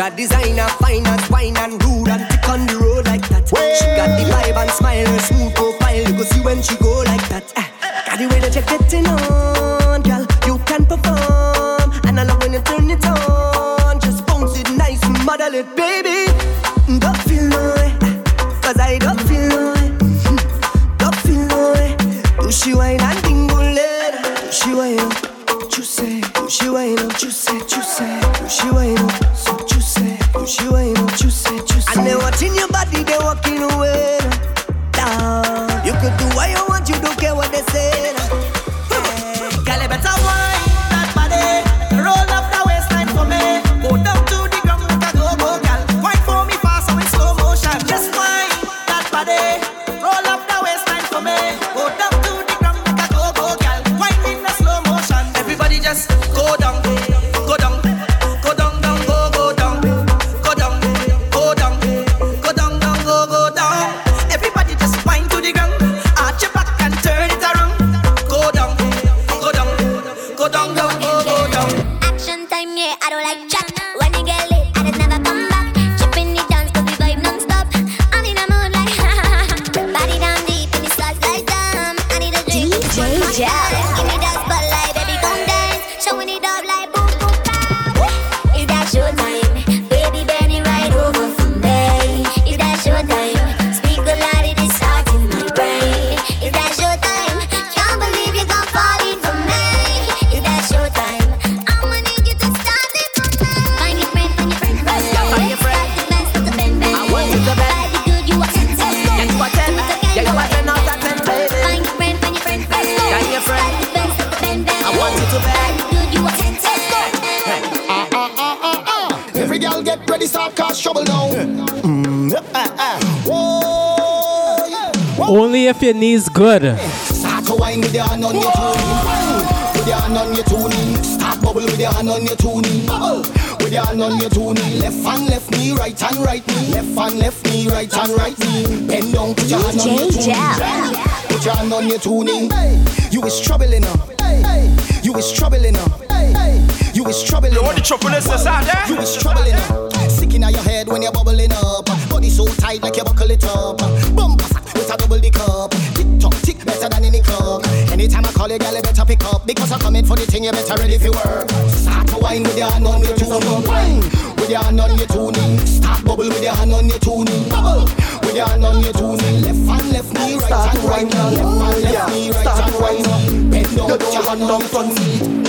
a designer, finance, wine and rude and tick on the road like that. She got the vibe and smile, her smooth profile. You go see when she go like that. Ah, got the way that you're getting on, girl. You can perform, and I love when you turn it on. Just bounce it nice, model it, baby. Don't feel no way, cause I don't feel no way. Don't feel no way. Do she wine and dingle it? Do she wine up? Juicy, do she wine up? Juicy, juicy, do she wine up? So juicy, do she wine up? Juicy, juicy. And they watching your body, they walking away. Good. Start to wine with your hand on your tuning. With your hand on your tuning. Start bubble with your hand on your tuning. Bubble with your hand on your tuning. Left hand, left knee, right hand, right knee. Left hand, left knee, right hand, right knee. Bend down, put your hand on your DJ tuning. Put your hand on your tuning. You is troubling her. You is troubling her. You is troubling her. what the trouble is, eh? is that there? You is troubling her. Sticking out your head when you're bubbling up. Body so tight like you buckle it up. Bumper fat with a double the cup. Girl, you better pick up. Because I'm coming for the thing, you better ready for work. Start to wine with your hand on your tuning. Wine with your hand on your tuning. Start bubble with your hand on your tuning. Bubble with your hand on your tuning. Left hand, left knee, right hand, right knee. Left hand, left knee, right hand, right knee. Bend down, put your hand on your front tuning.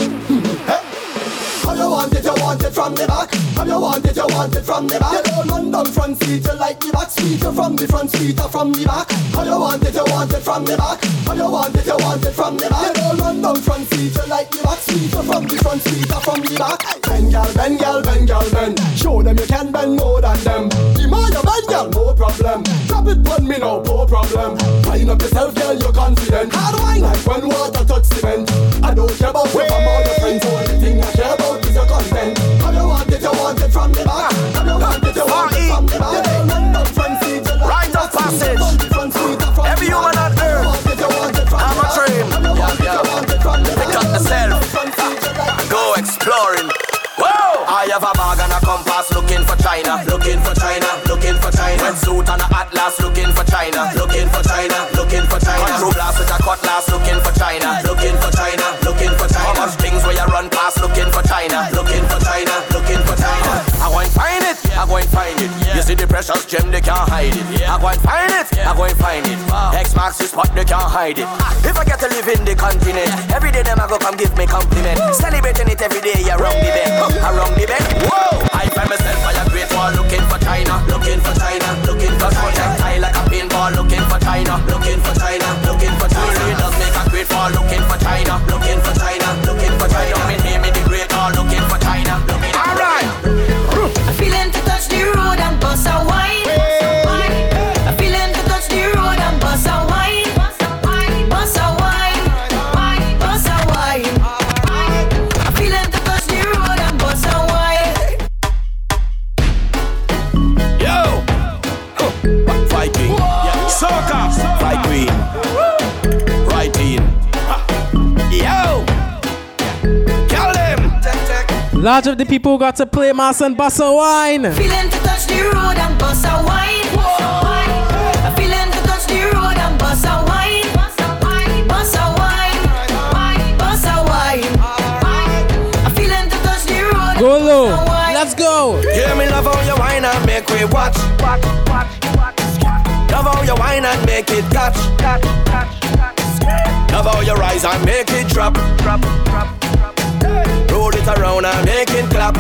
You want it, you want it from the back. How you want it, you want it from the back. You don't run down front seat, you like the back seat. You from the front seat or from the back. How you want it, you want it from the back. How you want it, you want it from the back. You don't run down front seat, you like the back seat. You from the front seat or from the back. Bend, girl, bend, girl, bend, girl, bend. Show them you can bend more than them. The more you bend, girl, no problem. Drop it on me no problem. Wind up yourself, girl, you're confident. Hard wine, like when water touch cement. I don't care about from all a bag and a compass looking for China, looking for China, looking for China. Wetsuit and a atlas looking for China, looking for China, looking for China. Control blast with a cutlass looking for China. See gem, they can't hide it. I go and find it, I go and find it. X marks the spot, they can't hide it. If I get to live in the continent, every day them I go come give me compliment. Celebrating it every day, around the bend, around the bend. Whoa! I find myself by a great wall, looking for China, looking for China, looking for projectile like a pinball, looking for China, looking for China, looking for China. Does make a great wall, looking for China, looking for China, Large of the people got to play mass and bust a wine. Feeling to touch the road and bust a wine. I feeling to touch the road and bust a wine. Bust a wine, bust a wine. I feeling to touch the road. Go low. Let's go. Yeah, me love how you whine and make we watch. Love how you whine and make it catch. Love how you rise and make it drop. Roll it around and make it clap.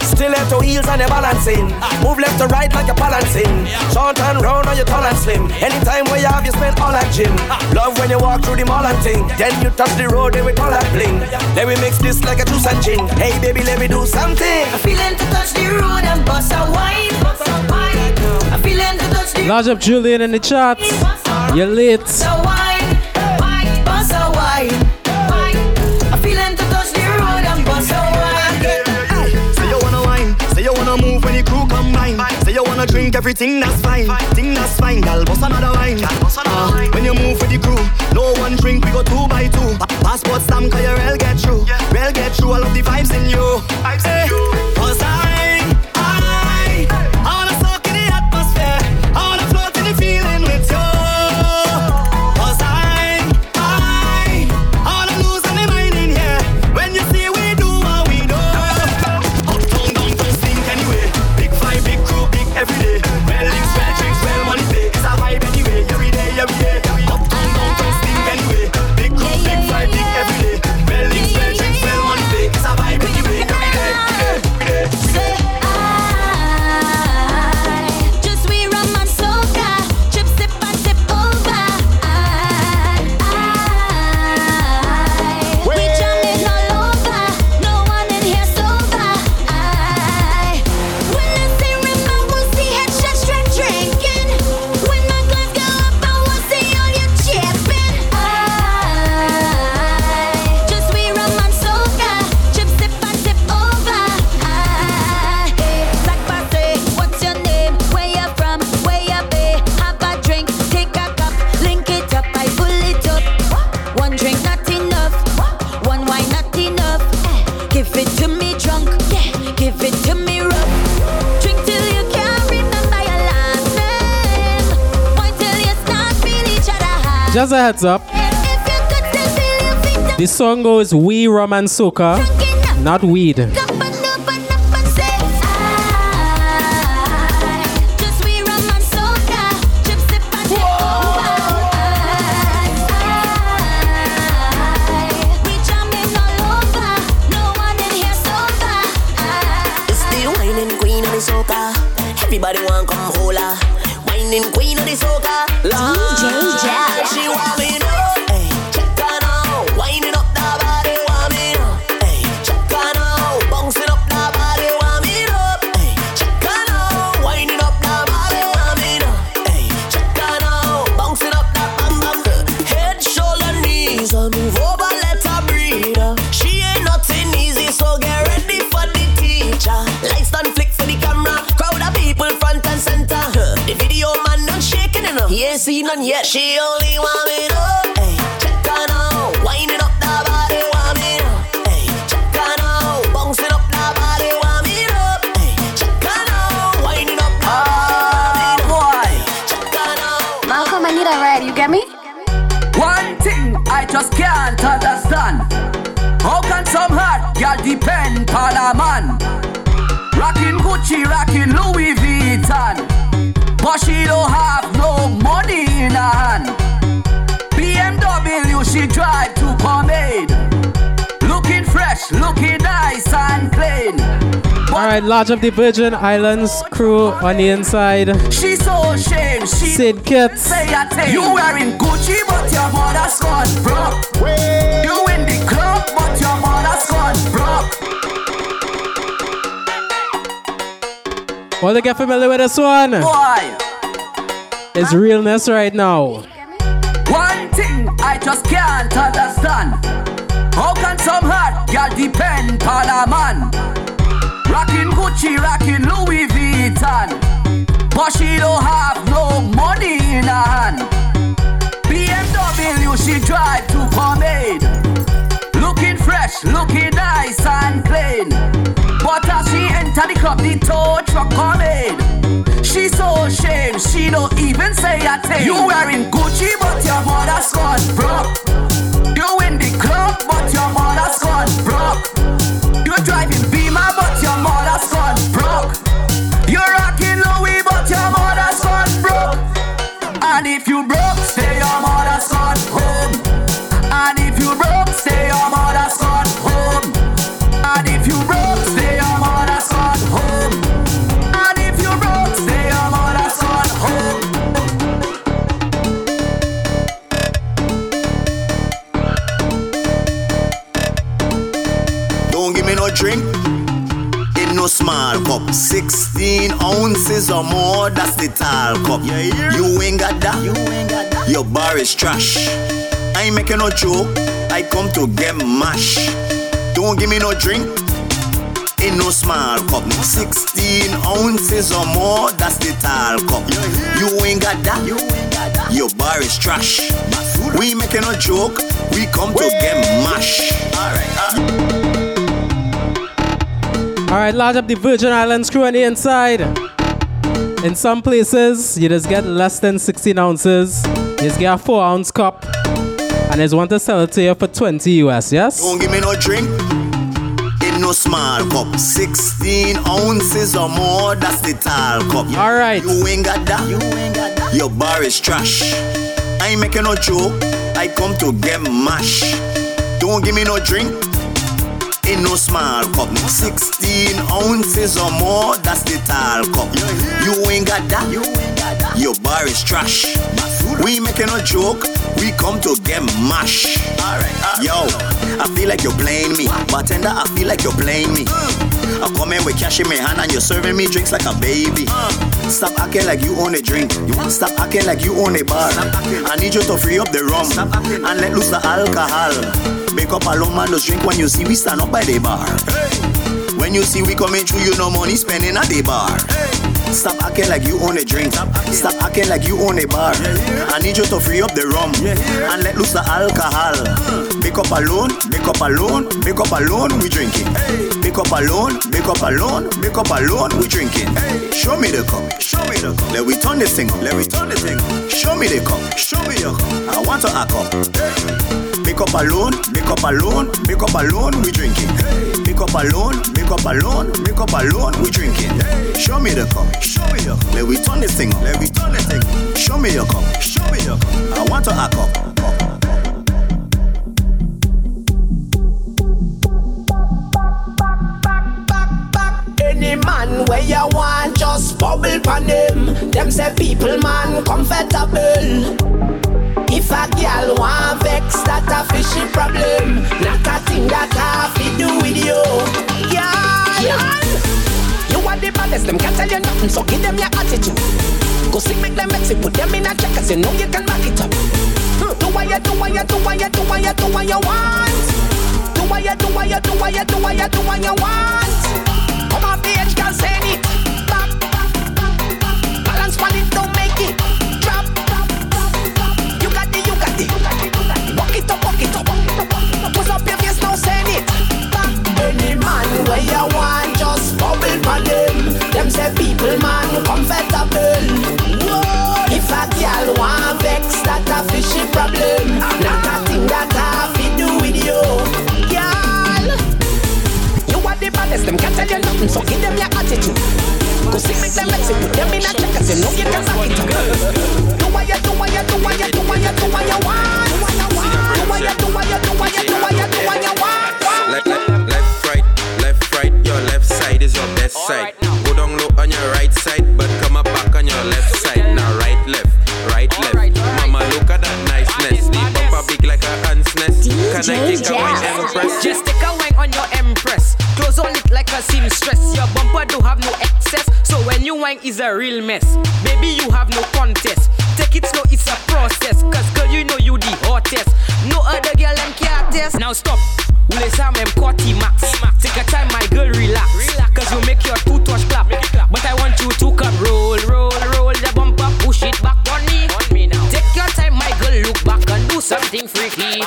Stiletto heels and you're balancing. Move left to right like you're balancing. Short and round or you're tall and slim. Anytime where you have, you spend all that gym. Love when you walk through the mall and thing. Then you touch the road, then we all that bling. Then we mix this like a juice and gin. Hey baby, let me do something. I feeling to touch the road and bust a wine. I feeling to touch the Large up Julian in the chat. You're late. Everything that's fine, thing that's fine. Gal, bust another wine. Uh, when you move with the crew, no one drink, we go two by two. Passport stamp, cause heads up. This song goes We Rum and Soca, not weed. Seen Alright, large of the Virgin Islands crew on the inside. She's so ashamed. She Sid Kits. say a thing. You wearing Gucci, but your mother's gone broke. You in the club, but your mother's gone broke. Well, they get familiar with this one. Boy, It's realness right now. one thing I just can't understand. How can some hot girl depend on a man? Gucci, rocking Louis Vuitton. But she don't have no money in her hand. BMW she drive to Pomade. Looking fresh, looking nice and clean. But as she enter the club, the tow truck coming. She so ashamed, she don't even say a thing. You wearing Gucci, but your mother's gone broke. You in the club, but your mother's gone broke. You driving Beamer, but your mother's if you broke, ounces or more, that's the tall cup. You ain't got that. You ain't got that. Your bar is trash. I ain't making no joke. I come to get mash. Don't give me no drink in no small cup. 16 ounces or more, that's the tall cup. You ain't got that. You ain't got that. Your bar is trash. We ain't making no joke. We come to get mash. Alright. Alright, large up the Virgin Islands crew on the inside. In some places, you just get less than 16 ounces. You just get a 4 ounce cup. And they want to sell it to you for 20 US, yes? Don't give me no drink in no small cup. 16 ounces or more, that's the tall cup. Alright. You ain't got that. You ain't got that. Your bar is trash. I ain't making no joke. I come to get mash. Don't give me no drink in no small cup. 16 ounces or more, that's the tall cup. You ain't got that. Your bar is trash. We making no joke. We come to get mash. Yo, I feel like you're playing me. Bartender, I feel like you're playing me. I come in with cash in my hand and you're serving me drinks like a baby. Stop acting like you own a drink. Stop acting like you own a bar. I need you to free up the rum and let loose the alcohol. Make up alone, man, just drink when you see we stand up by the bar. When you see we coming through, you no money spending at the bar. Stop acting like you own a drink. Stop acting like you own a bar. I need you to free up the rum and let loose the alcohol. Uh-huh. Make up alone, make up alone, make up alone, we drinking. Make up alone, make up alone, make up alone, we drinking. Show me the cup, show me the cup. Let we turn this thing, up, let we turn this thing. up. Show me the cup, show me your cup. I want to act up. Make up alone, make up alone, make up alone, we drinking. Make up alone, make up alone, make up alone, we drinking. Show me the cup, show me your cup. Let we turn this thing, up, let we turn this thing. Show me your cup, show me your cup. I want to act up. Any man where you want, just bubble pan them. Them say people man comfortable. If a girl want vex, that a fishy problem. Not a thing that I fi do with you. Yeah, yeah. You are the baddest, them can't tell you nothing, so give them your attitude. Go sick, make them it, put them in a check, cause you know you can back it up. Hmm. Do what you do, what you do, what you do, what you do, what you want. Do what you do, what you do, what you do, what you do, what you want. Come on, bitch, girl, send it. send it back. Any man where you want, just bubble for them. Them say people man comfortable. Whoa. If a girl want vex, that a fishy problem. Not a thing that I fi do with you, girl. You are the baddest, them can't tell you nothing, so give them your attitude. Go see me them legs put them in a check Cause you know you can rock it Do what you do what you do what you do what you do what you want Do what you want Do what you do what you do you do. Left, left, right, left, right. Your left side is your best side. Go down low on your right side, but come up back on your left side. Now right, left, right, left. Mama, look at that niceness. The bumper big like a ant's nest. Can I kick a wine and press? Just stick a wing on your Clothes on it like a seamstress. Your bumper do have no excess. So when you wine is a real mess. Baby, you have no contest. Take it slow, it's a process. Cause girl, you know you the hottest. No other girl them can't test. Now stop. Ule sam em koti max. Take a time, my girl, relax. Cause you make your two touch clap. But I want you to come roll, roll, roll the bumper, push it back on me. Take your time, my girl, look back and do something freaky.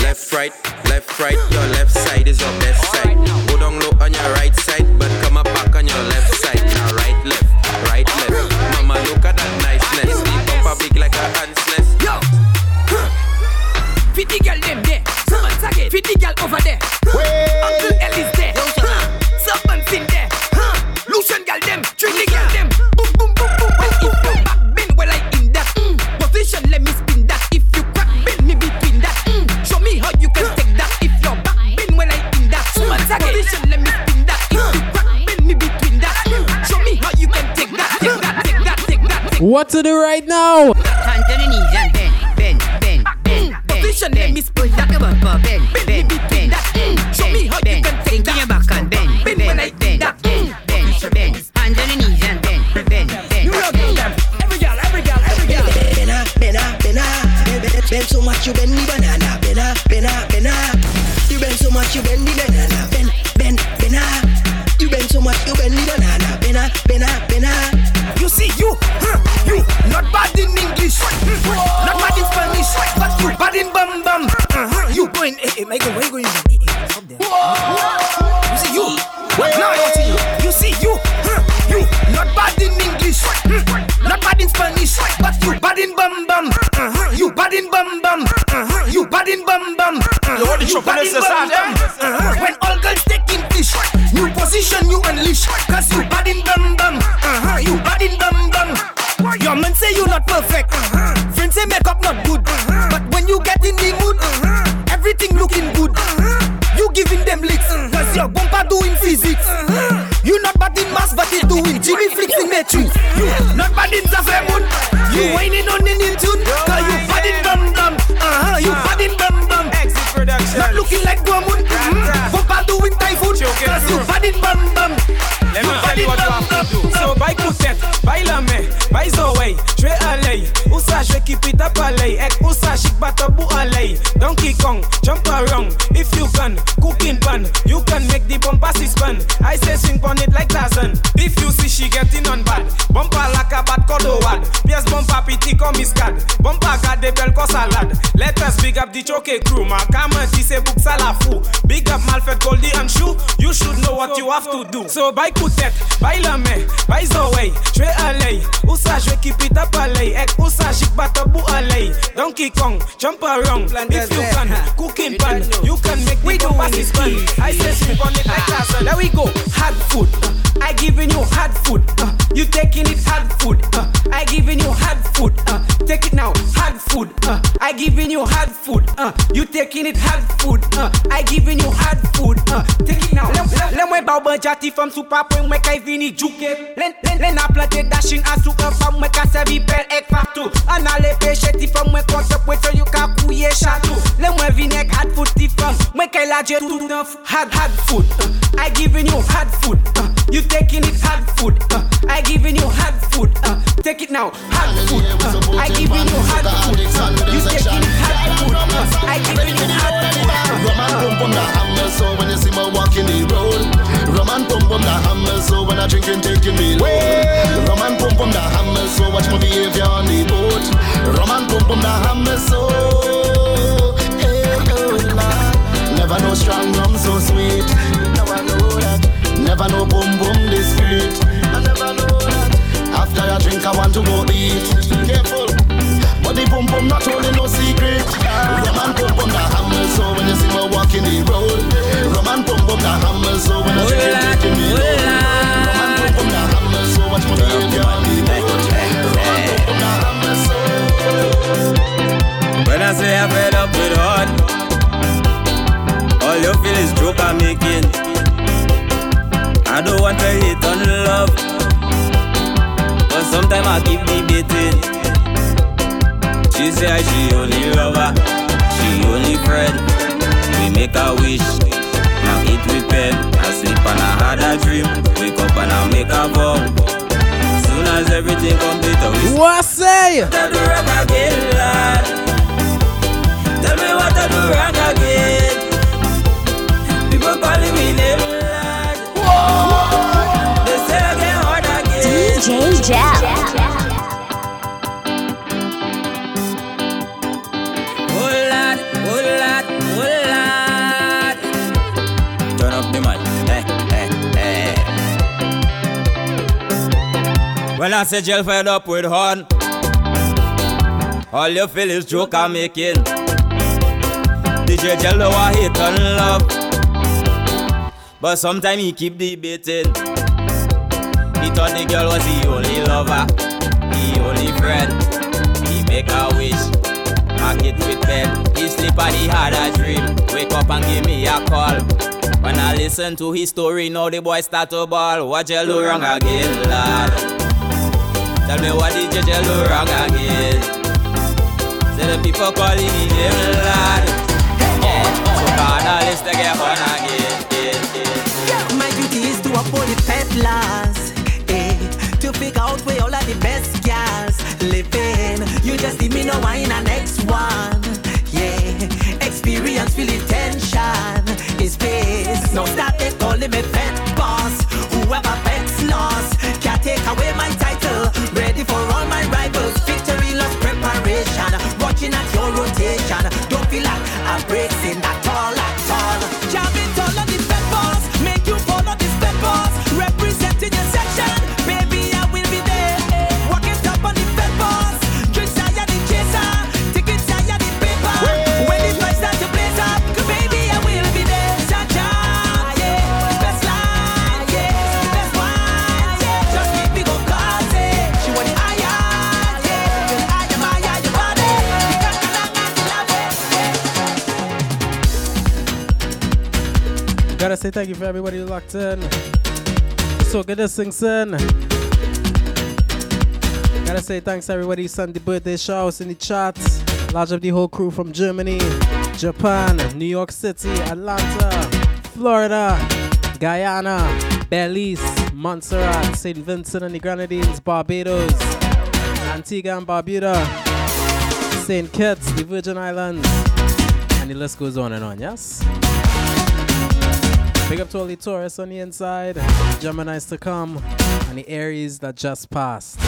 Left, right, left, right. Your left side is your best side. Fit the girl them there. Once again, fit the girl over there. Uncle Ellie's there. Serpents in there. Huh. Lucian girl them. Trini girl them. Boom, boom, boom, boom. Well, if you back bend, well, I in that. Mm. Position, let me spin that. If you crack bend me between that. Mm. Show me how you can take that. If you're back bend, well, I in that. Once again, position, let me spin that. If you crack bend me between that. Mm. Show me how you can take that. Take that, take that, take that. What to do right now? Bend. Position, let me spin that. Bumper, bend, bend, bend, bend. Show me how you can take that. your back and bend, bend, bend, bend, bend, bend, bend. Hands on the knees and bend, bend, bend. You know them. Every girl, every girl, every girl. Bena, bena, bena. Bend, bend so much you bend the banana. Bena, bena, bena. You bend so much you bend the banana. Bend, bend, bena. You bend so much you bend the banana. Bena, bena, bena. You Hey, hey, Michael, where you going? Hey, hey, there. You see you, now I you. You see you, huh, you not bad in English, hmm, not bad in Spanish, but you bad in bum bum. Uh-huh. You bad in bum bum. Uh-huh. You bad in bum bum. Uh-huh. You want the You chocolate bad in bum bum. eh? Uh-huh. When all girls taking fish, new position you unleash, cause you bad in bum bum. Uh-huh. You bad in bum bum. Your man say you not perfect. Uh-huh. Friends say makeup not good. In matrix. You not bad in Zafemun. You whining on the new tune, cause you bad in bum bum. Uh-huh. You bad in bum bum. Exit production. Not looking like Guamun. Bumper doing typhoon, cause you bad in bum bum. Let me tell you what you have to do. So by Coutette, by la main, by Zoé, je vais aller. Où ça, je keep it up aller. Ek ça, chic batabu aller. Donkey Kong, jump around. If you can, cooking pan, you can the bumper spin. I say swing on it like Tarzan. If you see she getting on bad, bumper like a bad codowad. Yes, bumper pity come miscad. Bumper the bel ko salad. Let us big up the choke crew. Ma kama ti se book salafu. Big up Malfred Goldie and Shoe. You should know what you have to do. So by Coutette, by la main, by Zoé, je vais aller. Où ça, je vais keep it up aller. Ek où ça, chic batabu aller. Donkey Kong, jump around. If you can, cook cooking pan, you can make the bumper spin. I say swing on it like Tarzan. There we go, hard food. I giving you hard food. Uh, you taking it hard food. Uh, I giving you hard food. Uh, take it now, hard food. Uh, I giving you hard food. Uh, you taking it hard food. Uh, I giving you hard food. Uh, take it now. Let me bow jati from super point me kai vini juke. Len len len a plante dashing asu un fam me ka servi per ek partout. An ale peche ti fam me konse pwete you ka kouye chatou. Le mwen vini ek hard food ti fam. Me kai la je tout hard hard food. Uh, I giving you hard food. Uh, you taking it hard food. Uh, I giving you hard food. Take it now, hard food. I giving you hard food. You taking it hard food. Uh, I giving you. Roman pum pum the hammer, so when you see me walking the road. Roman the hammer, so when I taking me low. Roman the hammer, so watch my behavior on the boat. Roman the hammer, so. Hey, oh, Lord. Never know strong rum so sweet. Never know that. Never know boom boom this sweet. I never know that. After I drink, I want to go eat. Careful. But the boom boom not holding no secret. Roman boom boom the hammer, so when you see me walking the road. Roman boom boom the hammer, so when I drink it, taking me low. Roman boom boom the hammer, so watch my behavior on the boat. Roman boom boom the hammer, so. When I say I'm fed up with hard, all you feel is joke I'm making. I don't want to hate on love, but sometimes I keep debating. She say she only love her, she she only friend. We make a wish, now eat with pen. I sleep and I had a dream. Wake up and I make a vow. Soon as everything complete, I wish. What say? What I do wrong again, lad? Tell me what I do wrong again. People calling me name, lad. They say I get hard again. DJ Jal. When I say gel fed up with horn, all you feel is joke I'm making. DJ Gel know I hate and love, but sometimes he keep debating. He thought the girl was the only lover, the only friend. He make a wish. I get with bed. He sleep and he had a dream. Wake up and give me a call. When I listen to his story, now the boy start to ball. What you do wrong again, lad? Tell me what did you do wrong again? Say the people calling me name, lad. Yeah, so carnal is to get on again. Yeah. My duty is to uphold the peddlers. Eh, to figure out where all of the best gals living. You just leave me no wine and next one. Yeah, experience feel the tension is pace. No stop it, calling me pet Gotta say thank you for everybody who locked in. So good to sing son. Gotta say thanks to everybody the birthday shouts in the chat. Large of the whole crew from Germany, Japan, New York City, Atlanta, Florida, Guyana, Belize, Montserrat, St. Vincent and the Grenadines, Barbados, Antigua and Barbuda, St. Kitts, the Virgin Islands, and the list goes on and on, yes? Big up to all the Taurus on the inside, Gemini's to come, and the Aries that just passed.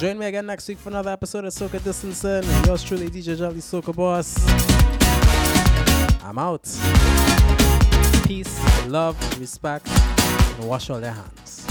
Join me again next week for another episode of Soca Distancing. And yours truly, DJ Jolly Soca Boss. I'm out. Peace, love, respect, and wash all their hands.